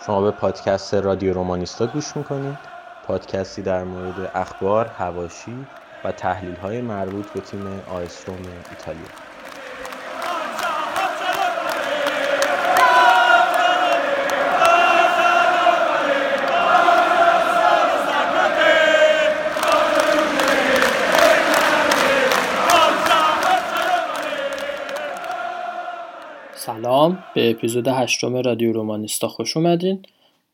شما به پادکست رادیو رومانیستا گوش می‌کنید. پادکستی در مورد اخبار، هواشی و تحلیل های مربوط به تیم آیس ایتالیا. سلام به اپیزود هشتم رادیو رومانیستا خوش اومدین.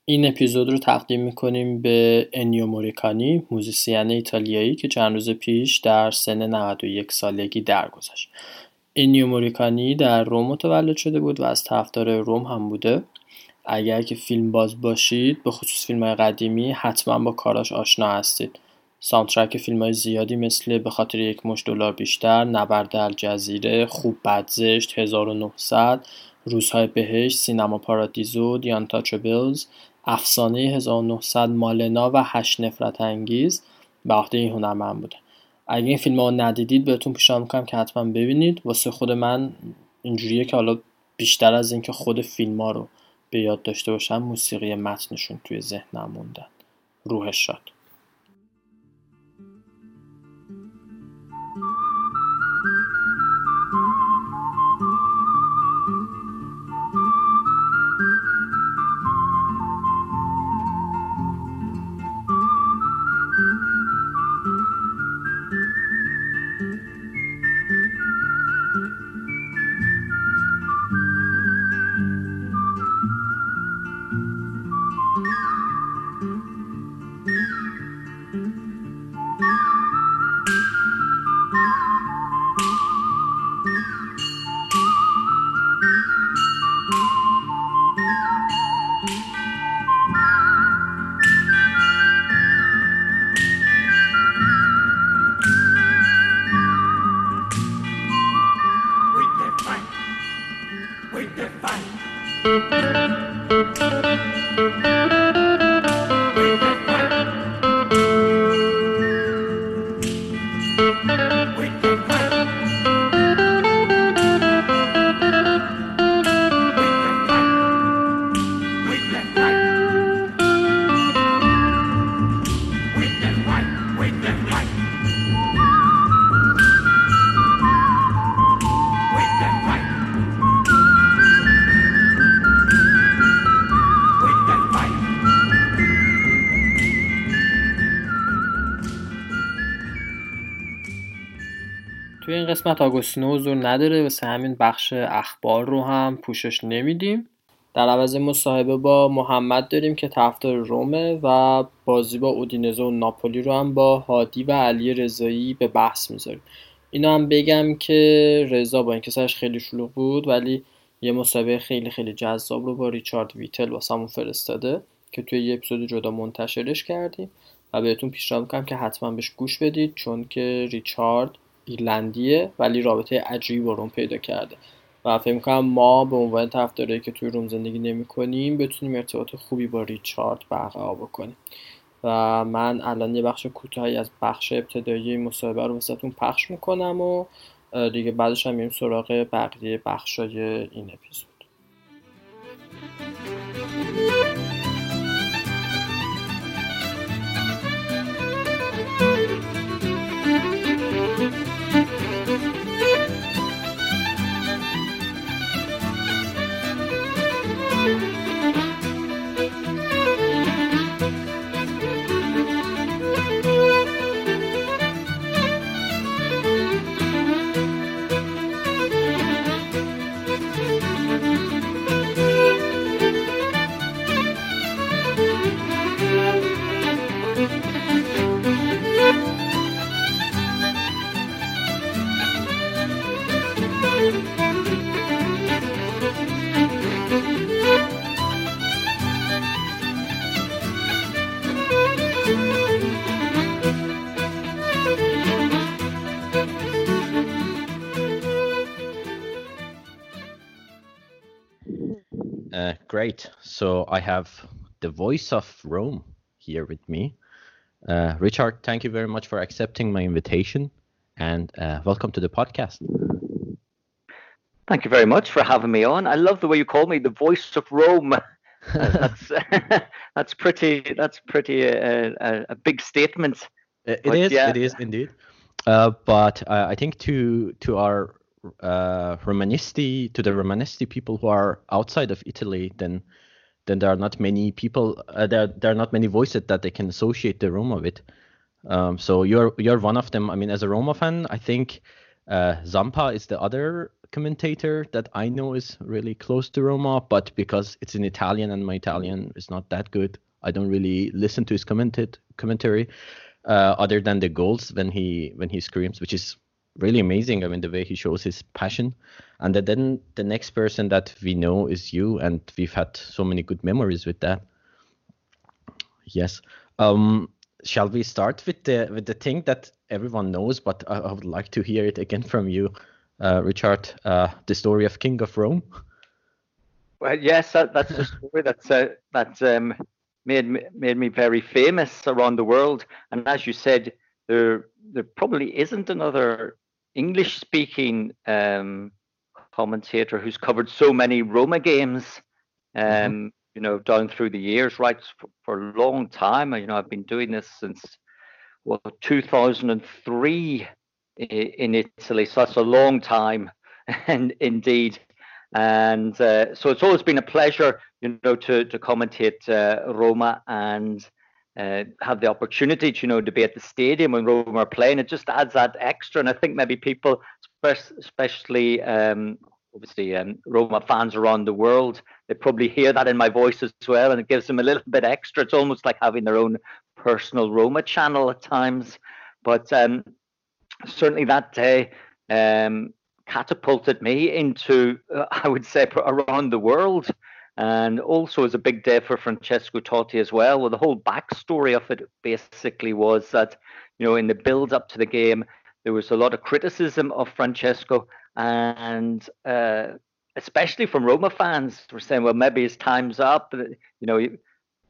این اپیزود رو تقدیم می‌کنیم به انیو موریکونه musician ایتالیایی که چند روز پیش در سن 91 سالگی درگذشت. انیو موریکونه در روم متولد شده بود و از طرفدار روم هم بوده. اگر که فیلم باز باشید به خصوص فیلم های قدیمی حتما با کاراش آشنا هستید. soundtrack فیلم های زیادی مثل به خاطر یک مشت دلار بیشتر نبرد الجزیره خوب بد زشت 1900 روزهای بهشت سینما پارادیزو دیانتاچبلز افسانه 1900 مالنا و هشت نفرت انگیز به عهده این هنرمند بوده. اگه این فیلم ها ندیدید بهتون پیشنهاد می‌کنم که حتما ببینید. واسه خود من اینجوریه که حالا بیشتر از اینکه خود فیلم ها رو به یاد داشته باشم موسیقی متنشون توی ذهنم موندن. روحش شاد. آگوستینو حضور نداره. واسه همین بخش اخبار رو هم پوشش نمیدیم. در عوض مصاحبه با محمد داریم که طرفدار رومه و بازی با اودینزه و ناپولی رو هم با هادی و علی رضایی به بحث می‌ذاریم. اینا هم بگم که رضا با اینکه سرش خیلی شلوغ بود ولی یه مصاحبه خیلی خیلی جذاب رو با ریچارد ویتل واسمون فرستاده که توی یه اپیزود جدا منتشرش کردیم. و بهتون پیشنهاد می‌کنم که حتما بهش گوش بدید چون که ریچارد ایرلندیه ولی رابطه عجیبی با روم پیدا کرده. و فکر می‌کنم ما به عنوان طرفدارایی که توی روم زندگی نمی کنیم بتونیم ارتباط خوبی با ریچارد برقرار بکنیم. و من الان یه بخش کوتاهی از بخش ابتدایی مصاحبه رو واسهتون پخش می‌کنم و دیگه بعدش هم میریم سراغ بقیه بخشای این اپیزود. Great. So I have the voice of Rome here with me. Uh, Richard, thank you very much for accepting my invitation and uh, welcome to the podcast. Thank you very much for having me on. I love the way you call me the voice of Rome. that's that's pretty that's pretty uh, a, a big statement. It but is. Yeah. It is indeed. Uh, but uh, I think to to our uh, Romanisti to the Romanisti people who are outside of Italy, then then there are not many people. Uh, there there are not many voices that they can associate the Roma with. Um, so you're you're one of them. I mean, as a Roma fan, I think uh, Zampa is the other commentator that I know is really close to Roma, but because it's in Italian and my Italian is not that good, I don't really listen to his commented commentary. Uh, other than the goals when he when he screams, which is really amazing. I mean, the way he shows his passion. And then the next person that we know is you, and we've had so many good memories with that. Yes. Um, shall we start with the with the thing that everyone knows, but I, I would like to hear it again from you, uh, Richard. Uh, the story of King of Rome. Well, yes, that, that's a story that's uh, that's um, made me, made me very famous around the world. And as you said, there there probably isn't another English speaking um, commentator who's covered so many Roma games, um, mm-hmm. you know, down through the years, right, for, for, a long time. You know, I've been doing this since well 2003 in Italy, so that's a long time, and indeed. And uh, so it's always been a pleasure, you know, to to commentate uh, Roma and uh, have the opportunity to, you know, to be at the stadium when Roma are playing. It just adds that extra. And I think maybe people, especially um, obviously um, Roma fans around the world, they probably hear that in my voice as well, and it gives them a little bit extra. It's almost like having their own personal Roma channel at times. But um, certainly that day um, catapulted me into, uh, I would say, around the world and also is a big day for Francesco Totti as well. Well, the whole backstory of it basically was that, you know, in the build up to the game, there was a lot of criticism of Francesco, and uh, especially from Roma fans, were saying, well, maybe his time's up. You know, he,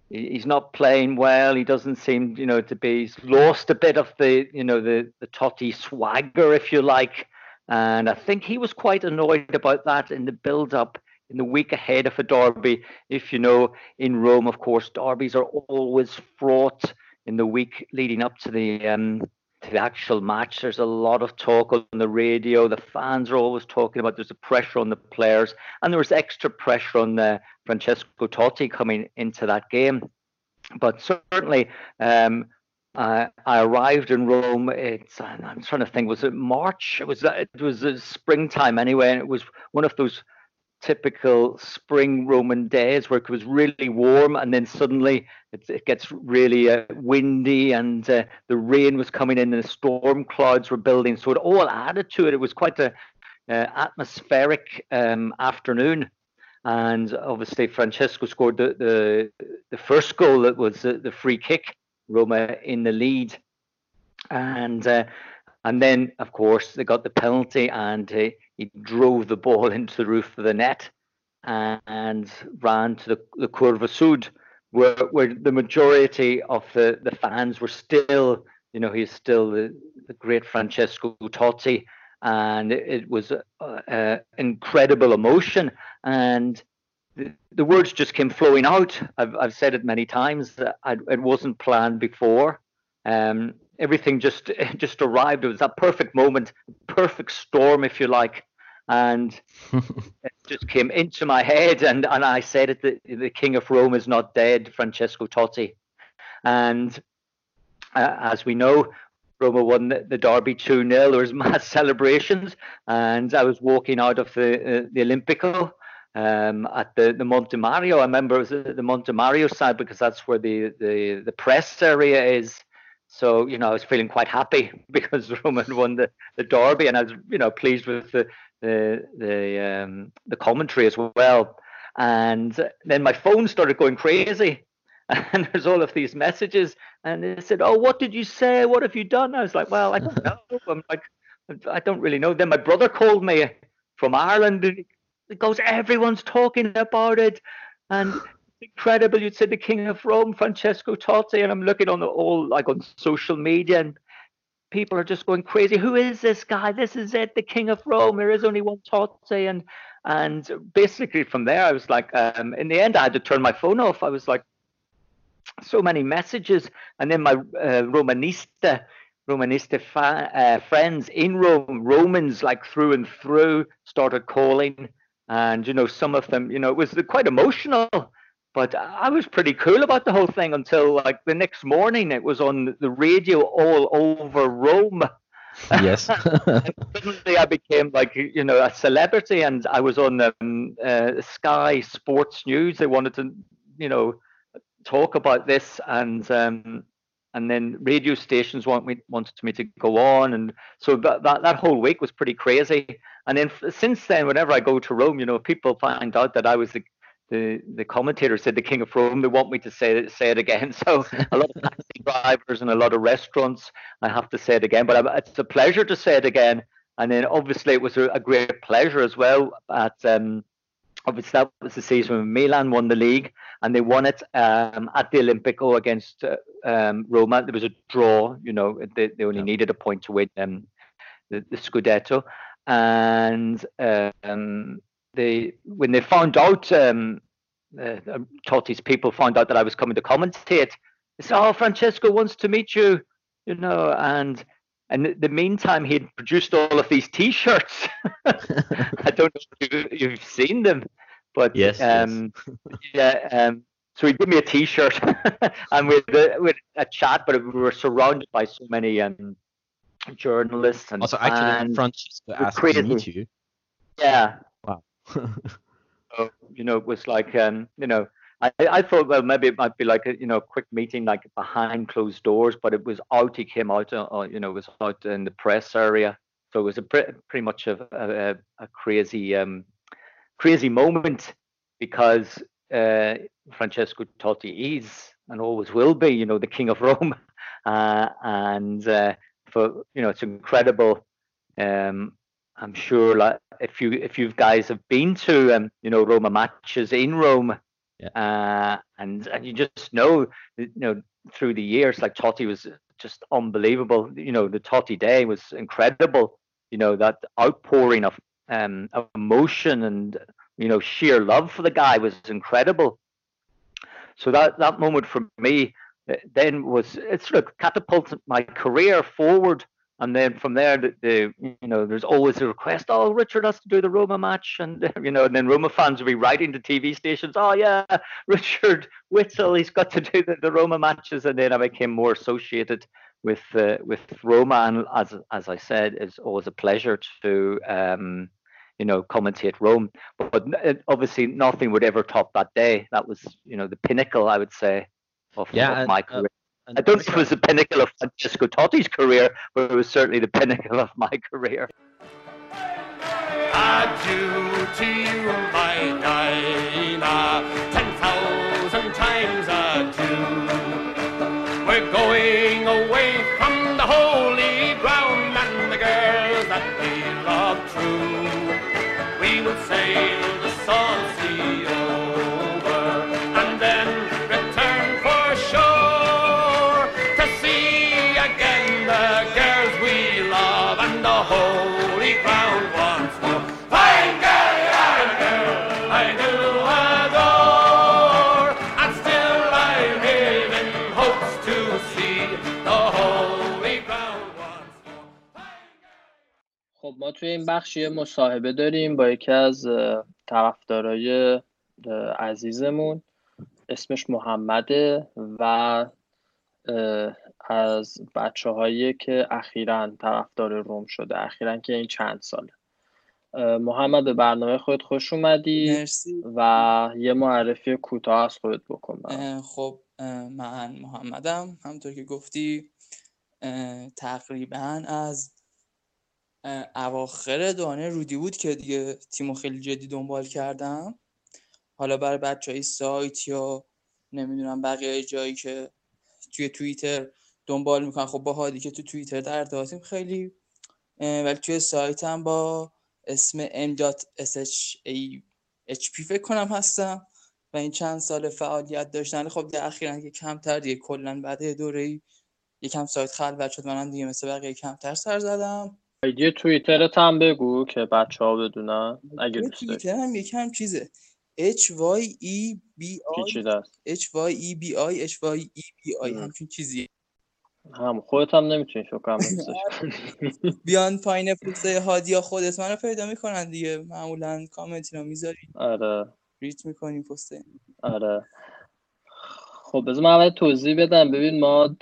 he's not playing well. He doesn't seem, you know, to be. He's lost a bit of the, you know, the the Totti swagger, if you like. And I think he was quite annoyed about that in the build up in the week ahead of a derby. If you know, in Rome, of course, derbies are always fraught in the week leading up to the um, to the actual match. There's a lot of talk on the radio. The fans are always talking about. There's a pressure on the players, and there was extra pressure on uh, Francesco Totti coming into that game. But certainly, um, I arrived in Rome. It's I'm trying to think. Was it March? It was it was springtime anyway, and it was one of those typical spring Roman days where it was really warm and then suddenly it, it gets really uh, windy and uh, the rain was coming in and the storm clouds were building. So it all added to it. It was quite a uh, atmospheric um, afternoon. And obviously, Francesco scored the, the, the first goal that was the free kick, Roma in the lead. And uh, and then, of course, they got the penalty and he drove the ball into the roof of the net and ran to the, the Curva Sud, where, where the majority of the, the fans were still, you know, he's still the, the great Francesco Totti. And it, was uh, incredible emotion. And the, the, words just came flowing out. I've, I've said it many times I, it wasn't planned before. Um, everything just just arrived. It was that perfect moment, perfect storm, if you like, and it just came into my head. And and I said it: the, the King of Rome is not dead, Francesco Totti. And uh, as we know, Roma won the, the Derby 2 0. There was mass celebrations, and I was walking out of the uh, the Olimpico um, at the, the Monte Mario. I remember it was the Monte Mario side because that's where the, the, the press area is. So, you know, I was feeling quite happy because Roman won the, the derby and I was, you know, pleased with the the the, um, the commentary as well. And then my phone started going crazy. And there's all of these messages, and they said, "Oh, what did you say? What have you done?" I was like, "Well, I don't know. I'm like, I don't really know." Then my brother called me from Ireland. And he goes, "Everyone's talking about it," and incredible. You'd say the King of Rome, Francesco Totti, and I'm looking on the all like on social media, and people are just going crazy. Who is this guy? This is it, the King of Rome. There is only one Totti, and And basically from there, I was like, um, in the end, I had to turn my phone off. I was like, so many messages. And then my uh, Romanista, Romanista fa- uh, friends in Rome, Romans like through and through, started calling. And, you know, some of them, you know, it was quite emotional. But I was pretty cool about the whole thing until like the next morning it was on the radio all over Rome. Yes. suddenly I became like you know a celebrity, and I was on um, uh, Sky Sports News. They wanted to you know talk about this, and um, and then radio stations want me wanted me to go on, and so that that, that whole week was pretty crazy. And then since then, whenever I go to Rome, you know, people find out that I was the the the commentator said the king of Rome. They want me to say it, say it again. So a lot of taxi drivers and a lot of restaurants, I have to say it again. But it's a pleasure to say it again. And then obviously it was a, great pleasure as well. At um, obviously that was the season when Milan won the league, and they won it um, at the Olympico against uh, um, Roma. There was a draw. You know, they, they only yeah. needed a point to win um, the, the Scudetto, and um, they when they found out um, uh, Totti's people found out that I was coming to commentate, they said, "Oh, Francesco wants to meet you," you know, and and in the meantime, he'd produced all of these T-shirts. I don't know if you've seen them, but yes, um, yes. yeah. Um, so he gave me a T-shirt, and with with a chat, but we were surrounded by so many um, journalists and. Also, actually, Francesco asked to meet you. Yeah, so, you know, it was like, um, you know, I, I thought, well, maybe it might be like a, you know, a quick meeting, like behind closed doors, but it was out. He came out, uh, uh you know, it was out in the press area. So it was a pre- pretty much a, a, a crazy, um, crazy moment because uh, Francesco Totti is and always will be, you know, the king of Rome, uh, and uh, for you know, it's incredible um, I'm sure like if you if you guys have been to um you know Roma matches in Rome, yeah. uh, and and you just know you know through the years like Totti was just unbelievable. You know the Totti day was incredible. You know that outpouring of um of emotion and you know sheer love for the guy was incredible. So that that moment for me uh, then was it sort of catapulted my career forward and then from there, the, the, you know, there's always a request. Oh, Richard has to do the Roma match, and you know, and then Roma fans will be writing to TV stations. Oh yeah, Richard Whittle, he's got to do the, the Roma matches, and then I became more associated with uh, with Roma, and as as I said, it's always a pleasure to um, you know commentate Rome. But, but obviously, nothing would ever top that day. That was you know the pinnacle, I would say, of, yeah, of my uh, career. I don't know if it was the pinnacle of Francesco Totti's career, but it was certainly the pinnacle of my career. To you, my Dinah, توی این بخش یه مصاحبه داریم با یکی از طرفدارای عزیزمون. اسمش محمده و از بچه هایی که اخیرا طرفدار روم شده اخیرا که این چند ساله. محمد به برنامه خودت خوش اومدی مرسی. و یه معرفی کوتاه از خودت بکن برام. اه، خب من محمدم. همونطور که گفتی تقریبا از اواخر دوران رودی بود که دیگه تیمو خیلی جدی دنبال کردم. حالا برای بچه های سایت یا نمی‌دونم بقیه جایی که توی توییتر دنبال می‌کنن. خب با هادی که تو توییتر در ارتباطیم خیلی ولی توی سایتم با اسم m.shp فکر کنم هستم و این چند سال فعالیت داشتن. خب دیگه اخیرا که کمتر دیگه کلا بعد دوره یکم سایت خلوت شد. منم دیگه مثل بقیه کمتر سر زدم. آیدی توییترت هم بگو که بچه ها بدونن اگه دوست داری. توییتر هم یکم چیزه. H Y E B I H Y E B I H Y E B I. همچین چیزیه هم خودت هم نمی‌تونی شو کم. بیان پایین پوسته هادی یا خودت. منو پیدا می‌کنن دیگه. معمولا کامنتی رو می‌ذاری آره. ریت می‌کنی پسته آره. خب بذار من توضیح بدم. ببین ما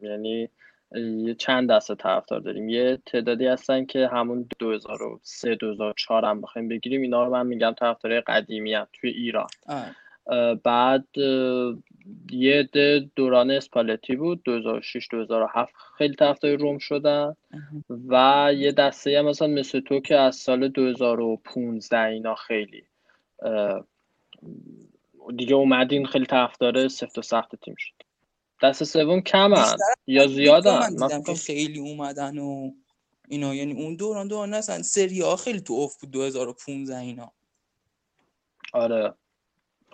یعنی یه چند دسته طرفدار داریم. یه تعدادی هستن که همون 2003 2004 هم بخوایم بگیریم. اینا رو من میگم طرفدارای قدیمی هم توی ایران. آه. اه، بعد اه، یه دوران اسپالتی بود. 2006 2007 خیلی طرفدار روم شدن. و یه دسته هم مثلا مثل تو که از سال 2015 اینا خیلی دیگه اومدین خیلی طرفدار سفت و سخت تیم شد. دست سوم کمن یا زیادن من فکر که خیلی اومدن و اینا یعنی اون دوران دوران نسن سری ها خیلی تو افت بود 2015 اینا. آره.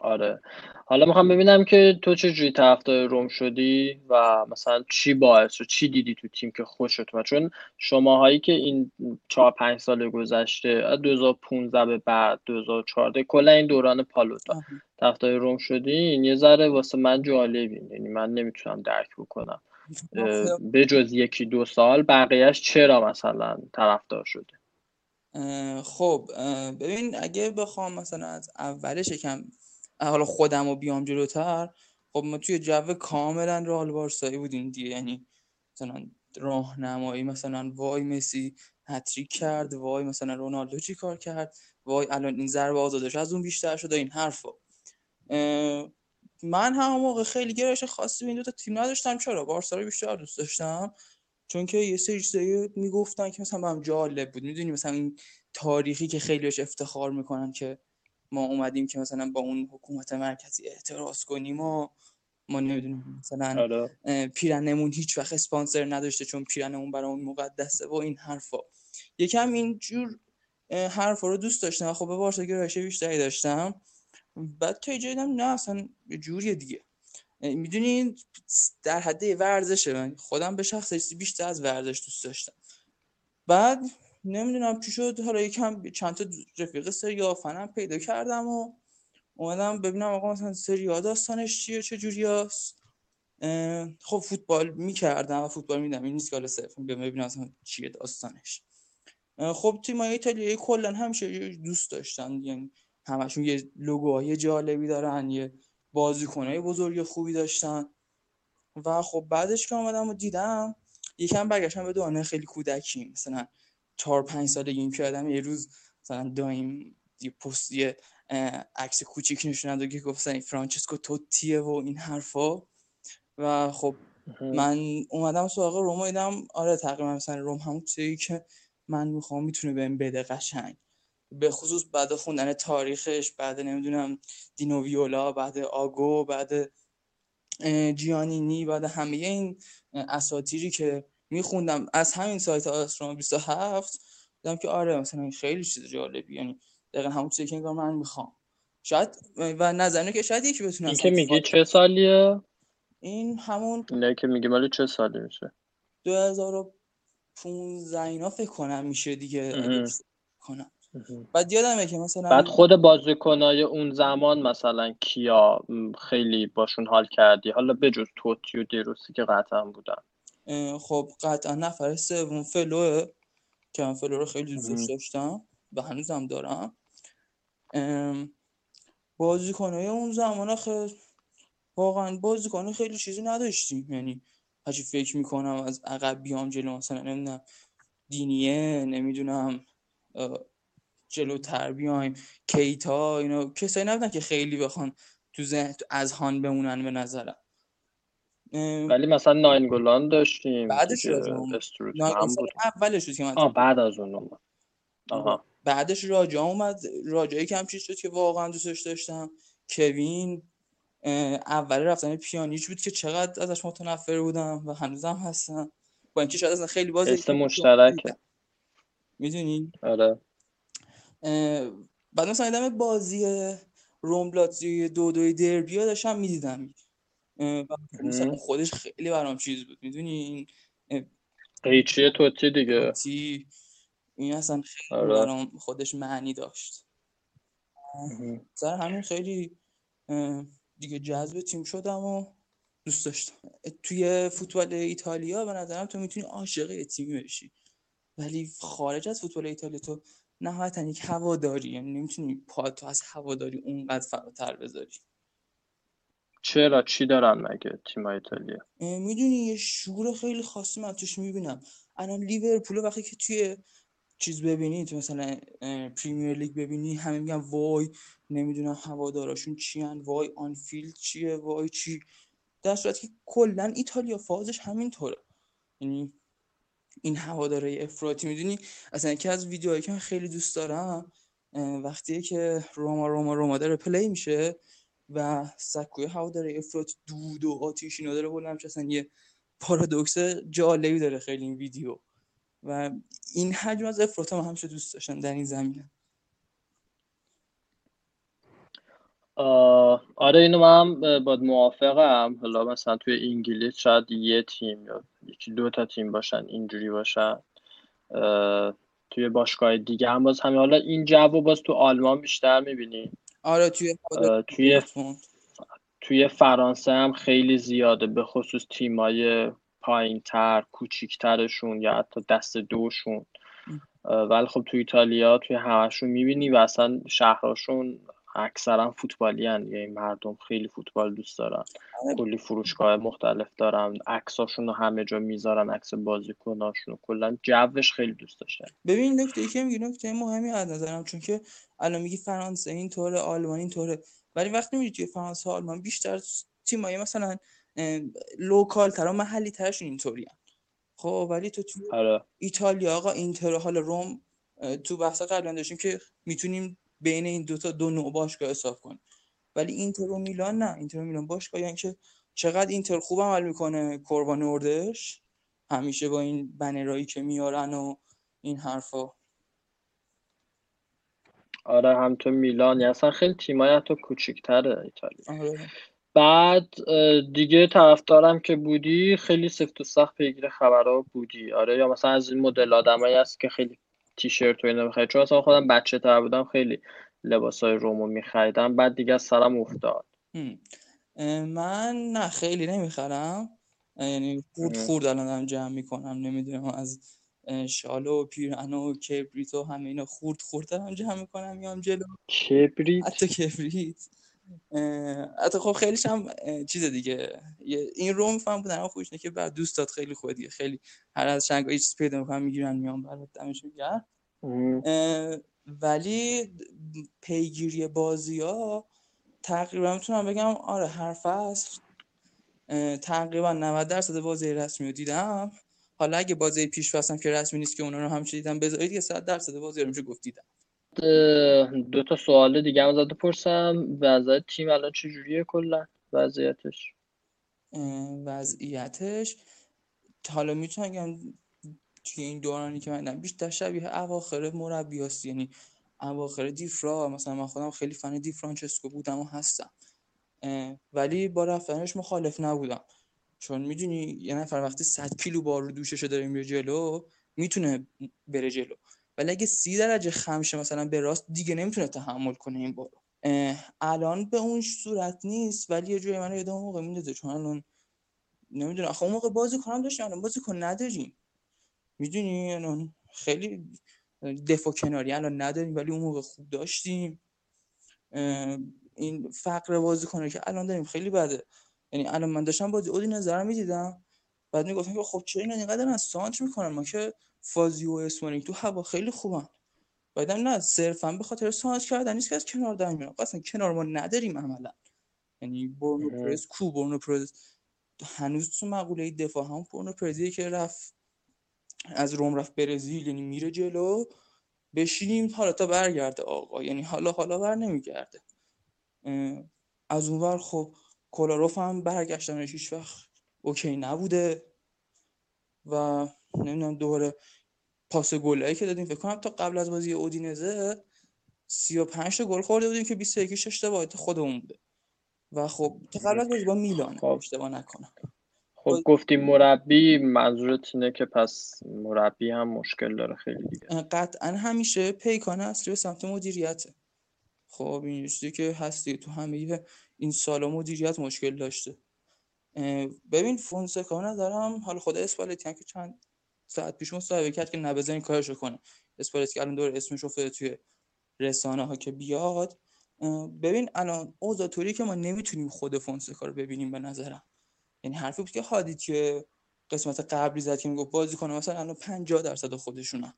آره. حالا می‌خوام ببینم که تو چه جوری طرفدار روم شدی و مثلا چی باعث شد چی دیدی تو تیم که خوشت اومد؟ چون شماهایی که این چهار پنج سال گذشته از 2015 به بعد 2014 کلا این دوران پالوتا. طرفدار روم شدین یه ذره واسه من جالبین یعنی من نمی‌تونم درک بکنم. به جز یکی دو سال بقیهش چرا مثلا طرفدار شده؟ خب ببین اگه بخوام مثلا از اولش یکم حالا خودم رو بیام جلوتر خب ما توی جو کاملا رئال بارسایی بودیم دیگه. یعنی مثلا راهنمایی مثلا وای مسی هتریک کرد وای مثلا رونالدو چی کار کرد وای الان این ضربه آزادش از اون بیشتر شده این حرفا. من همون موقع خیلی گرایش خاصی به این دو تا تیم نداشتم. چرا؟ بارسا رو بیشتر دوست داشتم. چون که یه سری چیزایی می‌گفتن که مثلا هم جالب بود. می‌دونی مثلا این تاریخی که خیلی بهش افتخار می‌کنن که ما اومدیم که مثلا با اون حکومت مرکزی اعتراض کنیم و ما نمی‌دونم مثلا آره. پیرنمون هیچ وقت اسپانسر نداشته چون پیرنمون برامون مقدسه و این حرفا. یکم اینجور حرفا رو دوست داشتم. خب به بارسا گرایش بیشتری داشتم. بعد جایی دیدم نه اصلا یه جوریه دیگه. می‌دونین در حد ورزشه. من خودم به شخص بیشتر از ورزش دوست داشتم. بعد نمی‌دونم چی شد. حالا یکم چند تا رفیق سری آفنم پیدا کردم و اومدم ببینم آقا مثلا سری ها داستانش چیه چه جوری خب فوتبال می‌کردم و فوتبال میدم این نیست که حالا بیام ببینم مثلا چیه داستانش. خب تیمای ایتالیایی کلا همیشه دوست داشتن یعنی همشون یه لوگوهای جالبی دارن یه بازیکنهای بزرگ خوبی داشتن. و خب بعدش که آمدم و دیدم یکم برگشتم به دوران خیلی کودکی مثلا چهار پنج سالگی که آدم یه روز مثلا دایم یه پست یه عکس کوچیک نشون داد که گفت مثلا این فرانچسکو توتیه و این حرفا. و خب من اومدم سراغ روم دیدم آره تقریبا مثلا روم همون چیزی که من می‌خوام می‌تونه بهم بده قشنگ. به خصوص بعد خوندن تاریخش بعد نمی‌دونم دینو ویولا بعد آگو بعد جیانینی بعد همه این اه، اساطیری که میخوندم. از همین سایت آستروم 27 دیدم که آره مثلا این خیلی چیز جالبی یعنی دقیقا همون چیزی که انگار من می‌خوام. شاید و نظرینه که شاید یکی بتونه این که میگی چه سالیه؟ این همون اینه که میگی مالی چه سالی میشه؟ 2015 اینا فکر کنم میشه دیگه کنم. بعد یادمه که مثلا بعد خود بازیکنای اون زمان مثلا کیا خیلی باشون حال کردی؟ حالا بجز توتی و دیروسی که قطعا بودن. خب قطعا نفر سوم فلوه که من فلو رو خیلی دوستش اها. داشتم و هنوزم دارم. بازیکنهای اون زمان خیلی واقعا بازیکن خیلی چیزی نداشتیم. یعنی هرچی فکر می‌کنم از عقب بیام جلو مثلا نمی‌دونم دینیه نمی‌دونم جلوتر بیایم کیتا اینا کسایی نبودن که خیلی بخوان تو ذهن تو اذهان بمونن به نظرم. ولی مثلا ناینگولان داشتیم بعدش بود. اولش بود که من آه بعد از اون اومد. آها. بعدش راجع اومد. راجعی کم چیز شد که واقعا دوستش داشتم. کوین اول رفتن پیانیچ بود که چقدر ازش متنفر بودم و هنوزم هستم. با اینکه شاید اصلا خیلی بازی اسم مشترکه. می‌دونی؟ آره. بعد مثلا دیدم بازی روم لاتزیو دو دوی دربی ها داشتم می‌دیدم. مثلا. خودش خیلی برام چیز بود. می‌دونی این اه، قیچی توتی دیگه؟ توتی این اصلا خیلی آره. برام خودش معنی داشت. سر همین خیلی دیگه جذب تیم شدم و دوست داشتم. توی فوتبال ایتالیا به نظرم تو می‌تونی عاشق تیمی بشی. ولی خارج از فوتبال ایتالیا تو نهایتا یک هواداری یعنی نمی‌تونی پا تو از هواداری اونقدر فراتر بذاری. چرا؟ چی دارن مگه تیم ایتالیا؟ می‌دونی یه شعور خیلی خاصی من توش می‌بینم. الان لیورپول وقتی که توی چیز ببینی تو مثلا پریمیر لیگ ببینی همه میگن وای نمی‌دونم هواداراشون چیان وای آنفیلد چیه وای چی؟ در صورتی که کلا ایتالیا فازش همینطوره. یعنی این هواداره افراطی می‌دونی؟ اصلا یکی از ویدیوهایی که من خیلی دوست دارم اه، وقتیه که روما روما روما داره پلی میشه. و سکوی هواداره افراطی دود و آتیش اینا داره. بلند میشه اصلا یه پارادوکس جالبی داره خیلی این ویدیو. و این حجم از افراط هم همیشه دوست داشتم در این زمینه. آره اینو من باید موافقم. حالا مثلا توی انگلیس شاید یه تیم یا یکی دو تا تیم باشن اینجوری باشن. توی باشگاه دیگه هم باز همین حالا این جو باز تو آلمان بیشتر می‌بینی؟ آره توی توی. توی فرانسه هم خیلی زیاده به خصوص تیمای پایین تر کوچیکترشون یا حتی دست دوشون ولی خب توی ایتالیا توی همشون می‌بینی و اصلا شهرهاشون اکثرا فوتبالی هن. یعنی مردم خیلی فوتبال دوست دارن. آره. کلی فروشگاه مختلف دارن. عکساشون رو همه جا می‌ذارن عکس بازیکناشون کلا جوش خیلی دوست داشتن. ببین نکته ای که میگی نکته مهمی از نظرم چون که الان میگی فرانسه اینطوره آلمان اینطوره. ولی وقتی میری توی فرانسه آلمان بیشتر تیمای مثلا local تر و محلی ترشون اینطوری خب ولی تو توی آره. ایتالیا آقا اینتر حالا روم تو بحث قبلا داشتیم که می‌تونیم بین این دوتا دو نوع باشگاه حساب کنیم ولی اینتر و میلان نه. اینتر و میلان باشگاه یعنی که چقدر اینتر خوب عمل می‌کنه قربان اردش. همیشه با این بنرایی که میارن و این حرفا. آره هم تو میلان. یا اصلا خیلی تیمای حتی کوچیکتره ایتالیا. آره. بعد دیگه طرفدارم که بودی خیلی سفت و سخت پیگیر خبرها بودی. آره یا مثلا از این مدل آدمایی هست که خیلی تیشرت و اینا می‌خرید. چون مثلا خودم بچه تر بودم خیلی لباسای رومو میخریدم. بعد دیگه از سرم افتاد. من نه خیلی نمی‌خرم. یعنی خورد. خورد الان دارم جمع می‌کنم. نمی‌دونم از اه، شال و پیرهن و کبریت و همه اینا خورد خورد دارم جمع می‌کنم میام جلو. کبریت؟ حتی کبریت. حتی خب خیلیش هم چیز دیگه. این رو میفهم بودن خوش که بر دوستات خیلی خوبه دیگه. خیلی هر از شنگ چیز پیدا می‌کنن می‌گیرن میان برات دمشون گرم. اه، ولی پیگیری بازی ها تقریبا می‌تونم بگم آره هر فصل تقریبا 90 درصد بازی رسمی رو دیدم. حالا اگه بازی پیش فصل هم که رسمی نیست که اونا رو هم دیدم بذارید یه 100 درصد بازی رو میشه گفت دیدم. دو تا سوال دیگه هم ازت بپرسم وضعیت تیم الان چجوریه کلا؟ وضعیتش. وضعیتش. حالا می‌تونم بگم توی این دورانی که من بیشتر شبیه اواخر مربی هست. یعنی اواخر دیفرا. مثلا من خودم خیلی فن دی فرانچسکو بودم و هستم. ولی با رفتنش مخالف نبودم. چون می‌دونی یه نفر وقتی 100 کیلو بار رو دوشش داره میره جلو می‌تونه بره جلو. ولی اگه سی درجه خمشه مثلا به راست دیگه نمی‌تونه تحمل کنه این بارو. الان به اون صورت نیست ولی یه جوری من یادم اون موقع میندازه چون الان نمی‌دونم. آخه اون موقع بازی کنم داشتیم الان بازی کن نداریم. می‌دونی؟ الان خیلی دفاع کناری الان نداریم ولی اون موقع خوب داشتیم. این فقر بازی کنه که الان داریم. خیلی بده. یعنی الان من داشتم بازی اودی نظرم می‌دیدم. بعد می‌گفتم که خب چرا اینا اینقدر از سانت می‌کنن؟ ما که فازی و اسمانیک تو هوا خیلی خوبن. بعدم نه صرفا به خاطر سانت کردن نیست که از کنار در میان. اصلا کنار ما نداریم عملا. یعنی برنو اه. پرز کو برنو پرز؟ هنوز تو مقوله دفاع هم برنو پرزیه که رفت از روم رفت برزیل یعنی میره جلو. بشینیم حالا تا برگرده آقا. یعنی حالا حالا بر نمیگرده. از اونور خب کولاروف هم برگشتنش هیچ وقت اوکی نبوده و نمی‌دونم دوباره پاس گلایی که دادیم. فکر کنم تا قبل از بازی اودینزه 35 تا گل خورده بودیم که 21 ش اشتباهات خودمون بوده. و خب تا قبل از بازی با میلان. خب. اشتباه نکنم. خب گفتیم مربی منظورت اینه که پس مربی هم مشکل داره خیلی دیگه. قطعا همیشه پیکان اصلی به سمت مدیریته. خب این چیزی که هستی تو همه این سالا مدیریت مشکل داشته. ببین فونسکا ندارم حالا خود اسپالتی که چند ساعت پیش مصاحبه کرد که نبزن این کارشو کنه. اسپالتی که الان دور اسمش افتاده توی رسانه ها که بیاد. ببین الان اوضاع که ما نمی‌تونیم خود فونسکا رو ببینیم به نظرم. یعنی حرفی بود که هادی که قسمت قبلی زد که می‌گفت بازی کنه مثلا الان 50 درصد خودشونن.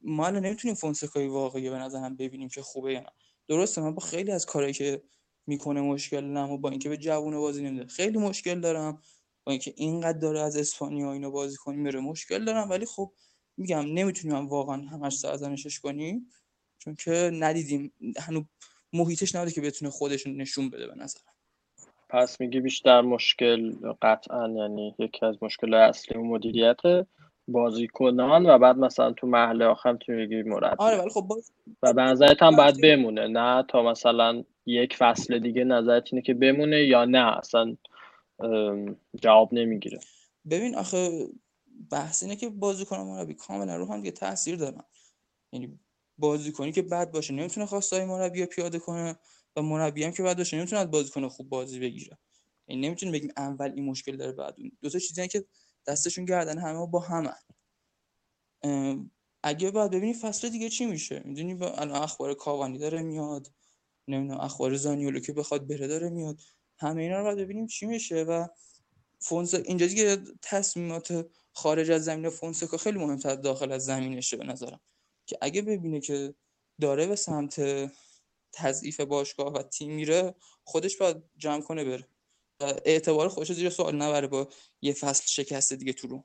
ما الان نمی‌تونیم فونسکای واقعی به نظرم ببینیم که خوبه یا نه. درسته من با خیلی از کارهایی که می‌کنه مشکل نمو با اینکه به جوون بازی نمیده. خیلی مشکل دارم. با اینکه اینقدر داره از اسپانیا اینو بازی کنیم میره. مشکل دارم. ولی خب میگم نمی‌تونیم واقعا همش سرزنشش کنیم. چون که ندیدیم. هنوز محیطش نبوده که بتونه خودش نشون بده به نظرم. پس میگی بیشتر مشکل قطعا یعنی یکی از مشکل اصلی و مدیریت بازیکنان و بعد مثلا تو محله آخر تو میگی مربی. آره ولی خب باز... و به نظرت هم باید بمونه نه تا مثلا یک فصل دیگه نظرت اینه که بمونه یا نه؟ اصلا جواب نمی‌گیره. ببین آخه بحث اینه که بازیکن مربی کاملا رو هم دیگه تاثیر دارن. یعنی بازیکنی که بد باشه نمی‌تونه خواستای مربی پیاده کنه و مربی هم که بعد باشه نمی‌تونه از بازیکن خوب بازی بگیره. یعنی نمی‌تونه بگیم اول این مشکل داره بعد اون. دو تا چیزی که دستشون گردن همه با همه. اگه بعد ببینی فصل دیگه چی میشه؟ می‌دونی با الان اخبار کاوانی داره میاد نمی‌دونم اخبار زانیولو که بخواد بره داره میاد. همه اینا رو باید ببینیم چی میشه و فونس اینجا دیگه تصمیمات خارج از زمین فونسکا خیلی مهمتر داخل از زمینشه به نظرم. که اگه ببینه که داره به سمت تضعیف باشگاه و تیم میره خودش باید جمع کنه بره. اعتبار خودش زیر سوال نبره با یه فصل شکسته دیگه تو رو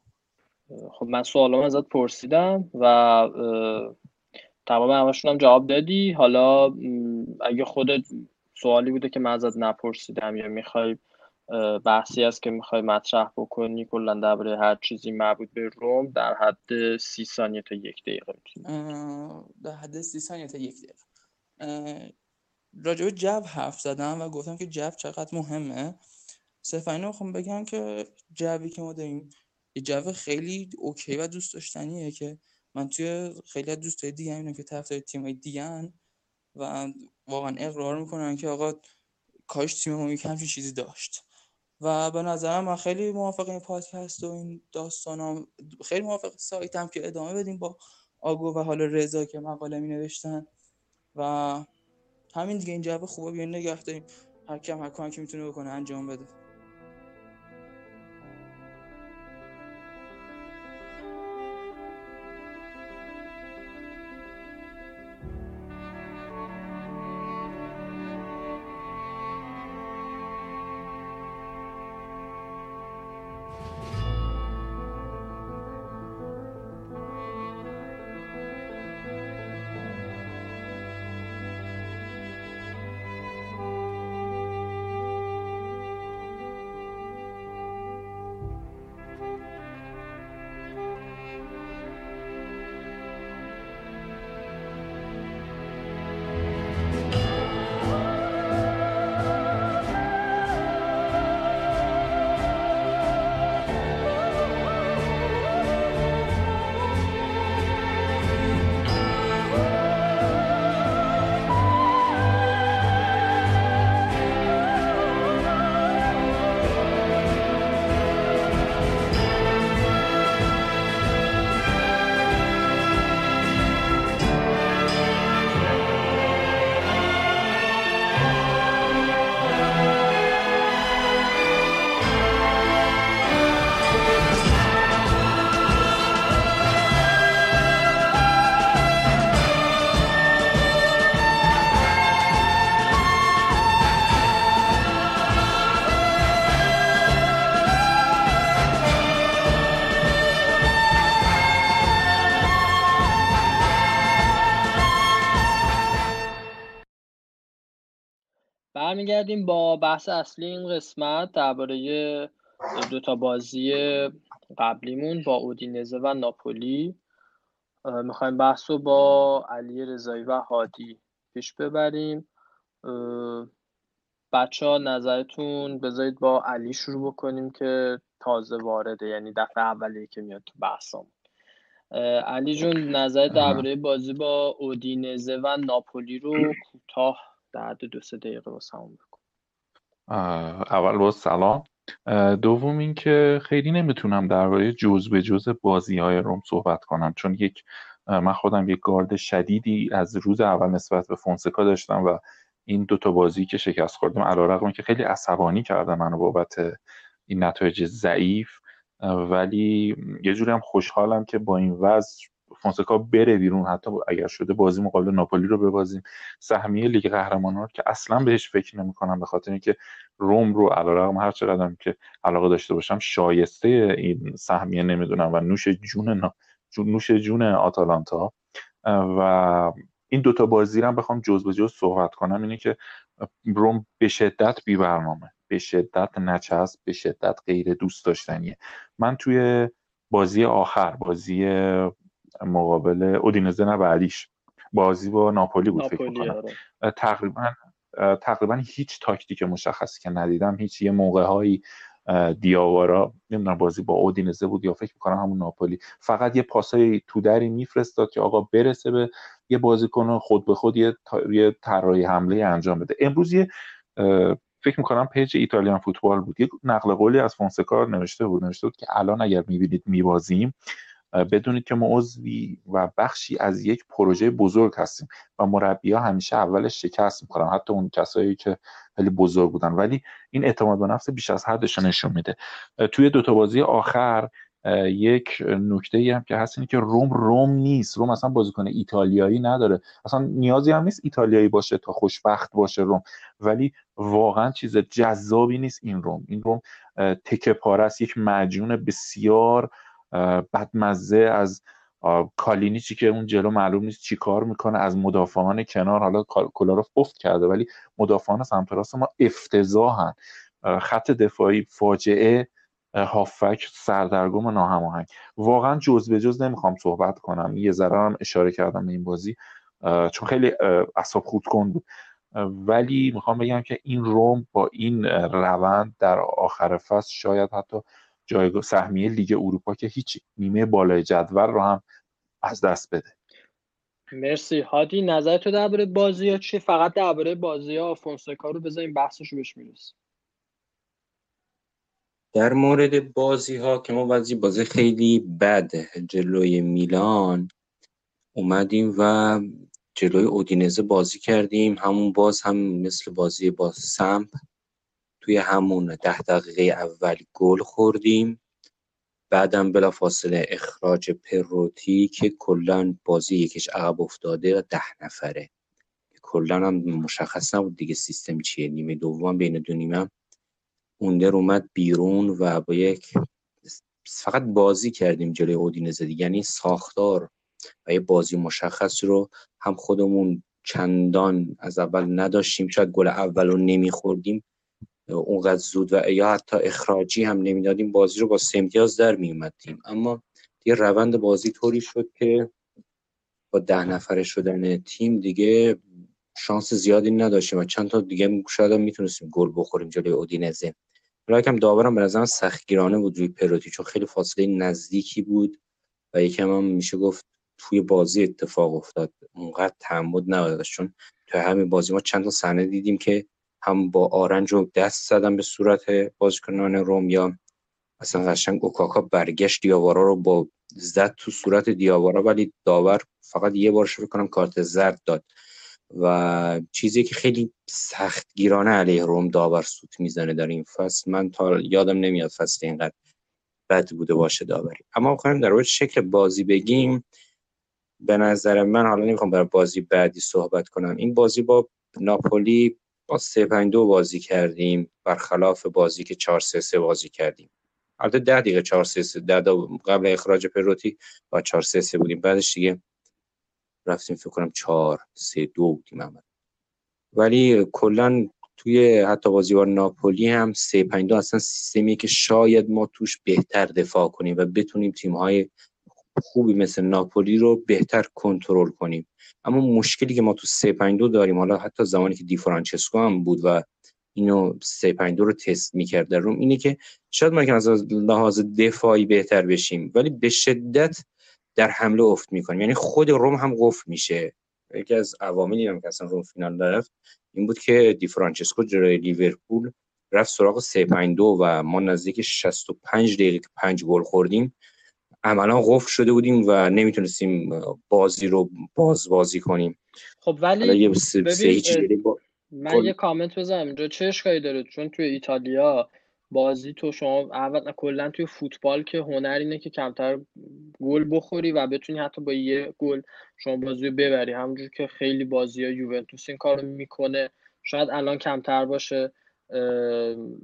خب من سوالم ازت پرسیدم و تمام همشون هم جواب دادی. حالا اگه خودت سوالی بوده که من ازت نپرسیدم یا می‌خوای بحثی است که می‌خوای مطرح بکنی کلا درباره هر چیزی مربوط به روم در حد سی ثانیه تا یک دقیقه در حد سی ثانیه تا یک دقیقه. راجع به جو حرف زدم و گفتم که جو چقدر مهمه. صرفا اینو می‌خوام بگم که جوی که ما داریم یه جو خیلی اوکی و دوست داشتنیه که من توی خیلی از دوستای دیگه می‌بینم که طرفدار تیمای دیگه و واقعا اقرار می‌کنن که آقا کاش تیم ما یک همچین چیزی داشت. و به نظرم من خیلی موافق این پادکست و این داستان خیلی موافق سایتم که ادامه بدیم با آگو و حالا رضا که مقاله می نوشتن و همین دیگه این جو خوبه بیان نگه داریم. هر کم هر کاری که می‌تونه بکنه انجام بده. برمیگردیم با بحث اصلی این قسمت درباره دو تا بازی قبلیمون با اودینزه و ناپولی. می‌خوایم بحث رو با علی رضایی و هادی پیش ببریم. بچه ها نظرتون بذارید با علی شروع بکنیم که تازه وارده یعنی دفعه اولیه که میاد تو بحثمون علی جون نظر درباره بازی با اودینزه و ناپولی رو کوتاه در دو سه دقیقه واسمون بکن. اول با سلام. دوم اینکه خیلی نمی‌تونم درباره جز به جز بازی های روم صحبت کنم چون یک من خودم یک گارد شدیدی از روز اول نسبت به فونسکا داشتم و این دوتا بازی که شکست خوردیم علیرغم که خیلی عصبانی کردم منو بابت این نتایج ضعیف. ولی یه جوری هم خوشحالم که با این وضع فونسکا بره بیرون. حتی اگر شده بازی مقابل ناپولی رو ببازیم. سهمیه لیگ قهرمانان که اصلا بهش فکر نمی‌کنم به خاطر اینکه روم رو علیرغم هر چقدر که علاقه داشته باشم شایسته این سهمیه نمی‌دونم و نوش جون نوش جون آتالانتا. و این دوتا بازی رو بخوام جز به جز صحبت کنم اینه که روم به شدت بی برنامه به شدت نچسب به شدت غیر دوست داشتنیه. من توی بازی آخر بازی مقابل اودینزه نه بعدیش. بازی با ناپولی بود فکر می‌کنم. آره. تقریبا تقریبا هیچ تاکتیک مشخصی که ندیدم هیچ یه موقع هایی دیاوارا نمی‌دونم بازی با اودینزه بود یا فکر می‌کنم همون ناپولی. فقط یه پاسای تو در میفرستاد که آقا برسه به یه بازیکن خود به خود یه یه طراحی حمله انجام بده. امروز یه فکر می‌کنم page Italian Football بود. یه نقل قولی از فونسکا نوشته بود نوشته بود که الان اگر می‌بینید میبازیم بدونید که ما عضوی و بخشی از یک پروژه بزرگ هستیم و مربی ها همیشه اولش شکست می‌کنن حتی اون کسایی که خیلی بزرگ بودن. ولی این اعتماد به نفس بیش از حدش نشون میده. توی دوتا بازی آخر یک نکته ای هم که هست اینه که روم روم نیست. روم اصلا بازیکن ایتالیایی نداره. اصلا نیازی هم نیست ایتالیایی باشه تا خوشبخت باشه روم. ولی واقعا چیز جذابی نیست این روم. این روم تکه پاره است. یک مجون بسیار بدمزه از کالینیچی که اون جلو معلوم نیست چی کار می‌کنه از مدافعان کنار حالا کلاروف افت کرده ولی مدافعان سمت راست ما افتضاحن. خط دفاعی فاجعه هافک سردرگم ناهماهنگ. واقعا جز به جز نمی‌خوام صحبت کنم. یه ذره هم اشاره کردم به این بازی چون خیلی اصاب خود کن بود. ولی می‌خوام بگم که این روم با این روند در آخر فصل شاید حتی جایگاه سهمیه لیگ اروپا که هیچ نیمه بالای جدول رو هم از دست بده. مرسی. هادی نظر تو درباره بازی ها چی فقط درباره بازی ها فونسکا رو بذاریم بحثش رو بهش می‌رسیم. در مورد بازی ها که ما بازی بازی خیلی بد جلوی میلان اومدیم و جلوی اودینزه بازی کردیم. همون باز هم مثل بازی با سمپ توی همون ده دقیقه اول گل خوردیم. بعدم بلا فاصله اخراج پروتی که کلا بازی یکیش عقب افتاده و ده نفره. کلا هم مشخص نبود دیگه سیستم چیه. نیمه دوم بین دو نیمه اوندر اومد بیرون و با یک فقط بازی کردیم جلوی اودینزه یعنی ساختار و یه بازی مشخص رو هم خودمون چندان از اول نداشتیم. شاید گل اول رو نمیخوردیم. اونقدر زود و یا حتی اخراجی هم نمی‌دادیم بازی رو با سمتیاز در میومدیم اما یه روند بازی طوری شد که با ده نفره شدن تیم دیگه شانس زیادی نداشتیم و چند تا دیگه شاید می‌تونستیم گل بخوریم جلوی اودینزه. هم داورم به نظرم سختگیرانه بود روی پروتی چون خیلی فاصله نزدیکی بود و یکم هم میشه گفت توی بازی اتفاق افتاد. اونقدر تعمد نداشت چون توی همین بازی ما چند تا صحنه دیدیم که هم با آرنج و دست زدن به صورت بازیکنان روم یا اصلا قشنگ اوکاکا برگشت دیاوارا رو با زد تو صورت دیاوارا ولی داور فقط یه بار شروع کنم کارت زرد داد. و چیزی که خیلی سخت گیرانه علیه روم داور سوت می‌زنه در این فصل من تا یادم نمیاد فصل اینقدر بد بوده باشه داوری. اما بخوایم در مورد شکل بازی بگیم. به نظر من حالا نمی‌خوام برای بازی بعدی صحبت کنم. این بازی با ناپولی با 3 5 2 بازی کردیم برخلاف بازی که 4 3 3 بازی کردیم. البته 10 دقیقه 4 3 3 قبل اخراج پروتی با 4 3 3 بودیم. بعدش دیگه رفتیم فکر کنم 4 3 2 بودیم عمل ولی کلا توی حتی بازی با ناپولی هم 3 5 2 اصلا سیستمی که شاید ما توش بهتر دفاع کنیم و بتونیم تیم های خوبی مثل ناپولی رو بهتر کنترل کنیم. اما مشکلی که ما تو 352 داریم حالا حتی زمانی که دی فرانچسکو هم بود و اینو 352 رو تست می‌کرد در روم اینه که شاید ما که از لحاظ دفاعی بهتر بشیم ولی به شدت در حمله افت می‌کنیم. یعنی خود روم هم قفل میشه. یکی از عواملی هم که اصلا روم فینال رفت این بود که دی فرانچسکو جلوی لیورپول رفت سراغ 352 و ما نزدیک 65 دقیقه 5 گل خوردیم. عملا قفل شده بودیم و نمی‌تونستیم بازی رو باز بازی کنیم. خب ولی ببین من یه کامنت بزنم. اینجا چه اشکالی داره؟ چون توی ایتالیا بازی تو شما اول کلا توی فوتبال که هنر اینه که کمتر گل بخوری و بتونی حتی با یه گل شما بازی رو ببری. همونجور که خیلی بازی ها یوونتوس این کارو می‌کنه. شاید الان کمتر باشه.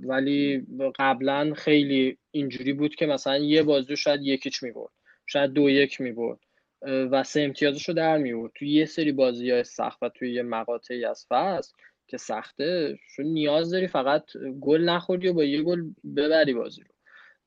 ولی قبلا خیلی اینجوری بود که مثلا یه بازی شاید یکیچ می‌برد شاید دو یک می‌برد و سه امتیازش رو در میورد توی یه سری بازی های سخت و توی یه مقاطعی از فصل که سخته چون نیاز داری فقط گل نخوردی و با یه گل ببری بازی رو.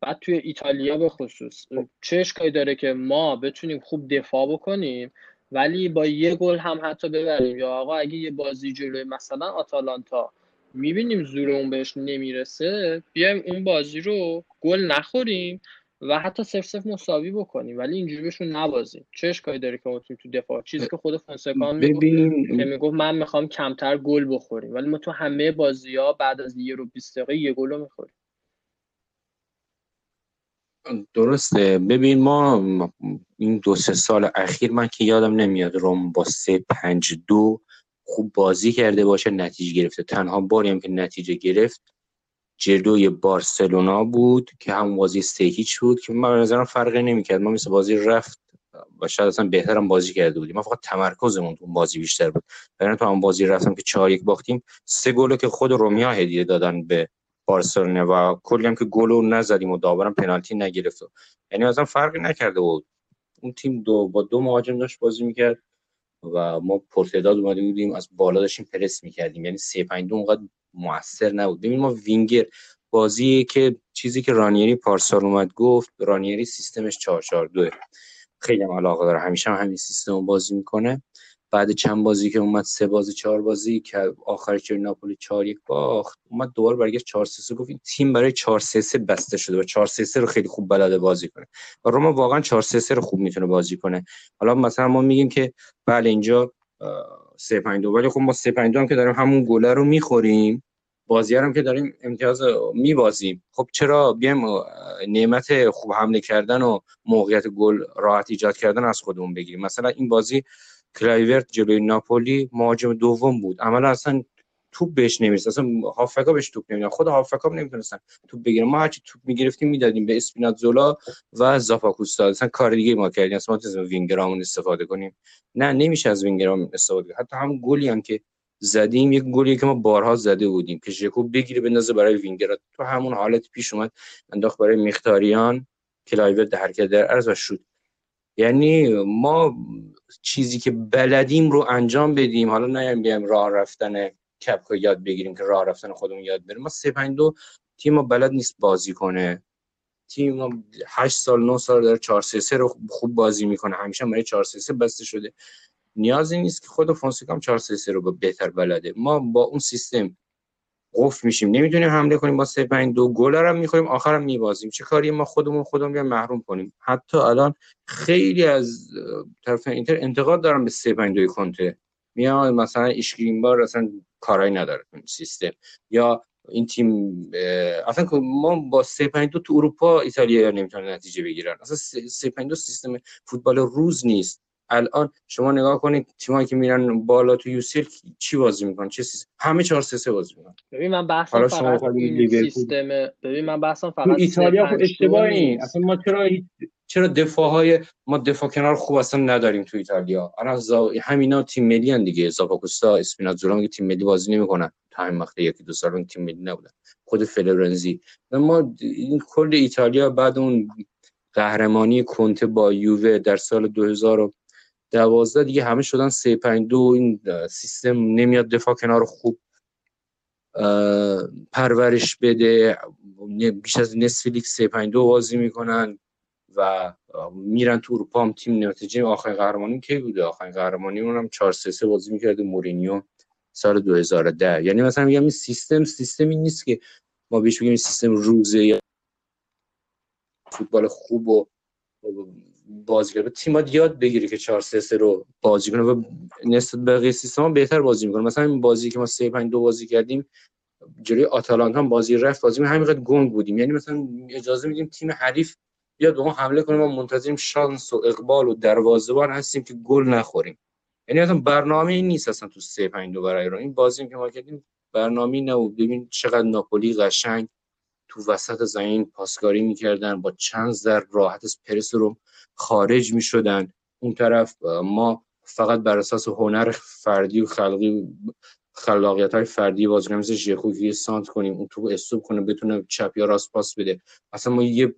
بعد توی ایتالیا به خصوص چه اشکالی داره که ما بتونیم خوب دفاع بکنیم ولی با یه گل هم حتی ببریم؟ یا آقا اگه یه بازی جلوی مثلا آتالانتا می‌بینیم زور اون بهش نمی‌رسه. بیایم اون بازی رو گل نخوریم و حتی صرف صرف مساوی بکنیم. ولی اینجوری بهشون نبازیم. چه اشکالی داره که ما تو دفاع؟ چیزی که خود فونسکا ببین که می‌گفت من می‌خوام کمتر گل بخوریم. ولی ما تو همه بازی ها بعد از یه رو 20 دقیقه یه گل رو می‌خوریم. درسته. ببین ما این دو سه سال اخیر من که یادم نمیاد روم با سه پنج دو خوب بازی کرده باشه نتیجه گرفته. تنها باری هم که نتیجه گرفت جلوی بارسلونا بود که هم بازی سه هیچ بود که من نظرم فرقی نمی‌کرد. ما مثل بازی رفت و شاید اصلا بهترم بازی کرده بودیم. ما فقط تمرکزمون تو بازی بیشتر بود. برای تو هم بازی رفتم که 4 یک باختیم سه گل که خود رومیا هدیه دادن به بارسلونا و کلی هم که گل نزدیم و داورم پنالتی نگرفت. یعنی اصلا فرقی نکرده بود. اون تیم دو با دو مهاجم داشت بازی می‌کرد. و ما پرتعداد اومده بودیم از بالا داشتیم پرس می‌کردیم. یعنی 3 5 2 اونقدر موثر نبود. ببین ما وینگر بازی که چیزی که رانیری پارسال اومد گفت رانیری سیستمش 442 خیلی هم علاقه داره. همیشه هم همین سیستم بازی می‌کنه. بعد چند بازی که اومد سه بازی چهار بازی که آخر که ناپولی 4 یک باخت اومد دوباره برگشت 4 3 گفت این تیم برای 4 3 بسته شده و 4 3 رو خیلی خوب بلده بازی کنه. و روما واقعا 4 3 رو خوب می‌تونه بازی کنه. حالا مثلا ما میگیم که بله اینجا 3 5 2 ولی خب ما 3 5 2 هم که داریم همون گله رو می‌خوریم بازی هم که داریم امتیاز میبازیم. خب چرا بیایم نعمت خوب حمله کردن و موقعیت گل راحت ایجاد کردن از خودمون بگیریم؟ مثلا این بازی کلایورت جلوی ناپولی مهاجم دوم بود. عملا اصلا توپ بهش نمی‌رسه اصلا هافبکا بهش توپ نمیدن خود هافبکا نمی‌تونستن توپ بگیرن. ما هرچی توپ می‌گرفتیم می‌دادیم به اسپیناتزولا و زاپاکوستا. اصلا کار دیگه ما کردیم. اصلا ما وینگرامون استفاده کنیم. نه نمیشه از وینگرامون استفاده کنیم. حتی هم گلی هم که زدیم یک گلی که ما بارها زده بودیم که ژکو بگیره بندازه برای وینگر تو همون حالت پیش اومد انداخت برای میختاریان کلایور در حرکت در عرض و شد یعنی ما چیزی که بلدیم رو انجام بدیم. حالا نیایم بیایم راه رفتن کپکو یاد بگیریم که راه رفتن خودمون یاد بریم. ما 352 تیم ما بلد نیست بازی کنه. تیم ما 8 سال 9 سال داره 4 3 رو خوب بازی می‌کنه. همیشه برای 4 3 بسته شده. نیازی نیست که خود فونسکا هم 4 3 رو بهتر بلده. ما با اون سیستم قفل میشیم. نمی‌تونیم حمله کنیم با 3 5 2 گل هم می‌خوریم آخرم میبازیم. چه کاری ما خودمون خودمون بیان محروم کنیم. حتی الان خیلی از طرف اینتر انتقاد دارم به 3 5 2 کنته. میاد مثلا اشکرین بار اصلا کارایی نداره سیستم. یا این تیم اصلا ما با 3 5 2 تو اروپا ایتالیا نمی‌تونن نتیجه بگیرن. اصلا 3 5 2 سیستم فوتبال روز نیست. الان شما نگاه کنید تیمایی که میرن بالا تو یوسیل چی بازی می‌کنن؟ چه سیستم؟ همه 4 3 3 بازی می‌کنن. ببین من بحثم فقط این سیستم ببین من بحثم فقط ایتالیا خب اشتباه این اصلا ما چرا چرا دفاع های ما دفاع کنار خوب اصلا نداریم تو ایتالیا. الان زا... همینا تیم ملی ان دیگه. زاپاکوستا اسپیناتزولا میگه تیم ملی بازی نمی‌کنن. تا همین وقت یکی دو سال تیم ملی نبودن. خود فلورنزی. ما این کل ایتالیا بعد اون قهرمانی کنته با یووه در سال 2000 دوازده دیگه همه شدن سه پنج دو این سیستم نمیاد دفاع کنار خوب پرورش بده. بیش از نصف لیگ سه پنج دو بازی می‌کنن و میرن تو اروپا هم تیم نتیجه آخرین قهرمانی کی بوده؟ آخرین قهرمانی اون هم 4 3 3 بازی می‌کرده مورینیو سال 2010 یعنی مثلا میگم این سیستم سیستمی نیست که ما بهش بگیم سیستم روزه یا فوتبال خوب و بازیکن تیم یاد بگیره که 4 3 3 رو بازی کنه و نسبت به بقیه سیستم بهتر بازی می‌کنه. مثلا این بازی که ما 3 5 2 بازی کردیم جلوی آتالانتا هم بازی رفت بازی همینقدر گنگ بودیم. یعنی مثلا اجازه میدیم تیم حریف بیاد به ما حمله کنه. ما منتظریم شانس و اقبال و دروازه‌بان هستیم که گل نخوریم. یعنی اصلا برنامه نیست اصلا تو 3 5 2 برای رو. این بازی که ما کردیم برنامه نه و ببین چقدر ناپولی قشنگ تو وسط زمین پاسکاری می‌کردن با چند ضرب راحت از پرس رو خارج می‌شدن. اون طرف ما فقط بر اساس هنر فردی و خلقی خلاقیت های فردی بازیکن مثل ژکو که سانتر کنیم اون تو استوپ کنه بتونه چپ یا راست پاس بده. اصلا ما یه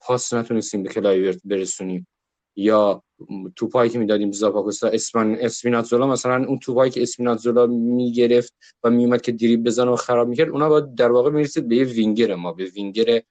پاس نتونستیم به کلایورت برسونیم. یا توپایی که می‌دادیم زاپاکوستا اسپان اسپیناتزولا مثلا اون توپایی که اسپیناتزولا می‌گرفت و میومد که دریب بزنه و خراب می‌کرد اونا باید در واقع می‌رسید به یه وینگر ما به وینگر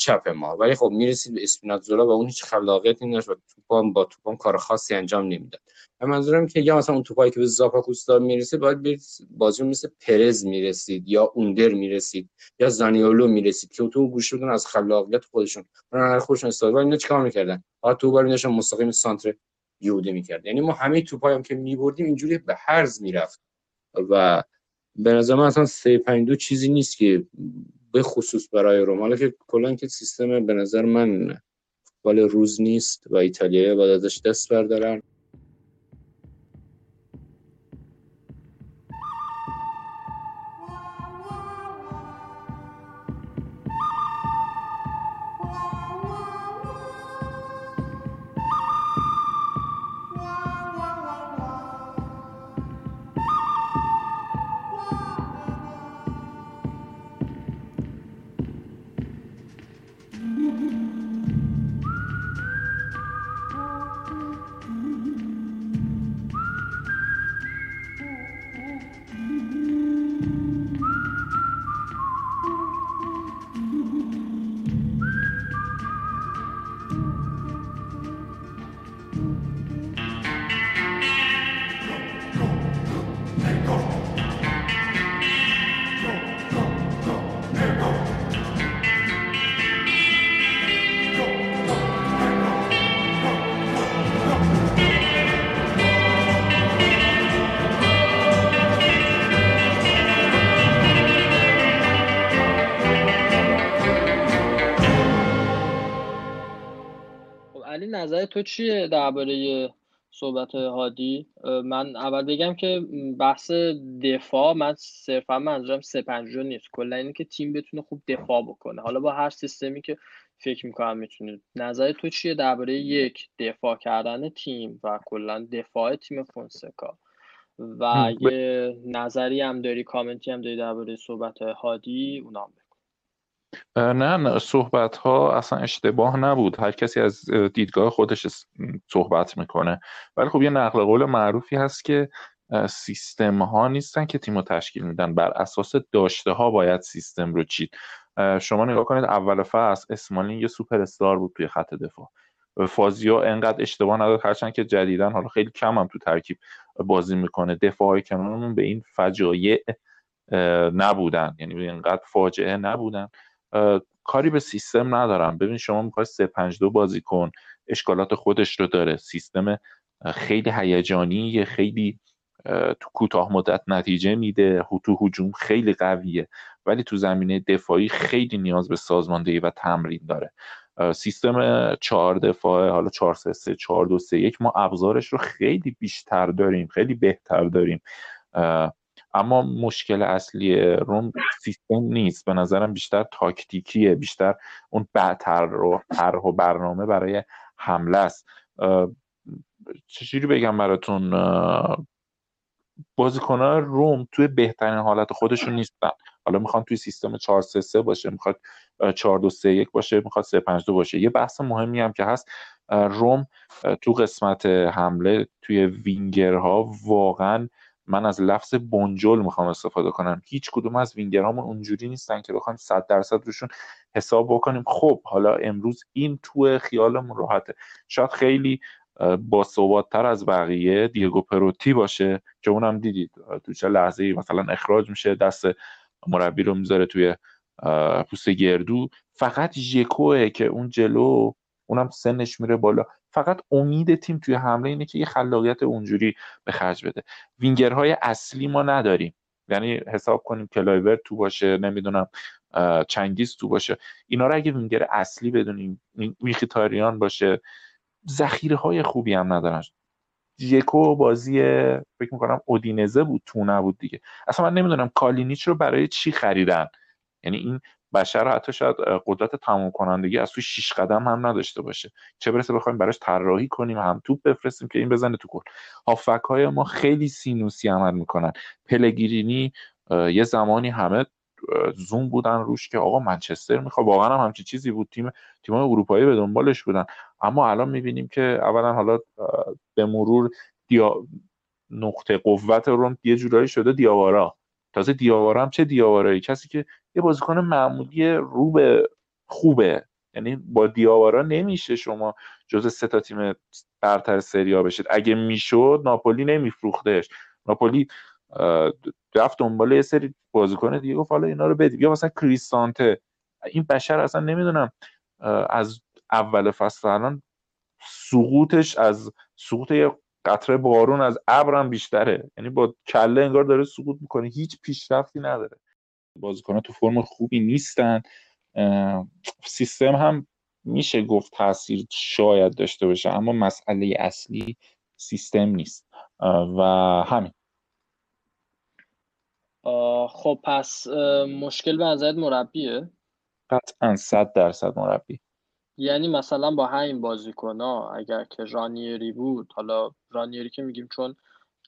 چپ ما. ولی خب می‌رسید به اسپیناتزولا و اون هیچ خلاقیتی نداشت و توپام با توپام کار خاصی انجام نمی‌داد. و منظورم که یا مثلا اون توپایی که به زاپاکوستا می‌رسید باید بازی مثل پرز می‌رسید یا اوندر می‌رسید یا زانیولو می‌رسید که تو گوش بدن از خلاقیت خودشون. هر خودشون استفاده اینا چیکار می‌کردن؟ آ تو بر میداشن مستقیم سانتر یوده می‌کرد. یعنی ما همه توپایی هم که میبردیم اینجوری به هرز می‌رفت. و به نظر من اصلا 352 چیزی نیست که به خصوص برای روم. حالا که کلا که سیستم به نظر من فوتبال روز نیست و ایتالیایی باید ازش دست بردارن. تو چیه درباره صحبت هادی؟ من اول بگم که بحث دفاع من صرفا منظورم سه نیست. کلا اینه که تیم بتونه خوب دفاع بکنه. حالا با هر سیستمی که فکر می‌کنم می‌تونه. نظر تو چیه درباره یک دفاع کردن تیم و کلا دفاع تیم فونسکا؟ و یه نظری هم داری کامنتی هم داری درباره صحبت هادی؟ اونام. نه صحبت ها اصلا اشتباه نبود. هر کسی از دیدگاه خودش صحبت می‌کنه. ولی خب یه نقل قول معروفی هست که سیستم ها نیستن که تیم رو تشکیل میدن. بر اساس داشته ها باید سیستم رو چید. شما نگاه کنید اول فصل اسمالین یه سوپر استار بود توی خط دفاع. فازیا انقدر اشتباه نداد هرچند که جدیدن حالا خیلی کم هم تو ترکیب بازی می‌کنه. دفاع های کنارمون به این فجایع نبودن. یعنی اینقدر فاجعه نبودن. کاری به سیستم ندارم. ببین شما می‌خوای 352 بازی کن اشکالات خودش رو داره. سیستم خیلی هیجانی خیلی تو کوتاه مدت نتیجه میده تو هجوم خیلی قویه. ولی تو زمینه دفاعی خیلی نیاز به سازماندهی و تمرین داره. سیستم چهار دفاعه حالا 4 3 3 4 2 3 1 ما ابزارش رو خیلی بیشتر داریم خیلی بهتر داریم. اما مشکل اصلی روم سیستم نیست. به نظرم بیشتر تاکتیکیه بیشتر اون بعتر رو طرح و برنامه برای حمله است. چجوری بگم براتون؟ بازیکنان روم توی بهترین حالت خودشون نیستن. حالا می‌خوان توی سیستم 4 3 3 باشه می‌خواد 4 2 3 1 باشه می‌خواد 3 5 2 باشه. یه بحث مهمی هم که هست روم تو قسمت حمله توی وینگرها واقعا من از لفظ بنجل می‌خوام استفاده کنم. هیچ کدوم از وینگرامون اونجوری نیستن که بخوایم 100 درصد روشون حساب بکنیم. خب حالا امروز این تو خیالمون راحته. شاید خیلی با تر از بقیه دیگو پروتی باشه که اونم دیدید. تو چه لحظه مثلا اخراج میشه دست مربی رو می‌ذاره توی پوست گردو. فقط ژکوه که اون جلو اونم سنش میره بالا. فقط امید تیم توی حمله اینه که یه خلاقیت اونجوری به خرج بده. وینگرهای اصلی ما نداریم. یعنی حساب کنیم کلایورتو باشه نمی‌دونم چنگیز تو باشه. اینا رو اگه وینگر اصلی بدونیم میخیتاریان باشه ذخیره های خوبی هم ندارن. ژکو بازی فکر می‌کنم اودینزه بود تو نبود دیگه. اصلا من نمی‌دونم کالینیچ رو برای چی خریدن؟ یعنی این بشر حتی شاید قدرت تمام کنندگی از تو شیش قدم هم نداشته باشه. چه برسه بخوایم براش طراحی کنیم هم توپ بفرستیم که این بزنه تو گل. هافک های ما خیلی سینوسی عمل می‌کنن. پلگرینی یه زمانی همه زوم بودن روش که آقا منچستر می‌خواد. واقعا هم همچی چیزی بود. تیم تیم اروپایی به دنبالش بودن. اما الان می‌بینیم که اولا حالا به مرور دیا... نقطه قوت روم یه جورایی شده دیاوارا. تازه دیاوارا هم چه دیاوارایی؟ کسی که یه بازیکن معمولی رو به خوبه. یعنی با دیاوارا نمیشه شما جز سه تا تیم برتر سریا بشید. اگه می‌شد ناپولی نمیفروختش. ناپولی رفت دنبال یه سری بازیکن دیگه گفت حالا اینا رو بدیم. یا مثلا کریستانته این بشر اصلا نمی‌دونم از اول فصل الان سقوطش از سقوط یه قطره بارون از ابرم بیشتره. یعنی با کله انگار داره سقوط می‌کنه. هیچ پیشرفتی نداره. بازیکن تو فرم خوبی نیستن. سیستم هم میشه گفت تاثیر شاید داشته باشه اما مسئله اصلی سیستم نیست. و همین. خب پس مشکل به نظرت مربیه؟ قطعا صد درصد مربی. یعنی مثلا با همین بازیکن اگر که رانیری بود حالا رانیری که میگیم چون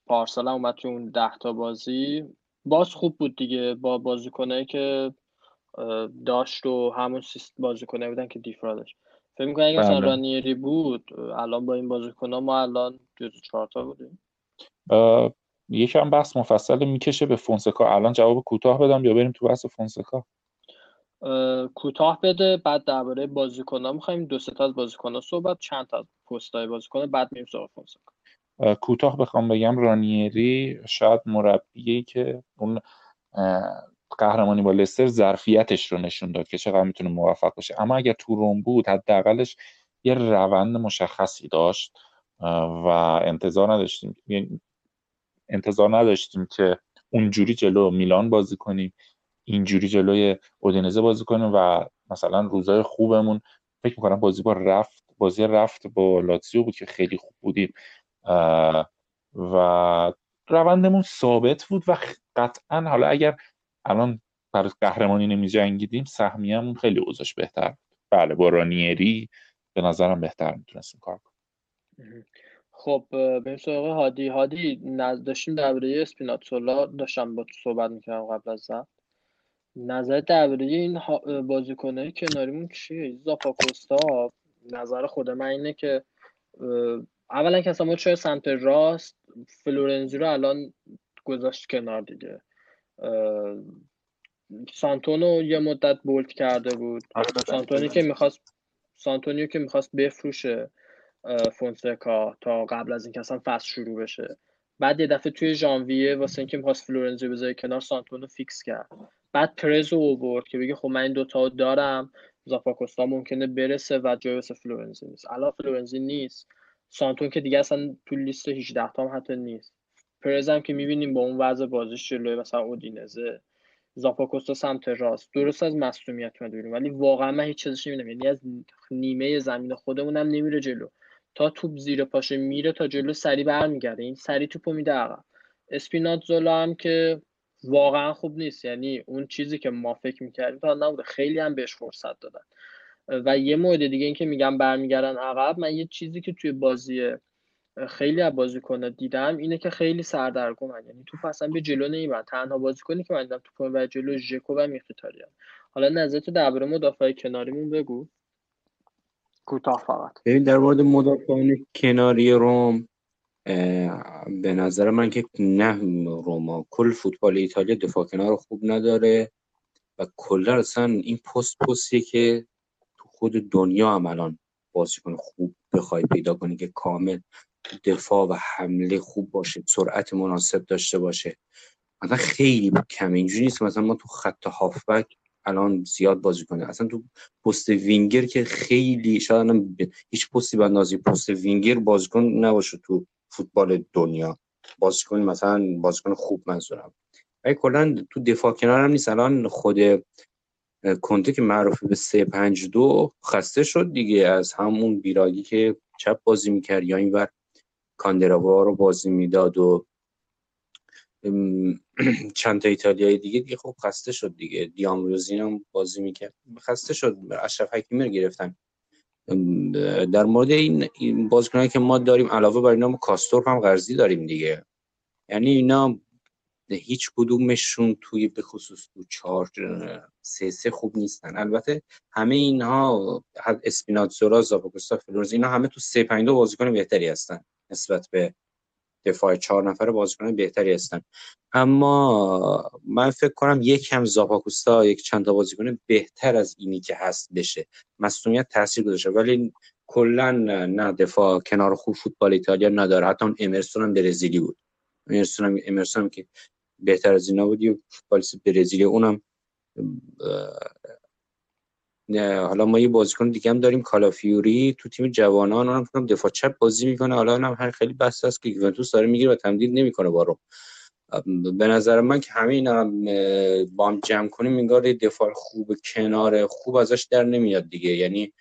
پارسال هم اومد تو اون ده تا بازی باز خوب بود دیگه با بازیکنایی که داشت و همون سیست بازیکنه بودن که دیفرا داشت. فکر می‌کنم اگه مثلا بله. رانیری بود الان با این بازیکن ما الان جزو چهارتا بودیم. یکم بحث مفصل می‌کشه به فونسکا. الان جواب کوتاه بدم یا بریم تو بحث فونسکا؟ کوتاه بده بعد درباره بازیکن‌ها می‌خوایم دو سه تا از بازیکن‌ها صحبت چند تا پستای بازیکن بعد میریم سراغ کوتاه بخوام بگم رانیری شاید مربیه که اون قهرمانی با لستر ظرفیتش رو نشون داد که چقدر می‌تونه موفق باشه. اما اگر تو روم بود حداقلش یه روند مشخصی داشت و انتظار نداشتیم یعنی انتظار نداشتیم که اونجوری جلو میلان بازی کنیم. اینجوری جلوی اودینزه بازی کنیم و مثلا روزای خوبمون فکر می‌کنم بازی با رفت بازی رفت با لاتزیو بود که خیلی خوب بودیم. و روندمون ثابت بود و قطعا حالا اگر الان برای قهرمانی نمی جنگیدیم سهمیه‌مون خیلی اوضاعش بهتر بود. بله با رانیری به نظرم بهتر می‌تونستیم کار کنیم. خب بریم سراغ هادی. هادی داشتیم درباره اسپیناتزولا داشتم با تو صحبت می‌کردم قبل از زن. نظر درباره این بازیکنهای کناریمون چیه؟ زاپاکوستا. نظر خود من اینه که اولا که اصلا ما چه سمت راست فلورنزی رو الان گذاشت کنار دیگه؟ سانتونو یه مدت بولت کرده بود. آره، سانتونی که می‌خواست سانتونیو که می‌خواست بفروشه فونسکا تا قبل از اینکه اصلا فصل شروع بشه. بعد یه دفعه توی ژانویه واسه اینکه می‌خواست فلورنزی بذاره کنار سانتونو فیکس کرد. بعد پرز رو اوورد که بگه خب من این دوتا دارم زاپاکوستا ممکنه برسه و جای واسه فلورنزی نیست. الان فلورنزی نیست. سانتون که دیگه اصلا تو لیست 18 تا هم حتی نیست. پرز هم که می‌بینیم با اون وضع بازیش جلوی مثلا اودینزه زاپاکوستا سمت راست. درست از مصدومیت اومده ولی واقعا من هیچ چیزش نمی‌دونم یعنی از نیمه زمین خودمون هم نمیره جلو. تا توپ زیر پاشه میره تا جلو سری برمیگرده. این سری توپو میده عقب. اسپینات زولا هم که واقعا خوب نیست. یعنی اون چیزی که ما فکر می‌کردیم تا نبوده. خیلی هم بهش فرصت دادن. و یه مورد دیگه این که میگم برمیگردن عقب من یه چیزی که توی بازی خیلی از بازیکن‌ها دیدم اینه که خیلی سردرگمن. یعنی تو اصلا به جلو نمی‌برن تنها بازیکنی که من دیدم تو و جلو ژکو و میخیتاریان حالا نظرت درباره مدافع کناریمون بگو. کوتاه فقط. ببین در مورد مدافعان کناری روم به نظر من که نه روما. کل فوتبال ایتالیا دفاع کنار خوب نداره و کلا اصلا این پست پستیه که تو خود دنیا هم الان بازیکن خوب بخوای پیدا کنی که کامل دفاع و حمله خوب باشه سرعت مناسب داشته باشه. مثلا خیلی کم اینجوری نیست. مثلا ما تو خط هافبک الان زیاد بازی کنه اصلا تو پست وینگر که خیلی شاید هیچ پستی بندازی پست وینگر بازیکن نباشه تو فوتبال دنیا. بازیکن مثلا بازیکن خوب منظورم. ولی کلا تو دفاع کنار هم نیست. الان خود کنته که معروف به 3 5 2 خسته شد دیگه. از همون بیراگی که چپ بازی می‌کرد. یا اینور کاندراوا رو بازی می‌داد و چند تا ایتالیایی دیگه دیگه خب خسته شد دیگه. دیامروزین هم بازی می‌کرد. خسته شد. اشرف حکیمی رو گرفتن. در مورد این, این بازیکنایی که ما داریم علاوه بر اینا ما کاستور هم قرضی داریم دیگه. یعنی اینا هیچ کدومشون توی به خصوص تو چهار سه سه خوب نیستن. البته همه اینها اسپیناتزورا زاپاکوستا فلورز اینا همه تو سه پنج دو بازیکن بهتری هستن نسبت به دفاع چهار نفر بازیکن بهتری هستن. اما من فکر کنم یک کم زاپاکوستا یک چند تا بازیکن بهتر از اینی که هست بشه. مصونیت تاثیر گذاشته ولی کلا نه دفاع کنار خوب فوتبال ایتالیا نداره. حتی اون امرسون هم برزیلی بود. امرسون هم, امرسون هم که بهتر از اینا بود فوتبال برزیلی اونم حالا ما یه بازیکن دیگه هم داریم کالافیوری تو تیم جوانان اونم فکر دفاع چپ بازی می‌کنه. حالا اونم هر خیلی بس است که یوونتوس داره می‌گیره و تمدید نمی‌کنه با رو به نظر من که همه اینا با هم جمع کنیم انگار دفاع خوب کنار خوب ازش در نمیاد دیگه. یعنی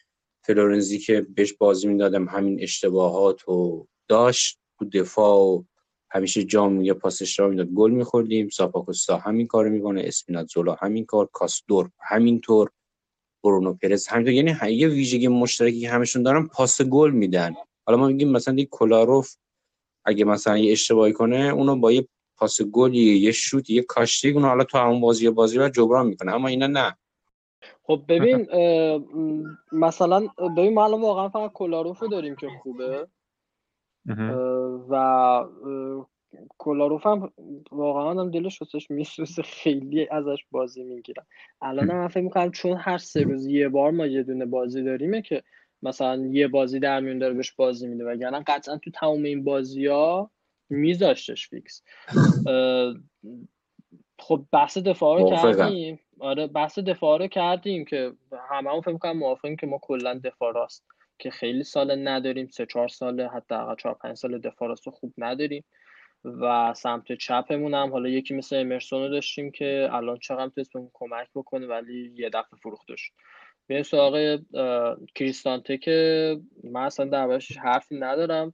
فلورنزی که بهش بازی می‌دادم همین اشتباهات و داشت تو دفاع و همیشه جام یا پاس اشتباه می‌داد. گل میخوردیم ساپاکوستا همین کارو می‌کنه اسپیناتزولا همین کار کاستور همینطور. برونو پرز همینطور یعنی یه ویژگی مشترکی که همشون دارن پاس گل میدن. حالا ما میگیم مثلا دی کلاروف اگه مثلا یه اشتباهی کنه اونو با یه پاس گلی یه شوت یه کاشتی اونو حالا تو همون بازی بازی رو جبران می‌کنه. اما اینا نه. خب ببین مثلا ببین ما الان واقعا فقط کلاروف رو داریم که خوبه. و کلاروف هم واقعا هم دلش واسش میسوزه خیلی ازش بازی می‌گیرم الان هم فکر می‌کنم چون هر سه روز یه بار ما یه دونه بازی داریمه که مثلا یه بازی در میون داره بهش بازی میده. وگرنه قطعا تو تمام این بازی ها میذاشتش فیکس. خب بحث دفاع رو کردیم. آره بحث دفاع رو کردیم که همه هم فکر می‌کنم موافقیم که ما کلا دفاع راست. که خیلی سال نداریم سه چهار ساله حتی چهار پنج سال دفاع راست خوب نداریم. و سمت چپمون هم حالا یکی مثل امرسون رو داشتیم که الان چقدر تونست بهمون کمک بکنه ولی یه دفعه فروخته شد به سراغ کریستانته که من اصلا دربارش حرفی ندارم.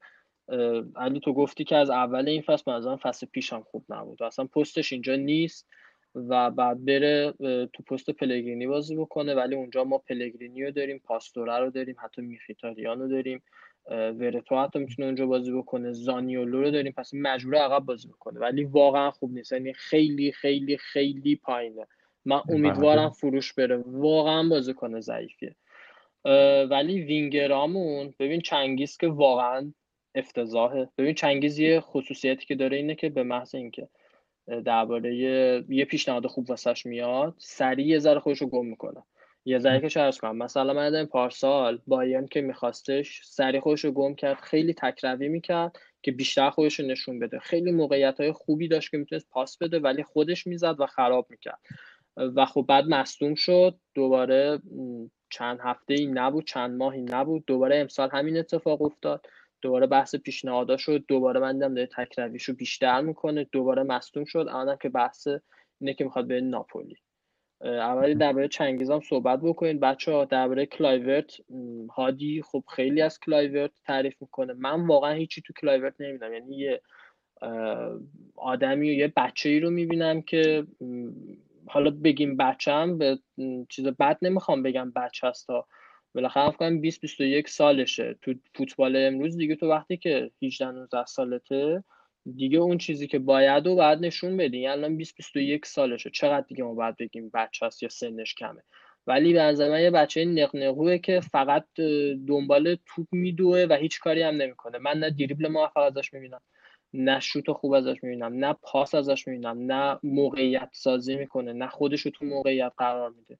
علی تو گفتی که از اول این فصل مثلا فصل پیش هم خوب نبود. اصلا پستش اینجا نیست و بعد بره تو پست پلگرینی بازی بکنه. ولی اونجا ما پلگرینی رو داریم پاستوره رو داریم حتی میخیتاریان رو داریم. ورتو حتی می‌تونه اونجا بازی بکنه. زانیولو رو داریم پس مجبور عقب بازی بکنه. ولی واقعا خوب نیست. یعنی خیلی خیلی خیلی پایینه. من امیدوارم فروش بره. واقعا بازی کنه ضعیفیه ولی وینگرامون ببین چنگیز که واقعا افتضاحه. ببین چنگیز یه خصوصیتی که داره اینه که به محض اینکه درباره یه پیشنهاد خوب واسش میاد سریع یه ذره خودش رو گم می‌کنه. یه ذره که شرس کنم مثلا من پارسال بایرن که میخواستش سریع خودش رو گم کرد خیلی تکروی می‌کرد که بیشتر خودش رو نشون بده. خیلی موقعیت های خوبی داشت که می‌تونست پاس بده ولی خودش می‌زد و خراب می‌کرد. و خب بعد مصدوم شد. دوباره چند هفته ای نبود چند ماهی نبود. دوباره امسال همین اتفاق افتاد. دوباره بحث پیشنهادا شد دوباره من دیدم داره تکرویش رو بیشتر می‌کنه. دوباره مصدوم شد. الان که بحث اینه که می‌خواد به ناپولی. اولی درباره چنگیز هم صحبت بکنید بچه ها درباره کلایورت هادی خب خیلی از کلایورت تعریف می‌کنه. من واقعا هیچی تو کلایورت ندیدم یعنی یه آدمی و یه بچه ای رو می‌بینم که حالا بگیم بچه هم به چیز بد نمی‌خوام بگم بچه هست تا. بالاخره فکر 20 21 سالشه. تو فوتبال امروز دیگه تو وقتی که 18 19 سالته دیگه اون چیزی که باید و باید نشون بدی. یعنی الان 20 21 سالشه. چقدر دیگه ما باید بگیم بچه هست یا سنش کمه. ولی به نظر من یه بچه نقنقوه که فقط دنبال توپ میدوه و هیچ کاری هم نمی‌کنه. من نه دریبل موفق ازش می‌بینم نه شوت خوب ازش می‌بینم نه پاس ازش می‌بینم نه موقعیت سازی می‌کنه نه خودش رو تو موقعیت قرار میده.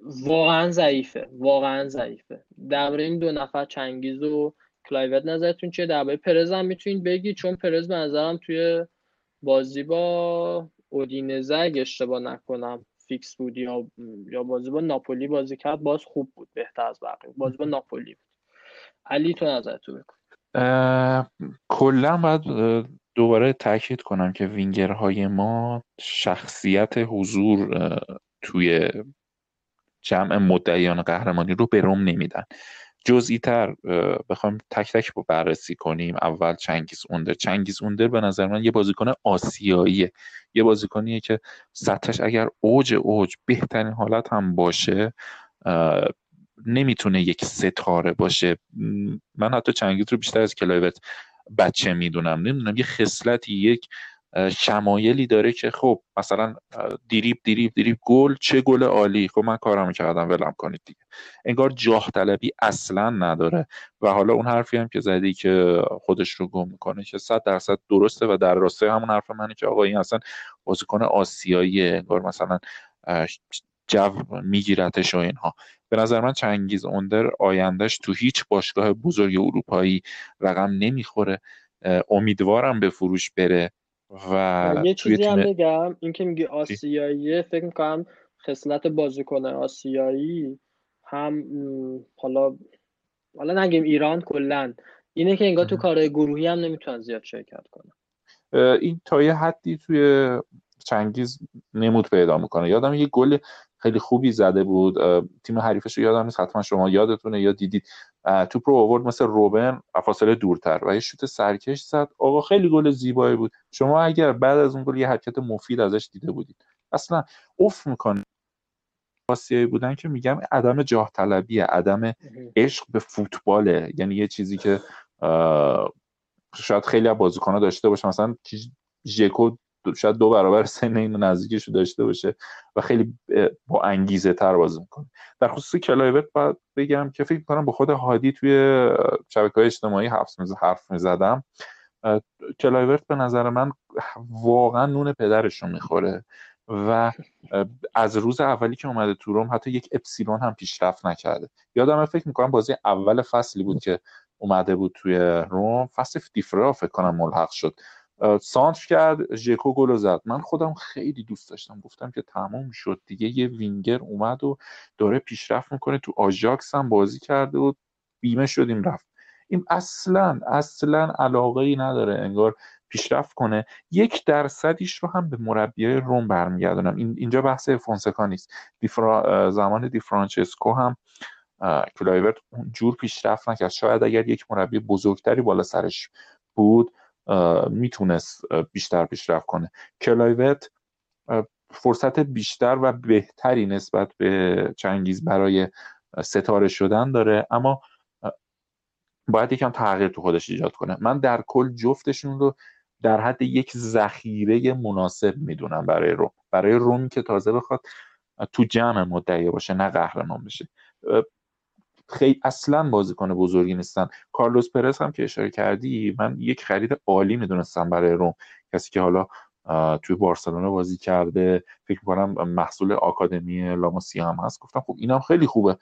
واقعا ضعیفه. واقعا ضعیفه. درباره این دو نفر چنگیز و کلایورت نظرتون چیه؟ درباره پرز هم می‌تونید بگی چون پرز به نظرم توی بازی با اودینزه اگه اشتباه نکنم فیکس بود یا یا بازی با ناپولی بازی کرد باز خوب بود بهتر از بقیه. بازی با ناپولی بود. علی تو نظرتو بکن کلا باید دوباره تاکید کنم که وینگرهای ما شخصیت حضور توی جمع مدعیان قهرمانی رو به روم نمیدن. جزئی تر بخوایم تک تک بررسی کنیم. اول چنگیز اوندر. چنگیز اوندر به نظر من یه بازیکن آسیاییه. یه بازیکنیه که سطحش اگر اوج اوج بهترین حالت هم باشه نمی‌تونه یک ستاره باشه. من حتی چنگیز رو بیشتر از کلایوت بچه می‌دونم. نمی‌دونم یه خصلتی یک شمایلی داره که خب مثلا دیریب دیریب دیریب گل چه گل عالی. خب من کارمو کردم ولم کنید دیگه. انگار جاه طلبی اصلا نداره. و حالا اون حرفی هم که زدی که خودش رو گم می‌کنه که صد درصد درسته و در راستای همون حرف منه که آقا این اصلا بازیکن آسیایی انگار مثلا جو میگیرتش و اینها. به نظر من چنگیز اوندر آیندهش تو هیچ باشگاه بزرگ اروپایی رقم نمی‌خوره. امیدوارم به فروش بره. و یه چیزی هم بگم این که میگی آسیایی فکر می‌کنم خصلت بازیکن آسیایی هم حالا حالا نگیم ایران کلا. اینه که انگار تو کارهای گروهی هم نمی‌تونن زیاد شرکت کنن. این تا یه حدی توی چنگیز نمود پیدا می‌کنه. یادم یه گل خیلی خوبی زده بود. تیم حریفش رو یادم نیست حتما شما یادتونه یا دیدید. توپ رو آورد مثل روبن فاصله دورتر و یه شوت سرکش زد. آقا خیلی گل زیبایی بود. شما اگر بعد از اون گل یه حرکت مفید ازش دیده بودید. اصلا اوف می‌کنه. آسیایی بودن که میگم عدم جاه طلبیه عدم عشق به فوتباله. یعنی یه چیزی که شاید خیلی از بازیکن‌ها داشته باشه مثلا ژکو شاید دو برابر سن این نزدیکش رو داشته باشه و خیلی با انگیزه تر بازی می‌کنه. در خصوص کلایورت باید بگم که فکر کنم با خود هادی توی شبکه های اجتماعی حرف می‌زدم. کلایورت به نظر من واقعا نون پدرش رو می‌خوره و از روز اولی که اومده تو روم حتی یک اپسیلون هم پیشرفت نکرده. یادم فکر می‌کنم بازی اول فصلی بود که اومده بود توی روم. فصل دیفرا فکر کنم ملحق شد. سانتر کرد ژکو گل زد. من خودم خیلی دوست داشتم. گفتم که تمام شد دیگه. یه وینگر اومد و داره پیشرفت می‌کنه. تو آژاکس هم بازی کرده و بیمه شدیم رفت. این اصلا اصلا علاقه ای نداره. انگار پیشرفت کنه. یک درصدیش رو هم به مربیای روم برمیگردونم. این اینجا بحث فونسکا نیست. دیفرا... زمان دیفرانچسکو هم کلایورت جور پیشرفت نکرد. شاید اگر یک مربی بزرگتری بالا سرش بود می‌تونست بیشتر پیشرفت کنه. کلایورت فرصت بیشتر و بهتری نسبت به چنگیز برای ستاره شدن داره. اما باید یکم تغییر تو خودش ایجاد کنه. من در کل جفتشون رو در حد یک ذخیره مناسب می‌دونم برای روم. برای رومی که تازه بخواد تو جمع مدعی باشه نه قهرمان بشه. خیلی اصلا بازیکن بزرگی نیستن. کارلوس پرز هم که اشاره کردی من یک خرید عالی می‌دونستم برای روم. کسی که حالا توی بارسلونا بازی کرده فکر کنم محصول آکادمی لاماسیا هم هست. گفتم خب اینم خیلی خوبه.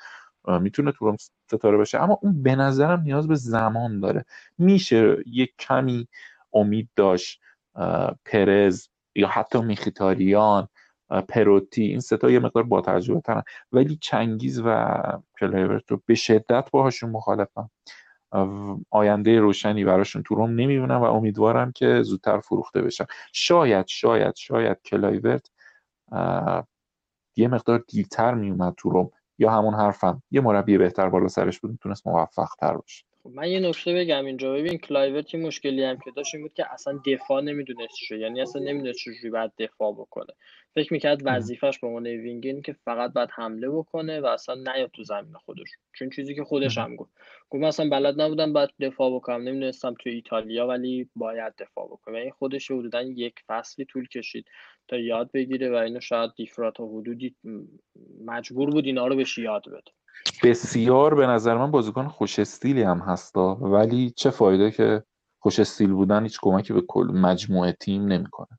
می‌تونه تو روم ستاره بشه. اما اون به نظرم نیاز به زمان داره. میشه یک کمی امید داشت پرز یا حتی میخیتاریان پروتی این ستا یه مقدار با تجربه ترن. ولی چنگیز و کلایورت رو به شدت باهاشون مخالفم. آینده روشنی براشون تو روم نمی‌بینم و امیدوارم که زودتر فروخته بشن شاید شاید شاید کلایورت یه مقدار دیرتر میومد تو روم. یا همون حرفم. یه مربی بهتر بالا سرش بود می‌تونست موفق تر باشه. خب من یه نکته بگم اینجا. ببین کلایورت یه مشکلی هم که داشت این بود که اصلا دفاع نمی‌دونست چه یعنی اصلا نمی‌دونست چجوری باید دفاع بکنه. فکر می‌کرد وظیفش به عنوان وینگین که فقط باید حمله بکنه و اصلا نیاد تو زمین خودش. چون چیزی که خودش هم گفت. گفت اصلا بلد نبودم باید دفاع بکنم نمی‌دونستم تو ایتالیا ولی باید دفاع بکنم. این خودش حدودا یک فصلی طول کشید تا یاد بگیره و اینو شاید دیفرات تا حدودی مجبور بود اینا رو بهش یاد بده. بسیار به نظر من بازیکن خوش استیلی هم هستا ولی چه فایده که خوش استیل بودن هیچ کمکی به کل مجموعه تیم نمی‌کنه.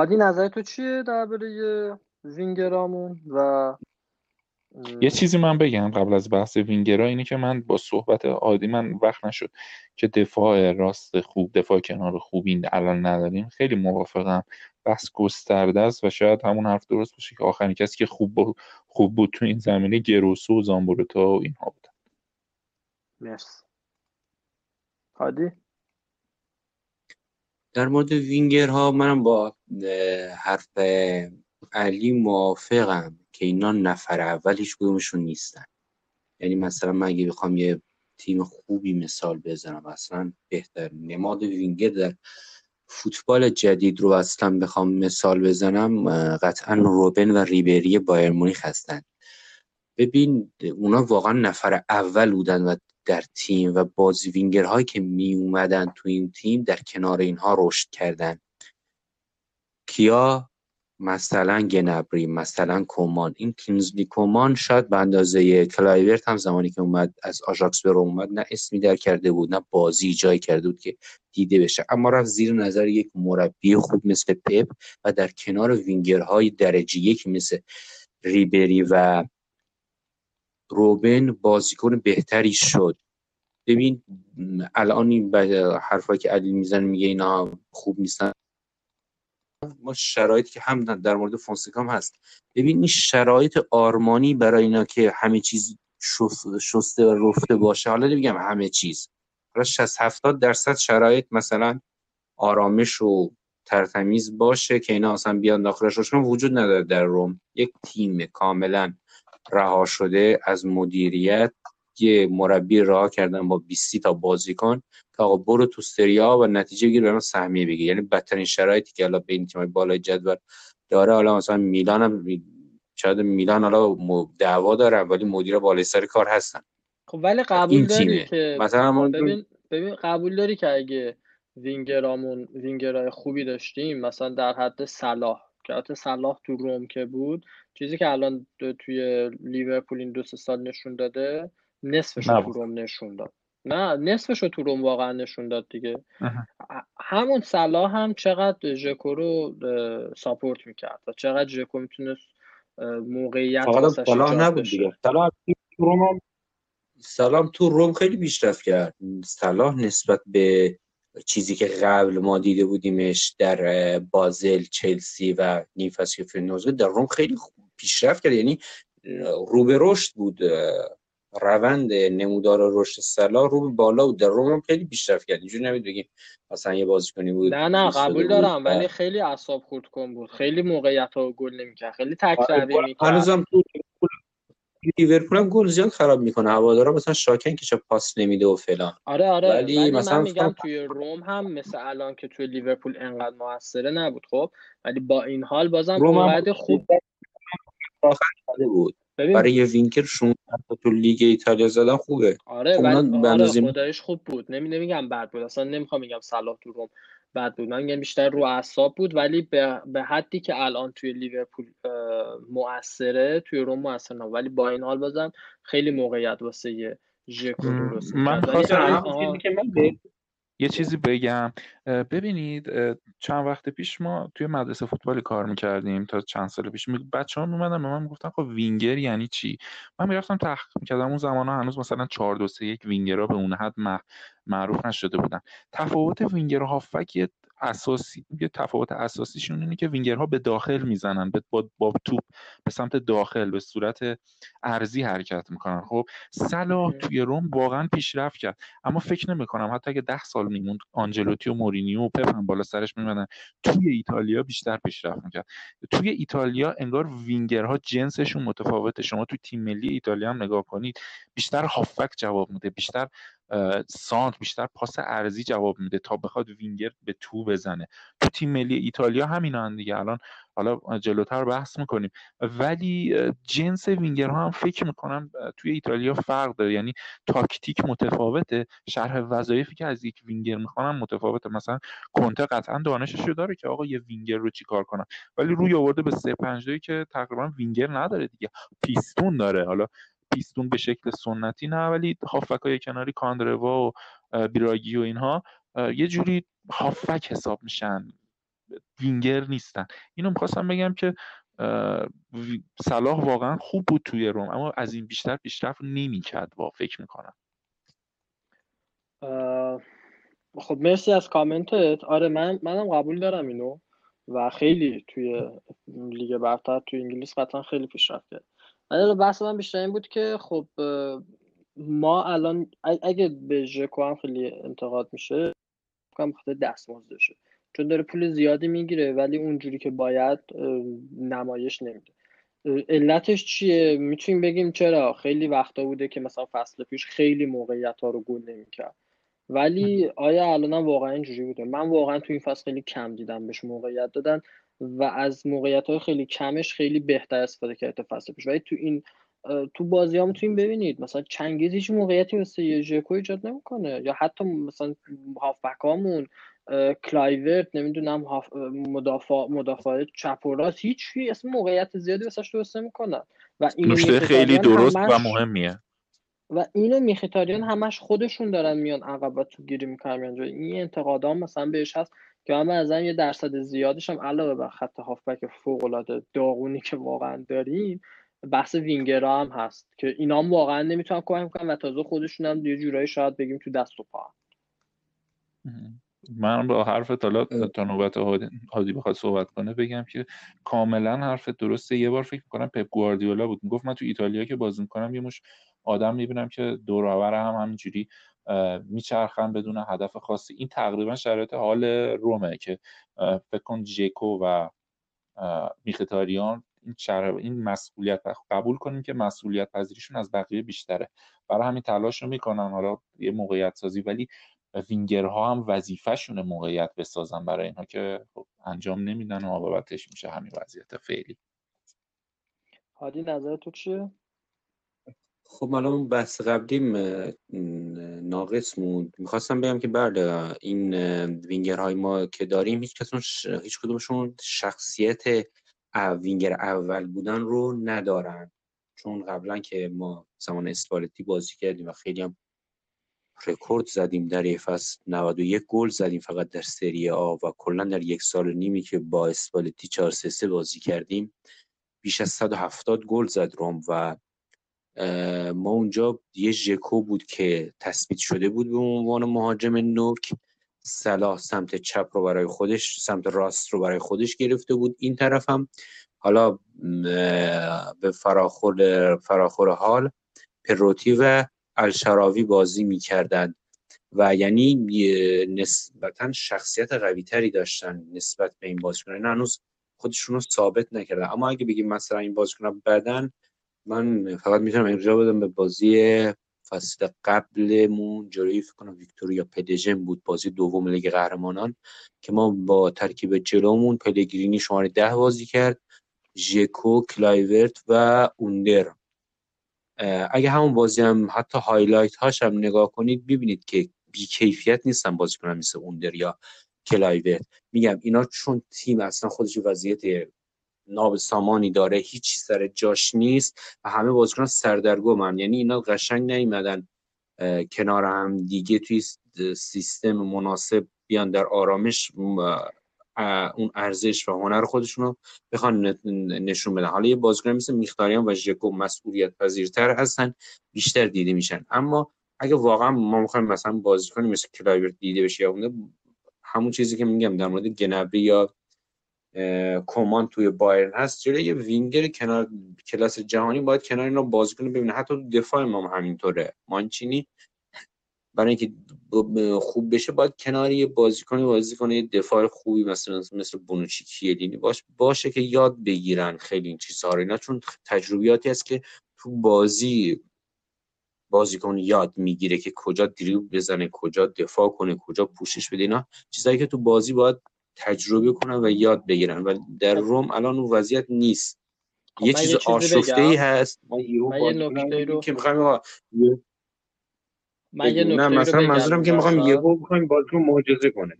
هادی نظر تو چیه درباره وینگرامون و یه چیزی من بگم قبل از بحث وینگرا اینه که من با صحبت عادی من وقت نشد که دفاع راست خوب دفاع کنار خوبی الان نداریم. خیلی موافقم. بس گسترده است و شاید همون حرف درست باشه که آخرین کسی که خوب خوب بود تو این زمینه گروسو و زامبورتا و اینها بودن مرسی. هادی؟ در مورد وینگرها منم با حرف علی موافقم که اینا نفر اول هیچ کدومشون نیستن. یعنی مثلا من اگه بخوام یه تیم خوبی مثال بزنم اصلا بهتر نماد وینگر در فوتبال جدید رو اصلا بخوام مثال بزنم قطعا روبن و ریبری بایر مونیخ هستن. ببین اونا واقعا نفر اول بودن و در تیم و بازی وینگرهایی که می اومدن تو این تیم در کنار اینها رشد کردن. کیا؟ مثلا گنابری مثلا کومان. این کینزلی کومان شاید به اندازه کلایورت هم زمانی که اومد از آژاکس به اومد نه اسمی در کرده بود نه بازی جای کرده بود که دیده بشه. اما رفت زیر نظر یک مربی خوب مثل پپ و در کنار وینگرهای درجه یک مثل ریبری و روبن بازیکن بهتری شد. ببین الان این حرفایی که علی میزن میگه اینا خوب نیستن. ما شرایطی که هم در مورد فونسکام هست. ببین این شرایط آرمانی برای اینا که همه چیز شسته و رفته باشه. حالا نمیگم همه چیز. حالا 60 70 درصد شرایط مثلا آرامش و ترتمیز باشه که اینا اصلا بیان داخلش. وجود نداره در روم. یک تیم کاملا رها شده از مدیریت یه مربی راه کردن با 20 تا بازیکن که آقا برو تو سریا و نتیجه گیر برام سهمیه بگیر. یعنی بدترین شرایطی که حالا بین تیم‌های بالای جدول داره حالا مثلا میلان هم شاید میلان حالا دعوا داره ولی مدیر بالای سر کار هستن. خب ولی قبول داری که مثلا ببین ببین قبول داری که اگه وینگرامون وینگرای خوبی داشتیم مثلا در حد صلاح که حتی صلاح تو روم که بود چیزی که الان توی لیورپول این دو سه سال نشون داده نصفش رو تو روم نشون داد. نه نصفش رو تو روم واقعا نشون داد دیگه. همون صلاح هم چقدر ژکو رو support می‌کرد و چقدر ژکو می‌تونست موقعیت صلاح نبود دیگه. صلاح تو روم سلام تو روم خیلی پیشرفت کرد. صلاح نسبت به چیزی که قبل ما دیده بودیمش در بازل چلسی و نیم فصل در روم خیلی پیشرفت کرد. یعنی رو به رشد بود روند نمودار رشد سلا رو به بالا و در روم خیلی پیشرفت کرد. اینجوری نمید بگیم مثلا یه بازیکنی بود نه نه قبول دارم ولی خیلی اعصاب خورد کن بود. خیلی موقعیت ها گل نمی‌کرد. خیلی تکراری آره، می‌کرد هنوزم تو لیورپول هم گل زیاد خراب می‌کنه هوادارا مثلا شاکن که پاس نمیده و فلان. آره آره ولی, ولی مثلا من میگم توی روم هم مثل الان که توی لیورپول انقدر موثره نبود خب ولی با این حال بازم روم خوب بود. ببین برای یه وینکر شون تو لیگ ایتالیا زدن خوبه. آره خب ولی آره خدایش خوب بود. نمی نمیگم بد بود اصلا نمی‌خوام میگم صلاح تو روم بد بود. من میگم بیشتر رو اعصاب بود ولی به, به حدی که الان توی لیورپول مؤثره توی روم مؤثر نه ولی با این حال بازم خیلی موقعیت واسه ژکو درست من خواستم که من یه چیزی بگم. ببینید چند وقت پیش ما توی مدرسه فوتبال کار می‌کردیم تا چند سال پیش. بچه ها میمدن به من می‌گفتن خب وینگر یعنی چی؟ من می‌رفتم تحقیق می‌کردم. اون زمان ها هنوز مثلا 4 2 3 1 وینگرها به اون حد معروف نشده بودن. تفاوت وینگر و هافک اساسی یه تفاوت اساسیشون اینه که وینگرها به داخل می‌زنن با, با توپ به سمت داخل به صورت ارزی حرکت می‌کنن. خب صلاح توی روم واقعا پیشرفت کرد. اما فکر نمی‌کنم حتی اگه ده سال میموند آنجلوتی و مورینیو و پپ هم بالا سرش میمدن توی ایتالیا بیشتر پیشرفت می‌کرد. توی ایتالیا انگار وینگرها جنسشون متفاوته. شما توی تیم ملی ایتالیا هم نگاه کنید بیشتر هافک جواب میده بیشتر سانت بیشتر پاس عرضی جواب میده تا بخواد وینگر به تو بزنه. تو تیم ملی ایتالیا همینا دیگه. الان حالا جلوتر بحث می‌کنیم. ولی جنس وینگرها هم فکر می‌کنم توی ایتالیا فرق داره. یعنی تاکتیک متفاوته. شرح وظایفی که از یک وینگر می‌خوان متفاوته. مثلا کنته قطعا دانشش رو داره که آقا یه وینگر رو چیکار کنم. ولی روی آورده به 3 5 که تقریبا وینگر نداره دیگه. پیستون داره. حالا پیستون به شکل سنتی نه ولی هافک های کناری کاندروا و بیراگی و اینها یه جوری هافک حساب میشن وینگر نیستن. اینو می‌خواستم بگم که صلاح واقعا خوب بود توی روم اما از این بیشتر پیشرفت نمی‌کرد با فکر می‌کنم. خب مرسی از کامنتت. آره من منم قبول دارم اینو و خیلی توی لیگ برتر توی انگلیس قطعا خیلی پیشرفت کرد ولی بحث من بیشتر این بود که خب ما الان اگه به ژکو هم خیلی انتقاد میشه کنم بخاطر دستمزدشه چون داره پول زیادی می‌گیره ولی اونجوری که باید نمایش نمیده. علتش چیه؟ می‌تونیم بگیم چرا؟ خیلی وقتا بوده که مثلا فصل پیش خیلی موقعیت ها رو گل نمی‌کرد. ولی آیا الان واقعا اینجوری بوده؟ من واقعا تو این فصل خیلی کم دیدم بهش موقعیت دادن. و از موقعیت های خیلی کمش خیلی بهتر استفاده کرده فصل پیش. ولی تو این تو بازی هم می‌تونیم ببینید. مثلا چنگیز هیچ موقعیتی مثل یه ژکو ایجاد نمی‌کنه. یا حتی مثلا هافبکامون کلایورت نمی‌دونم مدافع مدافع چپ و راست هیچ اسم موقعیت زیادی واسش درست نمی‌کنن. و این خیلی درست و مهمیه. و اینو میخیتاریان همش خودشون دارن میان عقب توپ گیری می‌کنن. میان این انتقادام مثلا بهش هست. که من از یه درصد زیادش هم علاوه بر خط هافبک فوق العاده داغونی که واقعا داریم بحث وینگرا هم هست که اینا هم واقعا نمی‌تونن کمک کنن و تازه خودشون هم یه جورایی شاید بگیم تو دست و پا. من با حرف حالا تا نوبت هادی بخواد صحبت کنه بگم که کاملا حرف درسته. یه بار فکر کنم پپ گواردیولا بود. گفت من تو ایتالیا که بازی می‌کنم یه مش آدم می‌بینم که دور هم همینجوری میچرخن بدون هدف خاصی. این تقریبا شرایط حال رومه که فکر کن جیکو و میختاریان این شر... این مسئولیت قبول کنیم که مسئولیت پذیریشون از بقیه بیشتره. برای همین تلاش رو می‌کنن حالا یه موقعیت سازی ولی وینگرها هم وظیفهشون موقعیت بسازن برای اینها که خب انجام نمیدن و عاقبتش میشه همین وضعیت فعلی. هادی نظر تو چیه؟ خب الان بحث قبلیم ناقص موند. می‌خواستم بگم که بله این وینگرهای ما که داریم هیچ کسون هیچ کدومشون شخصیت وینگر اول بودن رو ندارن. چون قبلا که ما زمان اسپالتی بازی کردیم و خیلی هم رکورد زدیم در یه فصل 91 گل زدیم فقط در سری آ و کلا در یک سال و نیمی که با اسپالتی 4 3 بازی کردیم. بیش از 170 گل زد روم و ما اونجا یه ژکو بود که تثبیت شده بود به عنوان مهاجم نوک. صلاح سمت چپ رو برای خودش سمت راست رو برای خودش گرفته بود این طرف هم حالا به فراخور فراخور حال پروتی و الشراوی بازی می‌کردند و یعنی نسبتا شخصیت قوی تری داشتن نسبت به این بازیکنان هنوز خودشون رو ثابت نکردن. اما اگه بگیم مثلا این بازیکن بدن من فقط می‌تونم اینجا بدم به بازی فصل قبلمون. جلوی فکر کنم ویکتوریا پلژن بود بازی دوم لیگ قهرمانان که ما با ترکیب جلومون پلگرینی شماره ده بازی کرد ژکو کلایورت و اوندر. اگه همون بازی هم حتی highlight هاش هم نگاه کنید ببینید که بیکیفیت نیستن بازی کنن مثل اوندر یا کلایورت. میگم اینا چون تیم اصلا خودش وضعیت نابسامانی داره هیچ سر جاش نیست و همه بازیکن سردرگمن. یعنی اینا قشنگ نیومدن کنار هم دیگه توی سیستم مناسب بیان در آرامش اون ارزش و هنر خودشون رو بخوان نشون بدن. حالا یه بازیکن مثل میخیتاریان و ژکو مسئولیت پذیرتر هستن بیشتر دیده میشن. اما اگه واقعا ما می‌خوایم مثلا بازیکن مثل کلایورت دیده بشه یا همون چیزی که میگم در مورد گنابری یا کومان توی بایرن هست. جلوی یه وینگر کنار کلاس جهانی باید کنار اینا بازی کنه ببینه. حتی دفاع ما هم همینطوره. مانچینی برای اینکه خوب بشه باید کنار یه بازیکن بازی کنه یه دفاع خوبی مثلا مثل بونوچی کیه‌لینی باش باشه که یاد بگیرن خیلی این چیزها رو. اینا چون تجربیاتی هست که تو بازی بازیکن یاد می‌گیره که کجا دریبل بزنه کجا دفاع کنه کجا پوشش بده. اینا چیزایی که تو بازی باید تجربه کنن و یاد بگیرن. و در روم الان اون وضعیت نیست. خب یه چیز آشفته ای هست. ما یه نکته رو که می‌خوایم من یه نه مثلا منظورم که می‌خوایم یه بکنیم بازیکن معجزه کنه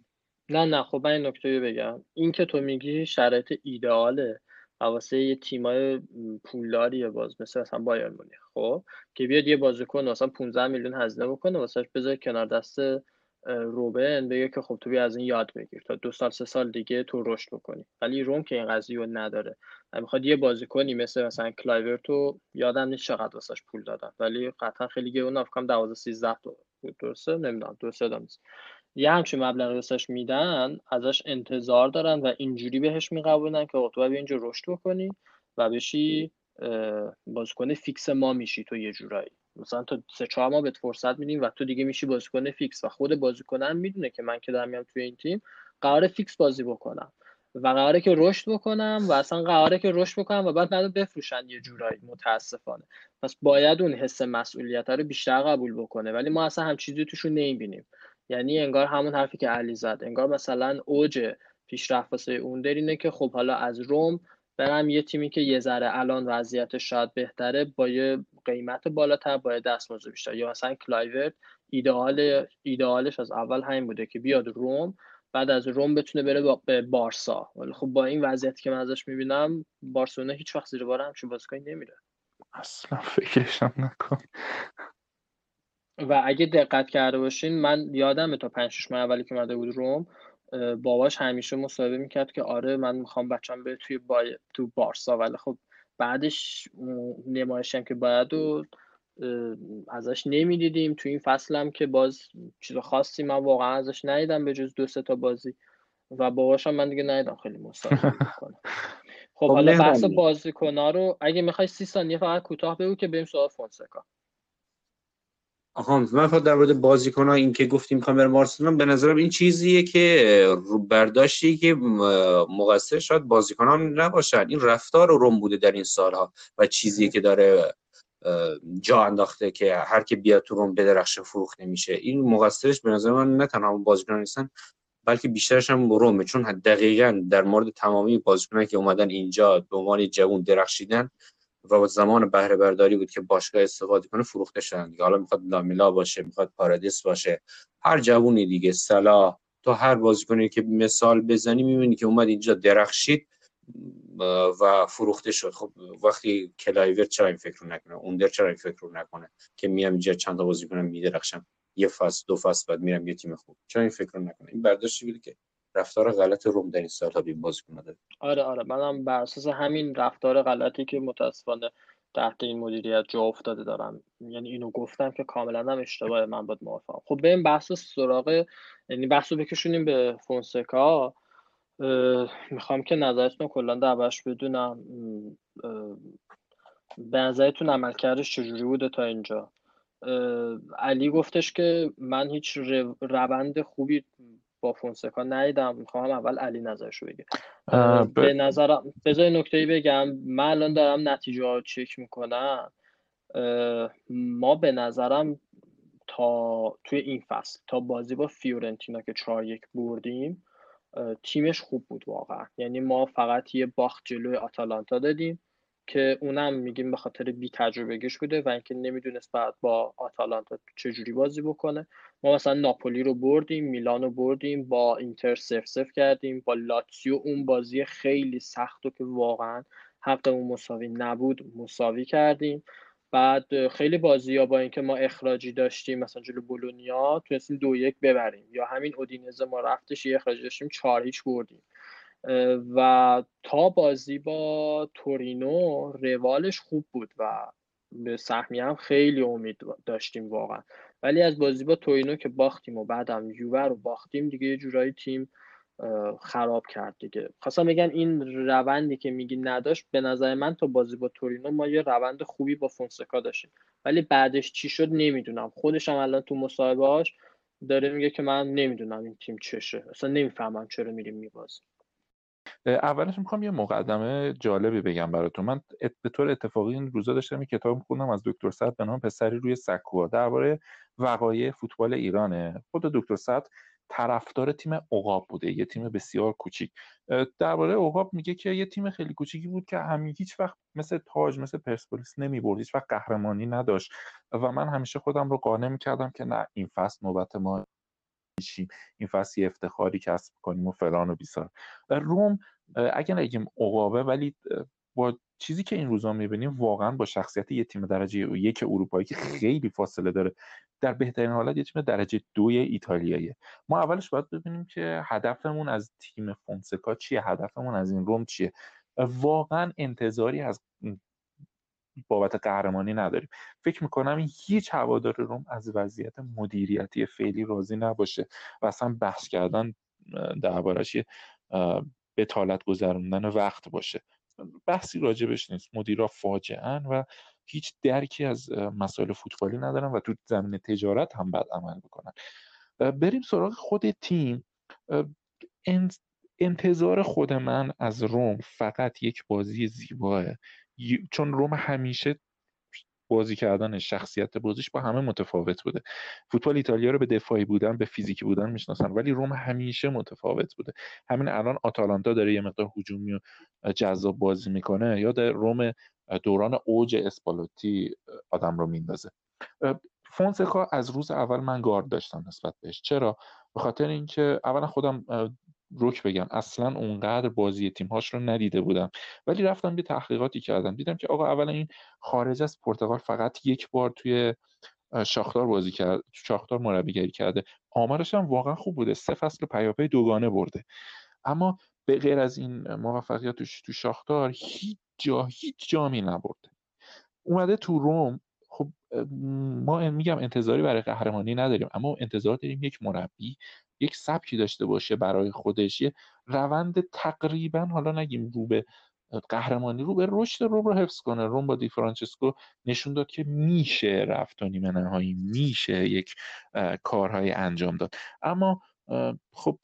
نه نه خب من این نکته رو بگم. این که تو میگی شرایط ایدئاله. واسه یه تیمای پولداریه باز مثل مثلا بایرن مونیخ خب؟ که بیاد یه بازیکن مثلا 15 میلیون هزینه بکنه واسه بذاره کنار دست روبن بگه که خب تو بیا از این یاد بگیر. تا دو سال سه سال دیگه تو رشد بکنی. ولی روم که این قضیه رو نداره. می‌خواد یه بازیکنی مثل مثلا کلایورتو یادم نیست چقدر واسش پول دادن. ولی قطعا خیلی گرون افکام 12 13 تا بود. درسته؟ نمی‌دونم. درسته دادم یه همچین مبلغی واسش میدن ازش انتظار دارن و اینجوری بهش می‌قبولونن که تو باید اینجا رشد بکنی و بشی بازیکن فیکس ما میشی تو یه جورایی. مثلا تا سه چهار ماه بهت فرصت میدیم و تو دیگه میشی بازیکن فیکس. و خود بازیکنم می‌دونه که من که دارم میام توی این تیم قرار فیکس بازی بکنم و قراره که رشد بکنم و اصلا قراره که رشد بکنم و بعد منو بفروشن یه جورایی متاسفانه. پس باید اون حس مسئولیت رو بیشتر قبول بکنه. ولی ما اصلا هم چیزی توشون نمی‌بینیم. یعنی انگار همون حرفی که علی زد. انگار مثلا اوج پیشرفت واسه اون در اینه که خب حالا از روم برم یه تیمی که یه ذره الان وضعیتش شاید بهتره با یه قیمت بالاتر با دستمزد بیشتر. یا مثلا کلایورت ایدئال ایدئالش از اول همین بوده که بیاد روم بعد از روم بتونه بره به بارسا. ولی خب با این وضعیتی که من ازش می‌بینم بارسلونا هیچ وقت زیر بار همچین بازیکنی نمیره. اصلا فکرشم نکن. و اگه دقت کرده باشین من یادم تا 5 6 ماه اولی که اومده بود روم باباش همیشه مصاحبه می‌کرد که آره من می‌خوام بچم به توی با... تو بارسا. ولی خب بعدش نمایشی هم که باید و ازش نمی‌دیدیم. تو این فصل هم که باز چیز خاصی من واقعا ازش ندیدم به جز دو سه تا بازی. و باباشم من دیگه ندیدم خیلی مصاحبه کنه خب, خب حالا بحث بازیکن رو اگه می‌خوای سی ثانیه فقط کوتاه بگو که بریم سوال فونسکا. آها من فقط در مورد بازیکن ها این که گفتیم کامر مارسلون به نظرم این چیزیه که برداشتی که مقصر شاید بازیکن ها نباشن. این رفتار روم بوده در این سالها و چیزیه که داره جا انداخته که هر که بیاد تو روم بدرخشه فروخته میشه این مقصرش به نظر من نه تنها بازیکن نیستن بلکه بیشترش هم رومه. چون دقیقا در مورد تمامی بازیکنان که اومدن اینجا به عنوان جوون درخشیدن و زمان بهره برداری بود که باشگاه استفاده کنه فروخته شدن دیگه. حالا می‌خواد لامیلا باشه می‌خواد پارادیس باشه. هر جوونی دیگه صلاح. تو هر بازیکنی که مثال بزنی می‌بینی که اومد اینجا درخشید و فروخته شد. خب وقتی کلایور چرا این فکر رو نکنه؟ اوندر چرا این فکر رو نکنه که میام اینجا چند تا بازی میدرخشم؟ یه فصل دو فصل بعد میرم یه تیم خوب. چرا این فکر رو نکنه؟ این برداشتی بوده که رفتار غلط روم در این سالها به بازیکن داره. آره آره. منم بر اساس همین رفتار غلطی که متاسفانه تحت این مدیریت جا افتاده دارم. یعنی اینو گفتم که کاملا هم اشتباه من باید موافقم. خب بریم بحث سراغ یعنی بحث رو بکشونیم به فونسکا. می‌خوام که نظرتون کلا دربارش بدونم. به نظرتون عملکردش چجوری بوده تا اینجا؟ علی گفتش که من هیچ روند خوبی با فونسکا ندیدم. می‌خوام اول علی نظرشو بگه. به نظرم بذار نکته بگم من الان دارم نتیجه ها چک می‌کنم. ما به نظرم تا توی این فصل تا بازی با فیورنتینا که 4 یک بردیم تیمش خوب بود واقعا. یعنی ما فقط یه باخت جلوی آتالانتا دادیم. که اونم میگیم به خاطر بی تجربهگیش بوده و اینکه نمی‌دونست بعد با آتالانتا چجوری بازی بکنه. ما مثلا ناپولی رو بردیم میلان رو بردیم با اینتر سف سف کردیم با لاتسیو اون بازی خیلی سخت و که واقعا حقمون مساوی نبود مساوی کردیم. بعد خیلی بازی ها با اینکه ما اخراجی داشتیم مثلا جلو بولونیا تونستیم دو یک ببریم. یا همین اودینزه ما رفتش یه اخراجی داشتیم چهار هیچ بردیم. و تا بازی با تورینو روالش خوب بود و به سهمی هم خیلی امید داشتیم واقعا. ولی از بازی با تورینو که باختیم و بعدم یووه رو باختیم دیگه یه جورایی تیم خراب کرد دیگه. خواستم بگم این روندی که میگی نداشت به نظر من تا بازی با تورینو ما یه روند خوبی با فونسکا داشتیم. ولی بعدش چی شد نمی‌دونم. خودش هم الان تو مصاحبهاش داره میگه که من نمی‌دونم این تیم چشه اصلا نمی‌فهمم چرا میریم میبازیم. اولش می‌خوام یه مقدمه جالبی بگم براتون. من به طور اتفاقی این روزا داشتم یه کتاب خوندم از دکتر سعد به نام پسری روی سکوها درباره وقایع فوتبال ایرانه. خود دکتر سعد طرفدار تیم عقاب بوده یه تیم بسیار کوچیک. درباره عقاب میگه که یه تیم خیلی کوچیکی بود که همین هیچ وقت مثل تاج مثل پرسپولیس نمی‌برد هیچ وقت قهرمانی نداشت. و من همیشه خودم رو قانع می‌کردم که نه این فصل نوبت ما میشیم این فصل افتخاری کسب کنیم و فلان و بیسار. روم اگر نگیم عقابه ولی با چیزی که این روزا می‌بینیم واقعا با شخصیت یه تیم درجه یک اروپایی که خیلی فاصله داره در بهترین حالت یه تیم درجه دوی ایتالیاییه. ما اولش باید ببینیم که هدفمون از تیم فونسکا چیه هدفمون از این روم چیه. واقعا انتظاری از بابت قهرمانی نداریم. فکر می‌کنم هیچ هوادار روم از وضعیت مدیریتی فعلی راضی نباشه و اصلا بحث کردن دربارش به طالت گذروندن وقت باشه. بحثی راجبش نیست. مدیرا فاجعه و هیچ درکی از مسائل فوتبالی ندارن و تو زمین تجارت هم بد عمل می‌کنن. بریم سراغ خود تیم. انتظار خود من از روم فقط یک بازی زیباه. چون روم همیشه بازی کردن شخصیت بازیش با همه متفاوت بوده. فوتبال ایتالیا رو به دفاعی بودن به فیزیکی بودن می‌شناسن ولی روم همیشه متفاوت بوده. همین الان آتالانتا داره یه مقدار هجومی و جذاب بازی می‌کنه. یا در روم دوران اوج اسپالوتی آدم رو میندازه فونسکا از روز اول من گارد داشتم نسبت بهش. چرا؟ به خاطر اینکه اولا خودم روک بگم اصلا اونقدر بازی تیمهاش رو ندیده بودم. ولی رفتم یه تحقیقاتی کردم. دیدم که آقا اولا این خارج از پرتغال فقط یک بار توی شاختار بازی کرد شاختار مربیگری کرده. آمارش هم واقعا خوب بوده. سه فصل پیاپی دوگانه برده. اما به غیر از این موفقیتش تو شاختار هیچ جا هیچ جامی نبرده. اومده تو روم خب ما میگم انتظاری برای قهرمانی نداریم اما انتظار داریم یک مربی یک سبکی داشته باشه برای خودش. یه روند تقریبا حالا نگیم رو به قهرمانی رو به رشد روم رو حفظ کنه. روم با دی فرانچسکو نشون داد که میشه رفت تا نیمه نهایی میشه یک کارهای انجام داد. اما خب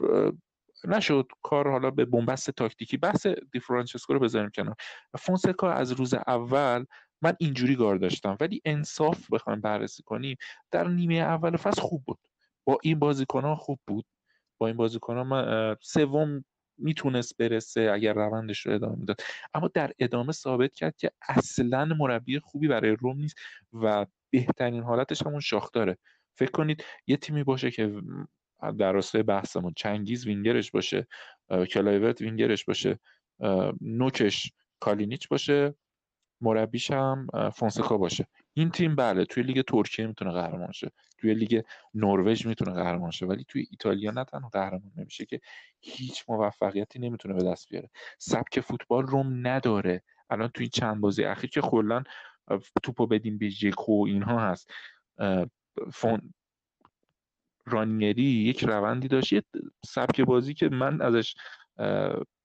نشد کار حالا به بنبست تاکتیکی. بحث دی فرانچسکو رو بذاریم کنار. فونسکا از روز اول من اینجوری گار داشتم. ولی انصاف بخوایم بررسی کنیم در نیمه اول فصل خوب بود. با این بازیکن ها خوب بود. با این بازیکن ها سوم می‌تونست برسه اگر روندش رو ادامه می‌داد. اما در ادامه ثابت کرد که اصلا مربی خوبی برای روم نیست و بهترین حالتش همون شاختاره. فکر کنید یه تیمی باشه که در راستای بحثمون چنگیز وینگرش باشه کلایورت وینگرش باشه نوکش کالینیچ باشه مربیش هم فونسکا باشه. این تیم بله توی لیگ ترکیه می‌تونه قهرمان شه. توی لیگ نروژ می‌تونه قهرمان شه. ولی توی ایتالیا نه تنها قهرمان نمیشه که هیچ موفقیتی نمی‌تونه به دست بیاره. سبک فوتبال روم نداره. الان توی چند بازی اخیر که کلا توپو بدیم به ژکو اینها هست. اون رانیری یک روندی داشت. یه سبک بازی که من ازش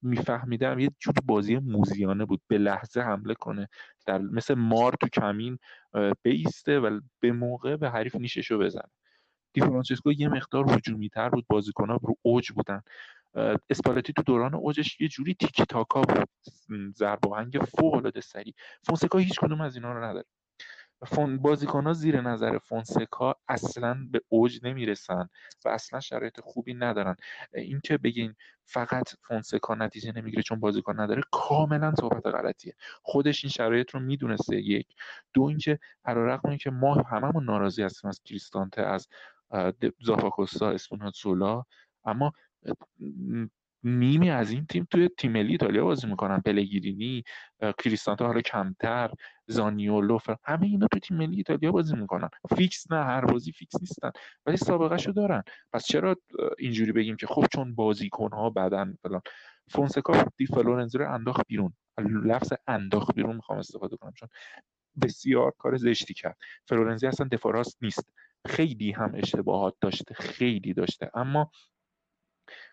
میفهمیدم. یه جور بازی موزیانه بود. به لحظه حمله کنه. در مثل مار تو کمین بیسته و به موقع به حریف نیششو بزنه. دی فرانسیسکو یه مقدار هجومی تر بود. بازیکنها رو اوج بودن. اسپالتی تو دوران اوجش یه جوری تیکی تاکا بود ضرب فوق العاده سری فونسکا هیچ کدوم از اینا رو نداره. فون بازیکن ها زیر نظر فونسکا اصلا به اوج نمی‌رسن و اصلا شرایط خوبی ندارن. اینکه بگین فقط فونسکا نتیجه نمی‌گیره چون بازیکن نداره کاملا صحبت غلطیه. خودش این شرایط رو می‌دونسته. یک. دو اینکه علیرغم که ما هممون ناراضی هستیم از کریستانته از زاپاکوستا سولا اما نیمی از این تیم توی تیم ملی ایتالیا بازی می‌کنن پلگرینی کریستانته حالا کمتر زانیولو همه اینا توی تیم ملی ایتالیا بازی می‌کنن. فیکس نه هر بازی فیکس نیستن ولی سابقه شو دارن. پس چرا اینجوری بگیم که خب چون بازیکن ها بدن فلان. فونسکا دی فلورنزی رو انداخت بیرون. لفظ انداخت بیرون می‌خوام استفاده کنم چون بسیار کار زشتی کرد. فلورنزی اصلا دفاع نیست. خیلی هم اشتباهات داشته خیلی داشته. اما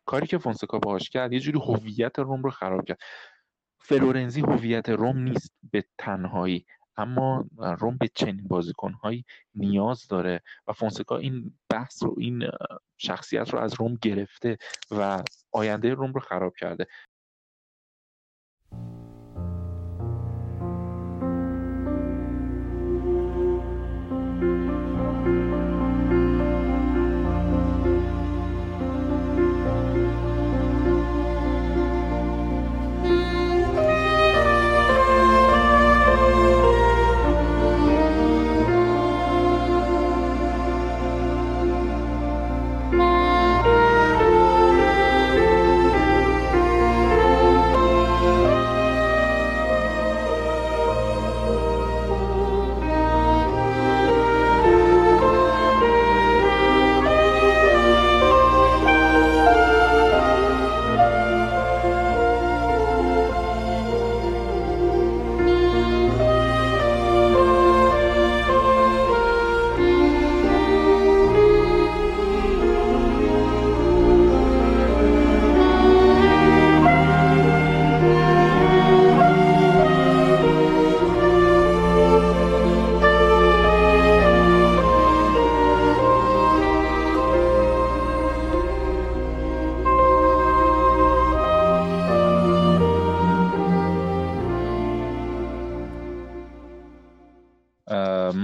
کاری که فونسکا باهاش کرد یه جوری هویت روم رو خراب کرد. فلورنزی هویت روم نیست به تنهایی اما روم به چنین بازیکنهایی نیاز داره و فونسکا این بحث رو این شخصیت رو از روم گرفته و آینده روم رو خراب کرده.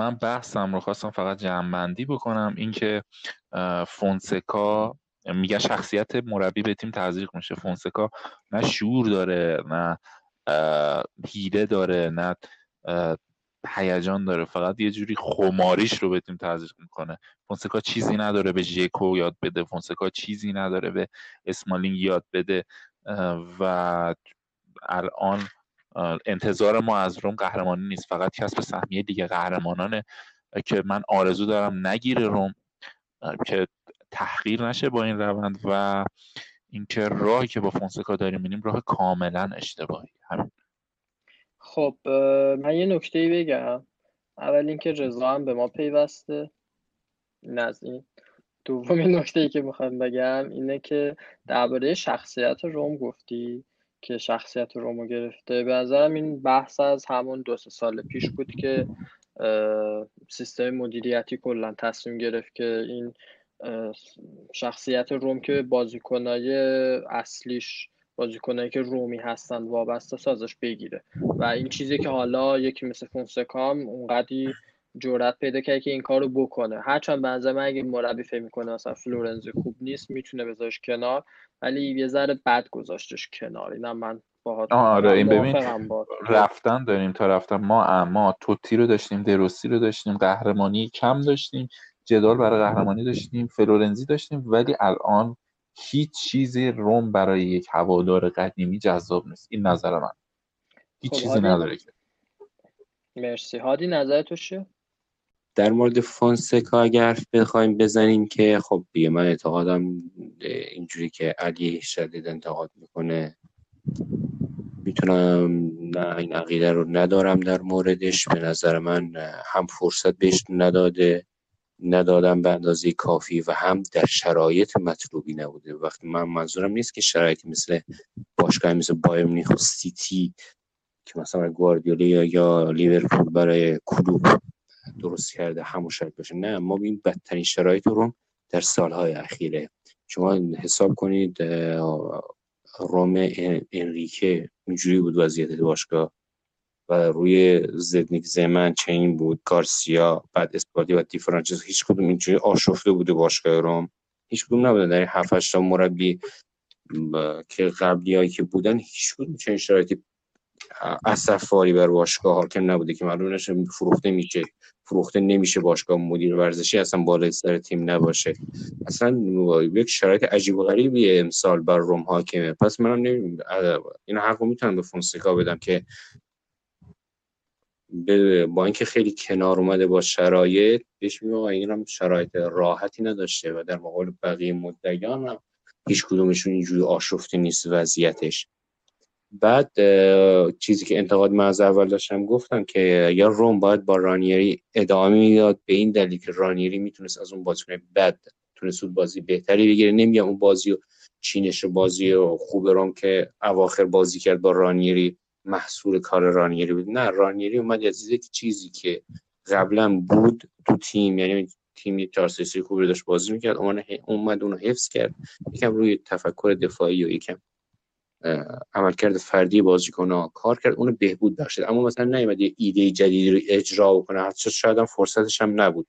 من بحثم رو خواستم فقط جمعبندی بکنم اینکه فونسکا میگه شخصیت مربی به تیم تزریق میشه. فونسکا نه شعور داره نه هیله داره نه هیجان داره. فقط یه جوری خماریش رو به تیم تزریق می‌کنه. فونسکا چیزی نداره به ژکو یاد بده. فونسکا چیزی نداره به اسمالینگ یاد بده. و الان انتظار ما از روم قهرمانی نیست. فقط کسب سهمیه دیگه قهرمانانه که من آرزو دارم نگیره روم که تحقیر نشه با این روند و اینکه راهی که با فونسکا داریم میریم راه کاملا اشتباهی. همین. خب من یه نکته بگم. اول اینکه رضا هم به ما پیوسته. این دومین نکته ای که می‌خوام بگم اینه که درباره شخصیت روم گفتی. که شخصیت رومو گرفته. به نظرم این بحث از همون دو سه سال پیش بود که سیستم مدیریتی کلا تصمیم گرفت که این شخصیت روم که بازیکنای اصلیش بازیکنایی که رومی هستن وابسته‌س ازش بگیره. و این چیزی که حالا یکی مثل فونسکام اونقدی جرأت پیدا کرده که این کارو بکنه. هرچند به من اگه مربی فکر می‌کنه اصلا فلورنزی خوب نیست می‌تونه بذارش کنار ولی یه ذره بد گذاشتش کنار. اینم من آره این ببین رفتن داریم تا رفتن. ما اما توتی رو داشتیم دروسی رو داشتیم قهرمانی کم داشتیم جدال برای قهرمانی داشتیم فلورنزی داشتیم ولی الان هیچ چیزی روم برای یک هوادار قدیمی جذاب نیست. این نظر من. هیچ خب چیزی نداره که. مرسی. هادی نظر تو چیه؟ در مورد فونسکا اگر بخوایم بزنیم که خب بیه من اعتقادم اینجوری که علی شدید انتقاد می‌کنه. می‌تونم نه این عقیده رو ندارم در موردش. به نظر من هم فرصت بهش نداده ندادم به اندازه کافی و هم در شرایط مطلوبی نبوده. وقتی من منظورم نیست که شرایطی مثل باشگاه مثل بایر مونیخ سیتی که مثلا گواردیولا یا لیورپول برای کلوب درست کرده همون شرایط باشه. نه ما این بدترین شرایط رو در سالهای اخیره. شما حساب کنید روم انریکه اینجوری بود وضعیت باشگاه و روی زدنیک زمن چین بود گارسیا بعد اسپادی و دی هیچ کدوم اینجوری آشفته بوده باشگاه روم هیچ کدوم نبوده در هفت تا مربی که قبلی هایی که بودن هیچ کدوم چنین شرایطی فاری بر باشگاه حاکم نبوده که معلوم نشه فروخته میشه. فروخته نمیشه باشگاه مدیر ورزشی اصلا بالای سر تیم نباشه. اصلا یک شرایط عجیب و غریبی امسال بر روم حاکمه. پس منم نمی... این حقو می‌تونم به فونسکا بدم که با اینکه خیلی کنار اومده با شرایط بهش میگم این هم شرایط راحتی نداشته و در مقابل بقیه مدعیان هم هیچ کدومشون اینجوری آشفته نیست وضعیتش. بعد چیزی که انتقاد من از اول داشتم گفتم که یا روم باید با رانیری ادامه می‌داد به این دلیل که رانیری می‌تونست از اون بازیکن بد تونست بازی بهتری بگیره. نمیگم اون بازی و چینش بازی و خوب روم که اواخر بازی کرد با رانیری محصول کار رانیری بود. نه رانیری اومد از یک چیزی که قبلا بود تو تیم یعنی تیم چهار سه خوبی داشت بازی می‌کرد. اومد اونو حفظ کرد یکم روی تفکر دفاعی و یکم عملکرد فردی بازیکن کار کرد اونو بهبود بخشید. اما مثلا نیومد یه ایده جدیدی رو اجرا بکنه. حتی شاید هم فرصتش هم نبود.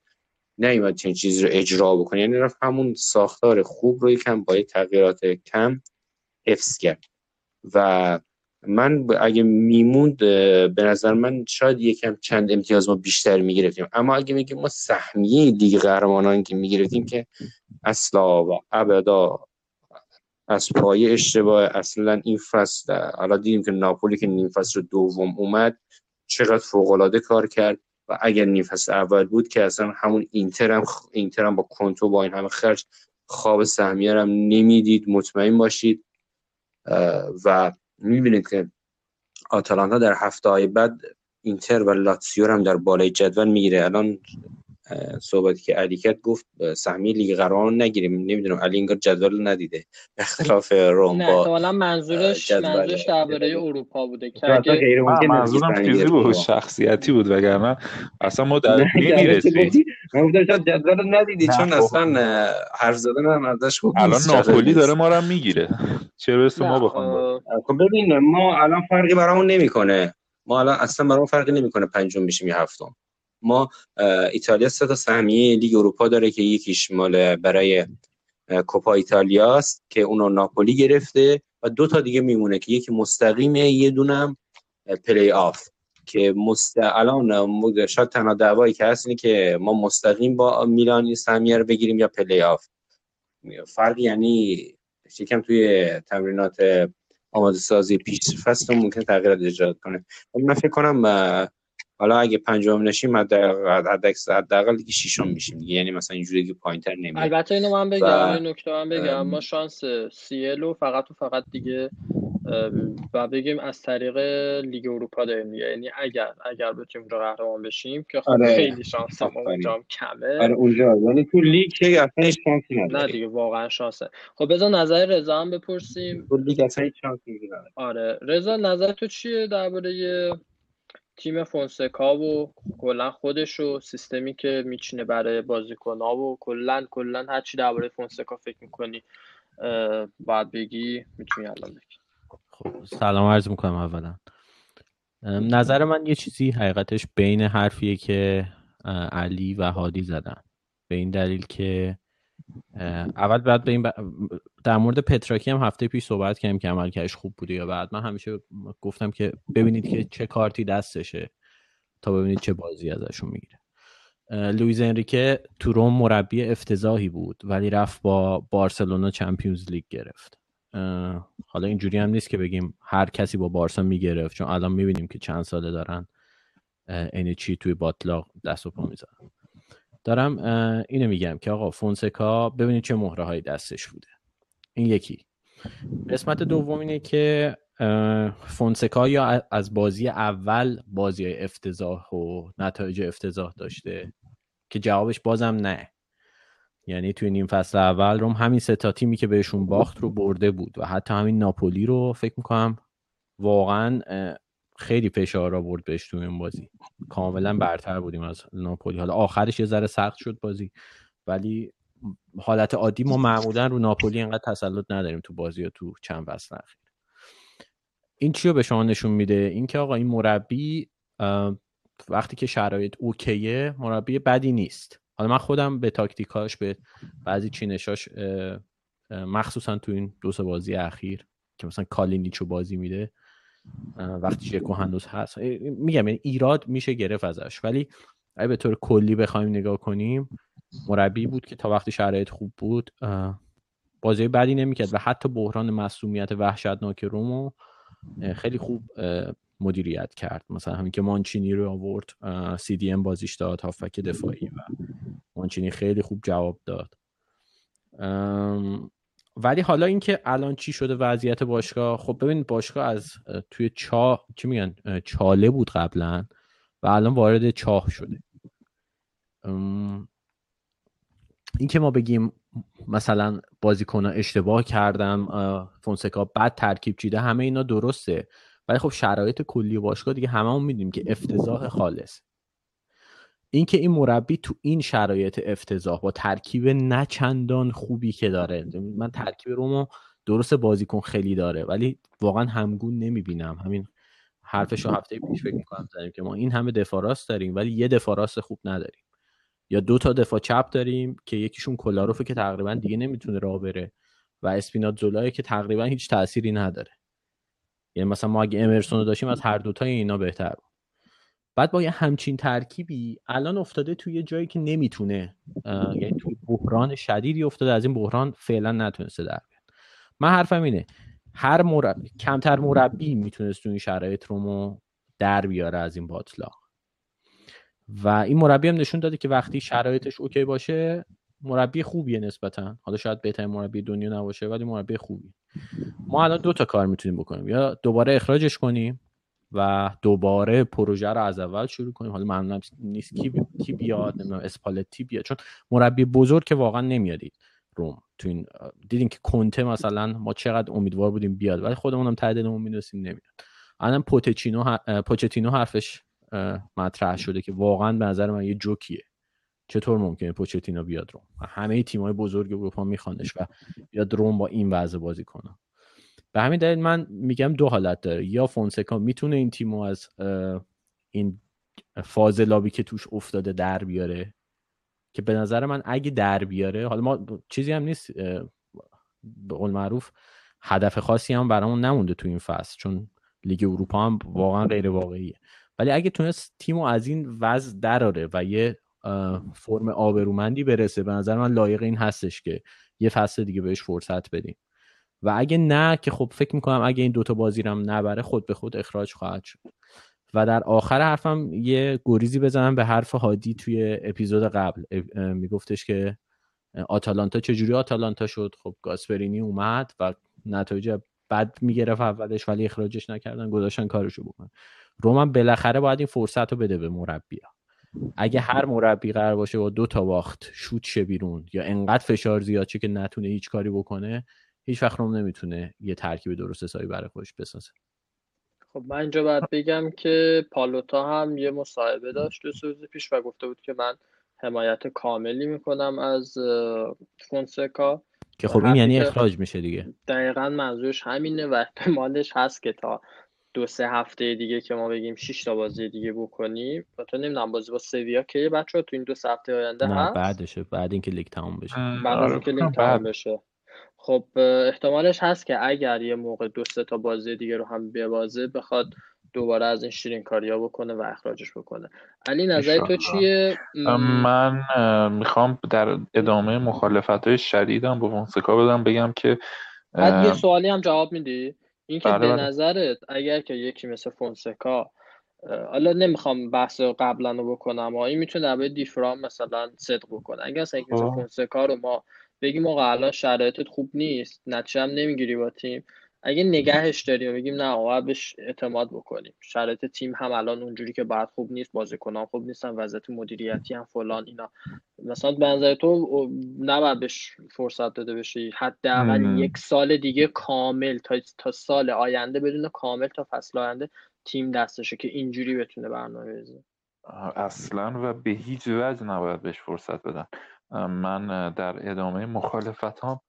نیومد چنین چیزی رو اجرا بکنه. یعنی رفت همون ساختار خوب رو یکم با تغییرات کم حفظ کرد. و من اگه میموند به نظر من شاید یکم چند امتیاز ما بیشتر می‌گرفتیم. اما اگه میگیم ما سهمیه لیگ قهرمانان که می‌گرفتیم که اصلا و ابدا از پای اشتباه اصلا این فصل حالا دیدیم که ناپولی که نیم فصل دوم اومد چقدر فوق کار کرد و اگر نیم فصل اول بود که اصلا همون اینتر هم, اینتر هم با کنتو با این همه خرج خواب سهمیه هم نمی‌دید مطمئن باشید. و می‌بینید که آتالانتا در هفته های بعد اینتر و لاتسیو هم در بالای جدول می‌گیره. الان صحبتی که علی کرد گفت سهمیه لیگ قهرمانان نگیریم. نمی‌دونم علی انگار جدول ندیده. اختلاف روم نه با منظورش منظورش درباره اروپا بوده که منظورم چیزی بود شخصیتی بود وگرنه. اصلا ما در نمی‌رسیم من گفتم جدول ندیدی چون خب. اصلا حرف زدن هم ازش خوب الان ناپولی داره ما رو می‌گیره. چه برسه ما بخوام خب ببین ما الان فرقی برامون نمی‌کنه. ما الان اصلا برامون فرقی نمی‌کنه پنجم میشیم یا هفتم. ما ایتالیا سه تا سهمیه لیگ اروپا داره که یکیش مال برای کوپا ایتالیاست که اونو ناپولی گرفته و دو تا دیگه میمونه که یکی مستقیمه یه دونم پلی آف که مست... الان شاید تنها دعوایی که هست اینه که ما مستقیم با میلان سهمیه رو بگیریم یا پلی آف. فرق یعنی یکم توی تمرینات آماده سازی پیش فصل ممکن تغییرات ایجاد کنه. من فکر کنم حالا اگه پنجم نشیم حداقل دیگه ششم میشیم دیگه. یعنی مثلا اینجوری دیگه پایینتر نمیاد. البته اینو من بگم و... این نکته من بگم. ما شانس سیلو فقط و فقط دیگه و بگیم از طریق لیگ اروپا داریم دیگه. یعنی اگر اگر بتونیم رو قهرمان بشیم که خب آره. خیلی شانس ما اونجا کمه. آره اونجا. یعنی تو لیگ که اصلا شانسی نداره. نه دیگه واقعا شانسه. خب بذار نظر رضا هم بپرسیم. تو لیگ اصلا شانسی نداره. آره. رضا نظر تو چیه درباره تیم فونسکا و کلا خودش و سیستمی که میچینه برای بازیکن‌ها و کلا کلا هر چی درباره فونسکا فکر می‌کنی بعد بگی می‌تونی الان بگی. خب سلام عرض می‌کنم اولا. نظر من یه چیزی حقیقتش بین حرفیه که علی و هادی زدن. به این دلیل که اول بعد به این در مورد پتراکی هم هفته پیش صحبت کردیم که عملکردش خوب بوده یا بعد من همیشه گفتم که ببینید که چه کارتی دستشه تا ببینید چه بازی ازشون می‌گیره. لویز انریکه تو روم مربی افتضاحی بود ولی رفت با بارسلونا چمپیونز لیگ گرفت. حالا اینجوری هم نیست که بگیم هر کسی با بارسا می‌گرفت چون الان می‌بینیم که چند ساله دارن چی توی باتلاق دست و پا می‌زنن دارم اینو میگم که آقا فونسکا ببینید چه مهره های دستش بوده. این یکی. قسمت دوم اینه که فونسکا یا از بازی اول بازی افتضاح و نتایج افتضاح داشته که جوابش بازم نه. یعنی توی نیم فصل اول روم همین ستا تیمی که بهشون باخت رو برده بود و حتی همین ناپولی رو فکر می‌کنم واقعا خیلی فشار آورد بهش تو این بازی. کاملا برتر بودیم از ناپولی. حالا آخرش یه ذره سخت شد بازی ولی حالت عادی ما معمولا رو ناپولی انقدر تسلط نداریم تو بازی یا تو چند فصل اخیر. این چی رو به شما نشون میده؟ اینکه آقا این مربی وقتی که شرایط اوکیه مربی بدی نیست. حالا من خودم به تاکتیکاش به بعضی چینشاش مخصوصا تو این دو بازی اخیر که مثلا کالینیچو بازی میده وقتی شکو هنوز هست. میگم یعنی ایراد میشه گرفت ازش. ولی اگه به طور کلی بخوایم نگاه کنیم مربی بود که تا وقتی شرایط خوب بود بازی بدی نمی‌کرد و حتی بحران مسئولیت وحشتناک رومو خیلی خوب مدیریت کرد. مثلا همین که مانچینی رو آورد سی دی ام بازیش داد هافک دفاعی و مانچینی خیلی خوب جواب داد. ولی حالا اینکه الان چی شده وضعیت باشگاه خب ببینید باشگاه از توی چاه چی میگن چاله بود قبلا و الان وارد چاه شده. اینکه ما بگیم مثلا بازیکن اشتباه کردم فونسکا بد ترکیب چیده همه اینا درسته. ولی خب شرایط کلی باشگاه دیگه هممون می‌دونیم که افتضاح خالص. اینکه این مربی تو این شرایط افتضاح با ترکیب نچندان خوبی که داره. من ترکیب رومو درست بازیکن خیلی داره ولی واقعا همگون نمی‌بینم. همین حرفش رو هفته پیش فکر می‌کنم زدیم که ما این همه دفاع راست داریم ولی یه دفاع راست خوب نداریم. یا دو تا دفاع چپ داریم که یکیشون کلاروفه که تقریبا دیگه نمی‌تونه راه بره و اسپینات زولای که تقریبا هیچ تأثیری نداره. یعنی مثلا ما اگه امرسون رو داشتیم از هر دوتای اینا بهتر بعد با یه همچین ترکیبی الان افتاده توی یه جایی که نمی‌تونه یعنی توی بحران شدیدی افتاده از این بحران فعلا نتونسته در بیاد. من حرفم اینه هر مربی کمتر مربی می‌تونست تو این شرایط رو در بیاره از این باطلاق. و این مربی هم نشون داده که وقتی شرایطش اوکی باشه مربی خوبیه نسبتا. حالا شاید بهترین مربی دنیا نباشه ولی مربی خوبی ما الان دو تا کار می‌تونیم بکنیم. یا دوباره اخراجش کنیم و دوباره پروژه رو از اول شروع کنیم. حالا معلوم نیست کی, کی بیاد نمی‌دونم اسپالتی بیاد. چون مربی بزرگ که واقعا نمیادید روم تو این دیدین که کنته مثلا ما چقدر امیدوار بودیم بیاد ولی خودمون هم تعدادمون می‌دونستیم نمیاد. الان پوتچینو پوچتینو حرفش مطرح شده که واقعا به نظر من یه جوکیه. چطور ممکنه پوچتینو بیاد روم؟ همه تیم‌های بزرگ اروپا میخوانش و بیاد روم با این وضع بازی کنه. به همین دلیل من میگم دو حالت داره. یا فونسکا می‌تونه این تیمو از این فاضلابی که توش افتاده در بیاره. که به نظر من اگه در بیاره حالا ما چیزی هم نیست به قول معروف هدف خاصی هم برامون نمونده تو این فصل. چون لیگ اروپا هم واقعا غیر واقعیه. ولی اگه تونست تیمو از این وضع دراره و یه فرم آبرومندی برسه به نظر من لایق این هستش که یه فصل دیگه بهش فرصت بدیم. و اگه نه که خب فکر می‌کنم اگه این دوتا بازی هم نبره خود به خود اخراج خواهد شد. و در آخر حرفم یه گریزی بزنم به حرف هادی توی اپیزود قبل. میگفتش که آتالانتا چجوری آتالانتا شد؟ خب گاسپرینی اومد و نتایج بد می‌گرفت اولش ولی اخراجش نکردن گذاشتن کارشو بکنن. رومن بالاخره باید این فرصت رو بده به مربیا اگه هر مربی قرار باشه با دو تا باخت شوت شه بیرون یا انقدر فشار زیاد چه که نتونه هیچ کاری بکنه هیچ وقت روم نمی‌تونه یه ترکیب درست حسابی برای خودش بسازه. خب من اینجا باید بگم که پالوتا هم یه مصاحبه داشت دو روز پیش و گفته بود که من حمایت کاملی می‌کنم از فونسکا. که خب این یعنی اخراج میشه دیگه. دقیقا منظورش همینه و احتمالش هست که تا دو سه هفته دیگه که ما بگیم 6 تا بازی دیگه بکنیم. تو نمی‌دونم بازی با سویا که بچه تو این دو سه هفته آینده هست؟ بعدشه. بعد اینکه لیگ تموم بشه. بعد از اینکه لیگ تموم بشه. خب احتمالش هست که اگر یه موقع دو سه تا بازی دیگه رو هم ببازه بخواد دوباره از این شیرین کاریا بکنه و اخراجش بکنه. علی نظر تو چیه؟ من می‌خوام در ادامه مخالفت های شدیدم با فونسکا بدم بگم که بعد یه سوالی هم جواب میدی؟ اینکه بله به بله. نظرت اگر که یکی مثل فونسکا حالا نمی‌خوام بحث قبلا رو بکنم این می‌تونه به دیفرام مثلا صدق بکنه. اگر مثلا یکی مثل فونسکا رو ما بگیم آقا الان شرایطت خوب نیست نتیجه هم نمی‌گیری با تیم. اگه نگهش داریم و بگیم نه آقا بهش اعتماد بکنیم. شرایط تیم هم الان اونجوری که بعد خوب نیست بازیکنان خوب نیستن وضعیت مدیریتی هم فلان اینا. مثلا به نظر تو نباید بهش فرصت داده بشه حداقل یک سال دیگه کامل تا, تا سال آینده بدون کامل تا فصل آینده تیم دستشه که اینجوری بتونه برنامه بریزه اصلا و به هیچ وجه نباید بهش فرصت بدن. من در ادامه مخالفت ها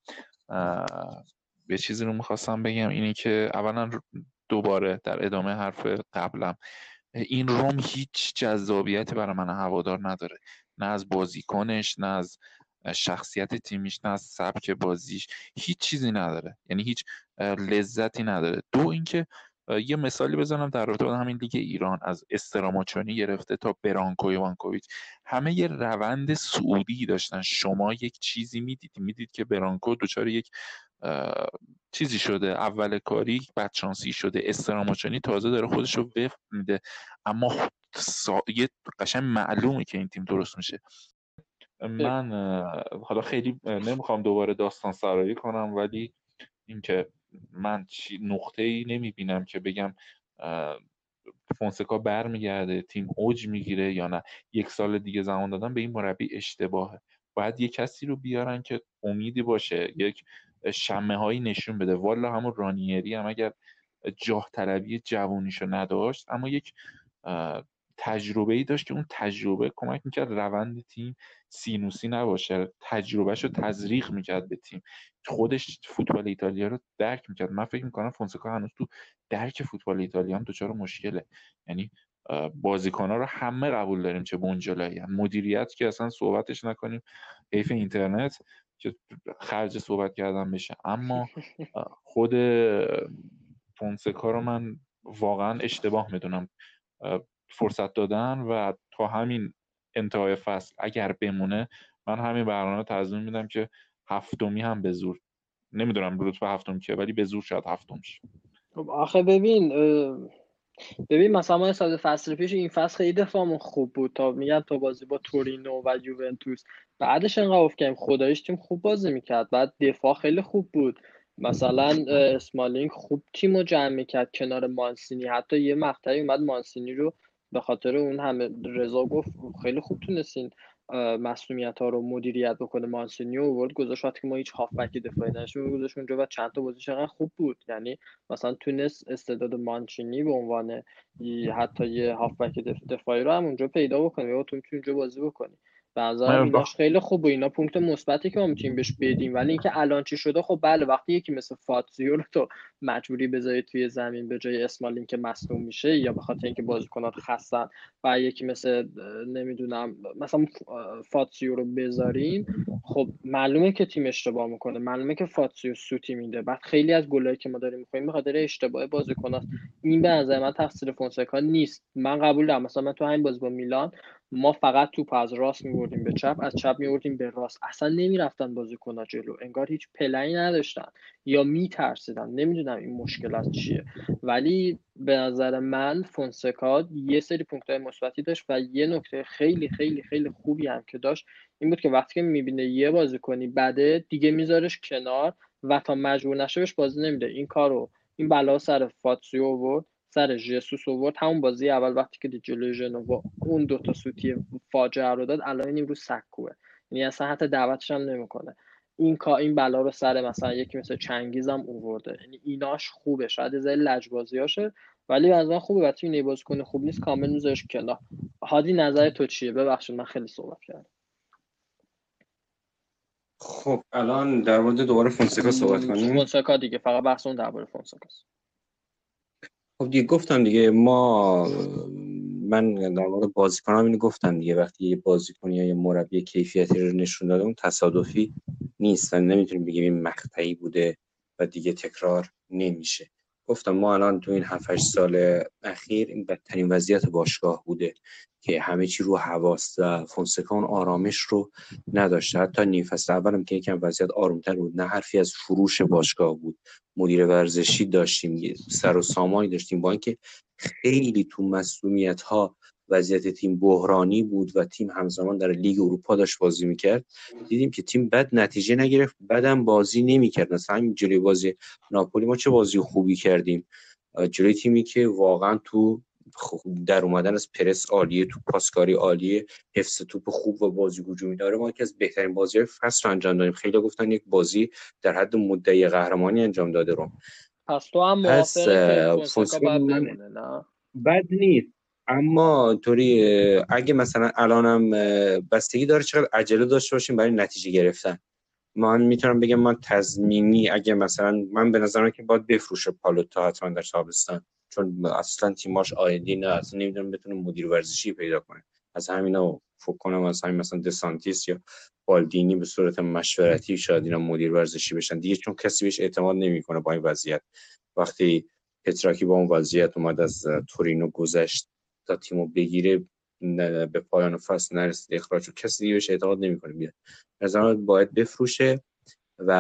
به چیزی رو می‌خواستم بگم اینی که اولا دوباره در ادامه حرف قبلم. این روم هیچ جذابیتی برای من هوادار نداره. نه از بازیکنش نه از شخصیت تیمیش نه از سبک بازیش. هیچ چیزی نداره. یعنی هیچ لذتی نداره. دو اینکه یه مثالی بزنم در رابطه با همین لیگ ایران از استراماچونی گرفته تا برانکو یوانکوویچ همه یه روند سعودی داشتن. شما یک چیزی می‌دید می‌دید که برانکو دچار یک چیزی شده. اول کاری بدشانسی شده. استراماچونی تازه داره خودش رو وفق میده. اما سا... یه قشنگ معلومه که این تیم درست میشه. من حالا خیلی نمی‌خوام دوباره داستان سرایی کنم ولی اینکه من نقطه ای نمی‌بینم که بگم فونسکا برمیگرده تیم اوج می‌گیره یا نه. یک سال دیگه زمان دادن به این مربی اشتباهه. باید یه کسی رو بیارن که امیدی باشه یک شمه هایی نشون بده. والا همون رانیری هم اگر جاه طلبی جوونیشو نداشت اما یک تجربه ای داشت که اون تجربه کمک می‌کرد روند تیم سینوسی نباشه. تجربهش رو تزریق می‌کرد به تیم. خودش فوتبال ایتالیا رو درک می‌کرد. من فکر می‌کنم فونسکا هنوز تو درک فوتبال ایتالیا هم دچار مشکله. یعنی بازیکن ها رو همه قبول داریم چه بنجلایی مدیریت که اصلا صحبتش نکنیم. حیف اینترنت که خرج صحبت کردن بشه. اما خود فونسکا رو من واقعا اشتباه می‌دونم. فرصت دادن و تا همین انتهای فصل اگر بمونه من همین برنامه تضمین میدم که هفتمی هم به زور نمی‌دونم رتبه هفتم که ولی به زور شاید هفتم شه. خب آخه ببین ببین مثلا ما سال فصل پیش این فصل خیلی دفاعمون خوب بود تا میگن تا بازی با تورینو و یوونتوس. بعدش انقدر افت کردیم خدایش تیم خوب بازی می‌کرد. بعد دفاع خیلی خوب بود. مثلا اسمالینگ خوب تیم رو جمع می‌کرد کنار مانسینی. حتی یه مقطعی اومد مانسینی رو به خاطر اون همه رضا گفت خیلی خوب تونستین مسئولیت ها رو مدیریت بکنه. مانسینیو ورد گذاشت وقتی که ما هیچ هافبک دفاعی نداشتیم گذاشت اونجا و چند تا بازی چقدر خوب بود. یعنی مثلا تونست استعداد مانچینی به عنوان حتی یه هافبک دفاعی رو هم اونجا پیدا بکنه. یا تو اونجا بازی بکنی. به ایناش خیلی خوب و اینا پونکت مثبتی که ما می‌تونیم بهش بدیم. ولی اینکه الان چی شده خب بله وقتی یکی مثل فاتزیو رو تو مجبوری بذاری توی زمین به جای اسمالین که مصدوم میشه یا به خاطر اینکه بازیکنات خستن و یکی مثل نمی‌دونم مثلا فاتسیو رو بذاریم خب معلومه که تیم اشتباه می‌کنه. معلومه که فاتسیو سوتی میده. بعد خیلی از گلایی که ما داریم می‌خوریم به خاطر اشتباه بازیکناست. این به نظر من تقصیر فونسکا نیست. من قبول دارم. مثلا من تو همین بازی با میلان ما فقط توپ از راست میوردیم به چپ از چپ میوردیم به راست. اصلا نمی‌رفتن بازیکن‌ها جلو. انگار هیچ پلنی نداشتن. یا میترسیدن. نمی‌دونم این مشکل از چیه. ولی به نظر من فونسکا یه سری پونکت‌های مثبتی داشت و یه نکته خیلی خیلی خیلی خوبی هم که داشت این بود که وقتی که می‌بینه یه بازیکنی بده دیگه میذارش کنار و تا مجبور نشه بهش بازی نمیده. این کارو این بلا سر فاتسیو آورد. سر ژسوس آورد. همون بازی اول وقتی که جلوی ژنوا اون دوتا سوتی فاجعه رو داد الان این رو سکوه. یعنی اصلا حتی دعوتش هم نمی‌کنه. این کا این بلا رو سر مثلا یکی مثل چنگیز هم اوورده. یعنی ایناش خوبه. شاید از لجبازیاشه ولی از خوبه. وقتی این کنه خوب نیست کامل میذارش کنار. هادی نظر تو چیه؟ ببخشید من خیلی صحبت کردم. خب الان در مورد دوباره فونسکا صحبت کنیم. فونسکا دیگه. فقط بحث اون درباره فونسکاست. خب دیگه گفتم دیگه ما من در مورد بازیکنان اینو گفتم دیگه وقتی یه بازیکن یا یه مربی کیفیتی رو نشون داده اون تصادفی نیست. نمی‌تونیم بگیم این مقطعی بوده و دیگه تکرار نمیشه. گفتم ما الان تو این 7 سال اخیر این بدترین وضعیت باشگاه بوده که همه چی رو حواست و فونسکا اون آرامش رو نداشته. حتی نیم فصل اولم که یکم وضعیت آرومتر بود نه حرفی از فروش باشگاه بود. مدیر ورزشی داشتیم سر و سامانی داشتیم با اینکه خیلی تو مسئولیت ها وضعیت تیم بحرانی بود و تیم همزمان در لیگ اروپا داشت بازی می‌کرد. دیدیم که تیم بد نتیجه نگرفت بعدم بازی نمی‌کرد. مثلا همین جلوی بازی ناپولی ما چه بازی خوبی کردیم. جلوی تیمی که واقعا تو در اومدن از پرس عالیه تو پاسکاری عالیه حفظ توپ خوب و بازی هجومی داره. ما که از بهترین بازی فصل رو انجام دادیم. خیلی گفتن یک بازی در حد مدعی قهرمانی انجام داده رو پس تو هم بد نیست. اما طوری اگه مثلا الانم بستگی داره چقدر عجله داشته باشیم برای نتیجه گرفتن. من می‌تونم بگم من تضمینی اگه مثلا من به نظرم که باید بفروشه پالوتا حتما در تابستان. چون اصلا تیماش آیدی نه اصلا نمی‌دونم بتونه مدیر ورزشی پیدا کنه. از همینا فکر کنم از همین مثلا دسانتیس یا بالدینی به صورت مشورتی شاید اینا مدیر ورزشی بشن. دیگه چون کسی بهش اعتماد نمی‌کنه با این وضعیت. وقتی پتراکی با اون وضعیت اومد از تورینو گذشت تا تیمو بگیره به پایان فصل نرسید اخراج کسی دیگه بهش اعتماد نمی‌کنه بیاد. از باید بفروشه و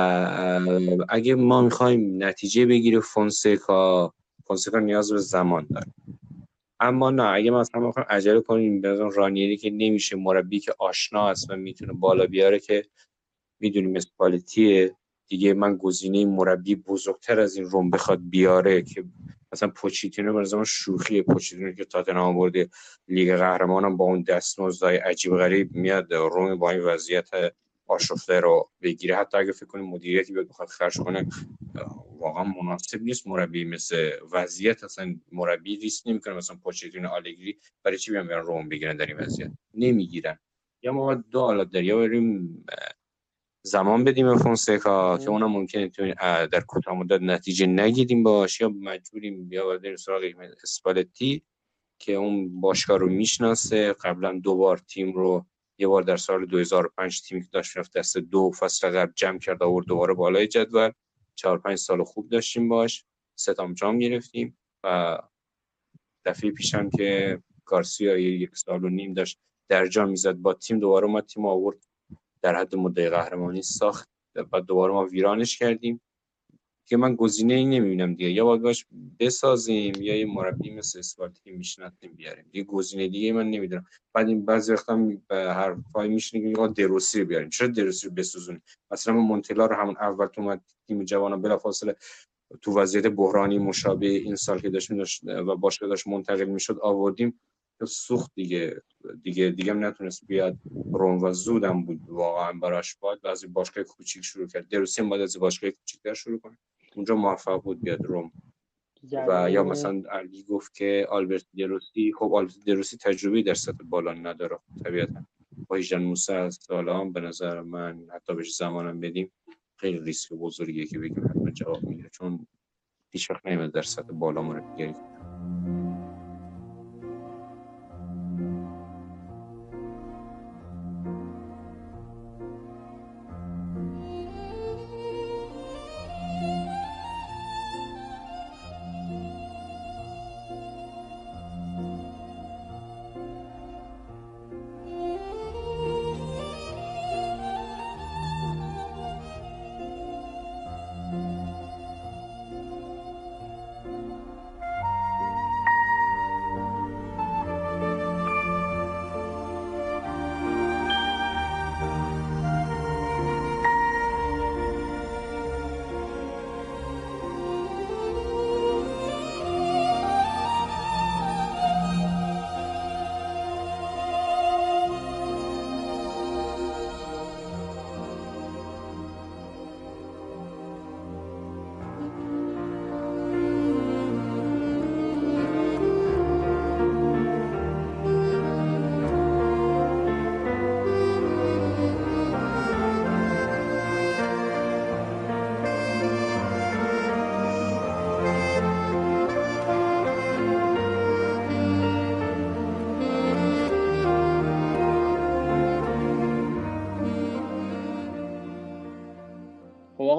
اگه ما می‌خوایم نتیجه بگیره فونسکا فونسکا نیاز به زمان داره. اما نه اگه مثلا بخوایم عجله کنیم به رانیری که نمیشه مربی که آشنا است و می‌تونه بالا بیاره که می‌دونیم اسپالتیه. دیگه من گزینه مربی بزرگتر از این روم بخواد بیاره که مثلا پوچیتینو به زمان شوخی پوچیتینو که تاتنهام برده لیگ قهرمانان با اون دستمزدای عجیب غریب میاد روم با این وضعیت آشفته رو بگیره. حتی اگه فکر کنیم مدیریتی بیاد بخواد خرج کنه واقعا مناسب نیست مربی مثل وضعیت. اصلا مربی ریسک نمی‌کنه مثلا پوچتینو آلگری برای چی بیان روم بگیرن در این وضعیت؟ نمی‌گیرن. یا ما دو حالت داریم. یا بریم زمان بدیم به فونسکا که اونم ممکنه در کوتاه مدت نتیجه نگیریم باش یا مجبوریم یا بریم سراغ اسپالتی که اون باشگاه رو می‌شناسه. قبلا دو بار تیم رو یه بار در سال 2005 تیمی که داشت رفت دست دو فصل قبل جمع کرد آورد دوباره بالای جدول. چهار پنج سال خوب داشتیم باش. ستام جام گرفتیم و دفعه پیشم که گارسیا یک سال و نیم داشت در جام می‌زد. با تیم دوباره ما تیم آورد در حد مدعی قهرمانی ساخت بعد دوباره ما ویرانش کردیم. که من گزینه ای نمی‌بینم دیگه. یا باید باش بسازیم یا یه مربی مثل اسپارتی که می‌شناسیم بیاریم. دیگه گزینه دیگه من نمی‌دونم. بعد این بعضی وقتا به هر فای میشنه که دروسی رو بیاریم. چرا دروسی رو بسوزونیم؟ مثلا ما مونتلا رو همون اول تو اومد تیم جوان بلافاصله تو وضعیت بحرانی مشابه این سال که داشت و باشگاه داشت منتقل می‌شد آوردیم. سوخت دیگه. دیگه دیگه هم نتونست بیاد روم و زودم بود واقعا براش باید بعضی باشگاه کوچیک شروع کرد. دروسی باید از باشگاه کوچیکتر شروع کنه. اونجا موفق بود بیاد روم. و یا مثلا علی گفت که آلبرت دروسی خب آلبرت دروسی تجربه در سطح بالا نداره. طبیعتا با 18 19 سالان به نظر من حتی بهش زمانم بدیم خیلی ریسک بزرگیه که بگیم حتما جواب میده. چون هیچ وقت نمیاد در سطح بالا آقا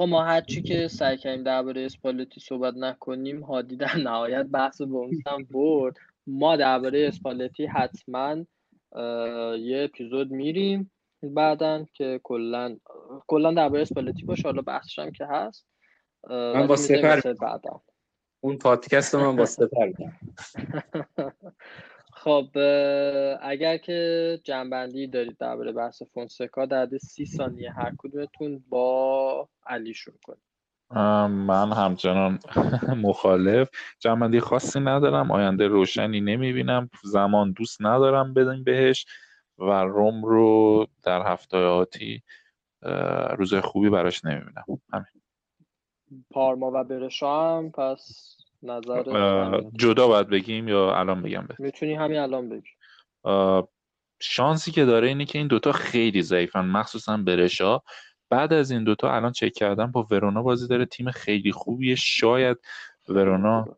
ما هرچی که سعی کردیم درباره اسپالتی صحبت نکنیم هادی در نهایت بحث بونس هم برد. ما درباره اسپالتی حتما یه اپیزود میریم بعدا که کلا کلا درباره اسپالتی باشه حالا بحثش هم که هست. من با سپر بعدا. اون پادکست من با سپر خب اگر که جنبندی دارید درباره بحث فونسکا در سی ثانیه هر کدومتون با علی شروع کنید. من همچنان مخالف. جنبندی خاصی ندارم آینده روشنی نمی‌بینم زمان دوست ندارم بدیم بهش و روم رو در هفته آتی روز خوبی براش نمی‌بینم. همین. پارما و برشا هم پس نظر جدا باید بگیم یا الان بگم بهت؟ می‌تونی همین الان بگی. شانسی که داره اینه که این دوتا خیلی ضعیفن مخصوصا برشا. بعد از این دوتا الان چک کردم با ورونا بازی داره تیم خیلی خوبیه. شاید ورونا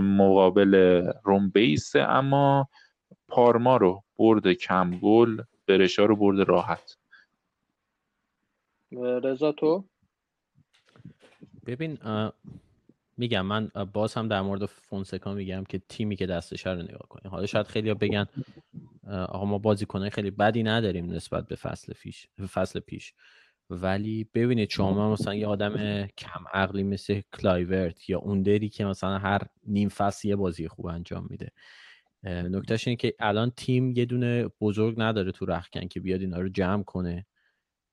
مقابل روم بیسه اما پارما رو برد کم گل برشا رو برد راحت. رضا تو؟ ببین میگم من باز هم در مورد فونسکا میگم که تیمی که دستش رو نگاه کنیم. حالا شاید خیلی بگن آقا ما بازیکنای خیلی بدی نداریم نسبت به فصل پیش فصل پیش. ولی ببینید شما مثلا یه آدم کم عقلی مثل کلایورت یا اوندری که مثلا هر نیم فصل یه بازی خوب انجام میده. نکتهش اینه که الان تیم یه دونه بزرگ نداره تو رخکن که بیاد اینا رو جمع کنه.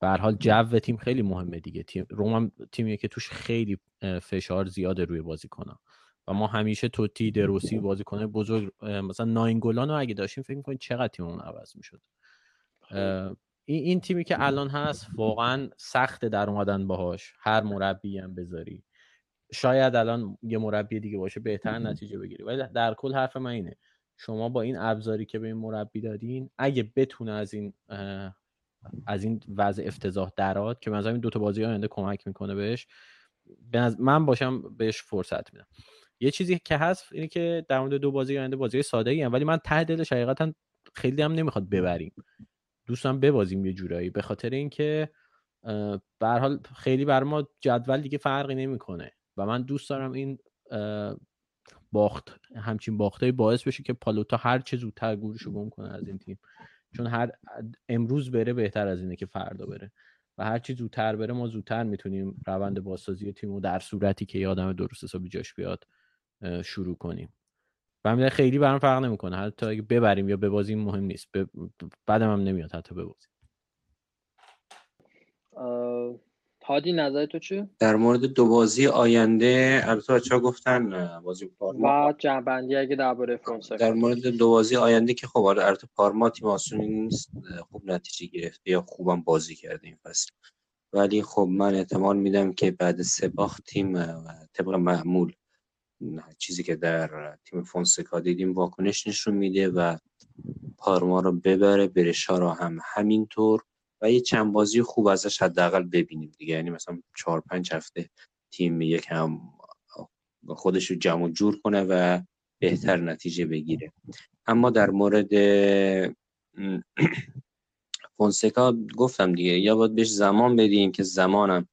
به حال جو تیم خیلی مهمه دیگه. تیم روم هم تیمیه که توش خیلی فشار زیاده روی بازیکن‌ها. و ما همیشه توتی دروسی بازیکن بزرگ مثلا ناینگولان رو اگه داشتیم فکر می‌کنید چقدر تیممون عوض می‌شد؟ خب. این این تیمی که الان هست واقعا سخت در اومدن باهاش. هر مربی هم بذاری. شاید الان یه مربی دیگه باشه بهتر نتیجه بگیری ولی در کل حرف من اینه. شما با این ابزاری که به این مربی دادین اگه بتونه از این از این وضع افتضاح درات که مثلا این دو تا بازی آینده کمک می‌کنه بهش. من باشم بهش فرصت میدم. یه چیزی که هست اینه که در مورد دو بازی آینده بازی ساده ای ولی من ته دلش حقیقتا خیلی هم نمی‌خواد ببریم. دوستم ببازیم یه جورایی. به خاطر اینکه به حال خیلی بر ما جدول دیگه فرقی نمی‌کنه و من دوست دارم این باخت همچین باختای باعث بشه که پالوتا هر چه زودتر گورشو گم کنه از این تیم. چون هر امروز بره بهتر از اینه که فردا بره. و هر چی زودتر بره ما زودتر می‌تونیم روند بازسازی تیم رو در صورتی که یه آدم درست حسابی جاش بیاد شروع کنیم. و خیلی برام فرق نمی‌کنه. حتی اگه ببریم یا ببازیم مهم نیست. ب... بعدم هم نمیاد حتی ببازیم هادی نظر تو چی؟ در مورد دو بازی آینده البته بچه‌ها گفتن بازی پارما و جنبندی اگه درباره فونسکا در مورد دو بازی آینده که خب آره، البته پارما تیم آسونی نیست خوب نتیجه گرفته یا خوبم بازی کرده این فصل. ولی خب من احتمال میدم که بعد سه باخت تیم طبق معمول چیزی که در تیم فونسکا دیدیم واکنش نشون میده و پارما رو ببره برشا رو هم همینطور. و یه چند بازی خوب ازش حداقل ببینیم دیگه. یعنی مثلا چهار پنج هفته تیم یکم خودش رو جمع جور کنه و بهتر نتیجه بگیره. اما در مورد فونسکا گفتم دیگه یا باید بهش زمان بدیم که زمانم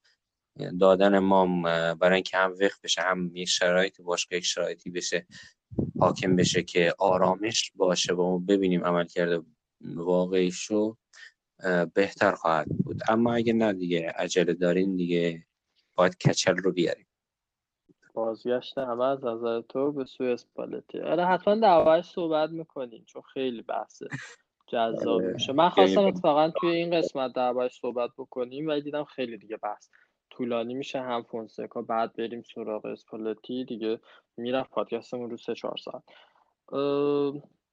دادن ما برای اینکه هم وقت بشه هم یک شرایطی باشگاه یک شرایطی بشه حاکم بشه که آرامش باشه و ما ببینیم عمل کرده واقعی شو بهتر خواهد بود. اما اگه نه دیگه عجله دارین دیگه باید کچل رو بیاریم. بازگشت همه از نظر تو به سوی اسپالتی. آره حتما دعوایش صحبت می‌کنیم چون خیلی بحثه جذاب آره. میشه. من خواستم اتفاقا توی این قسمت دعوایش صحبت بکنیم و دیدم خیلی دیگه بحث طولانی میشه. هم فونسکا بعد بریم سراغ اسپالتی. دیگه می‌رفت پادکستمون رو سه چهار ساعت.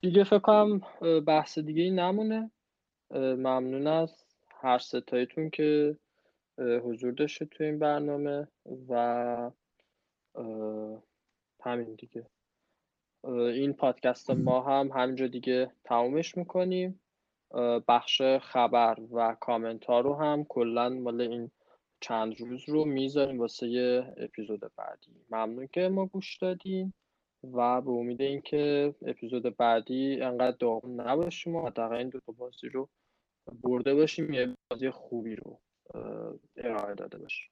دیگه فکر کنم بحث دیگه ای نمونه. ممنون از هر ستایتون که حضور داشته تو این برنامه و همین دیگه. این پادکست ما هم همینجا دیگه تمومش می‌کنیم. بخش خبر و کامنت ها رو هم کلا مال این چند روز رو می‌ذاریم واسه اپیزود بعدی. ممنون که ما گوش دادین. و به امید اینکه اپیزود بعدی انقدر داغون نباشیم و حداقل این دو تا بازی رو برده باشیم یه بازی خوبی رو ارائه داده باشیم.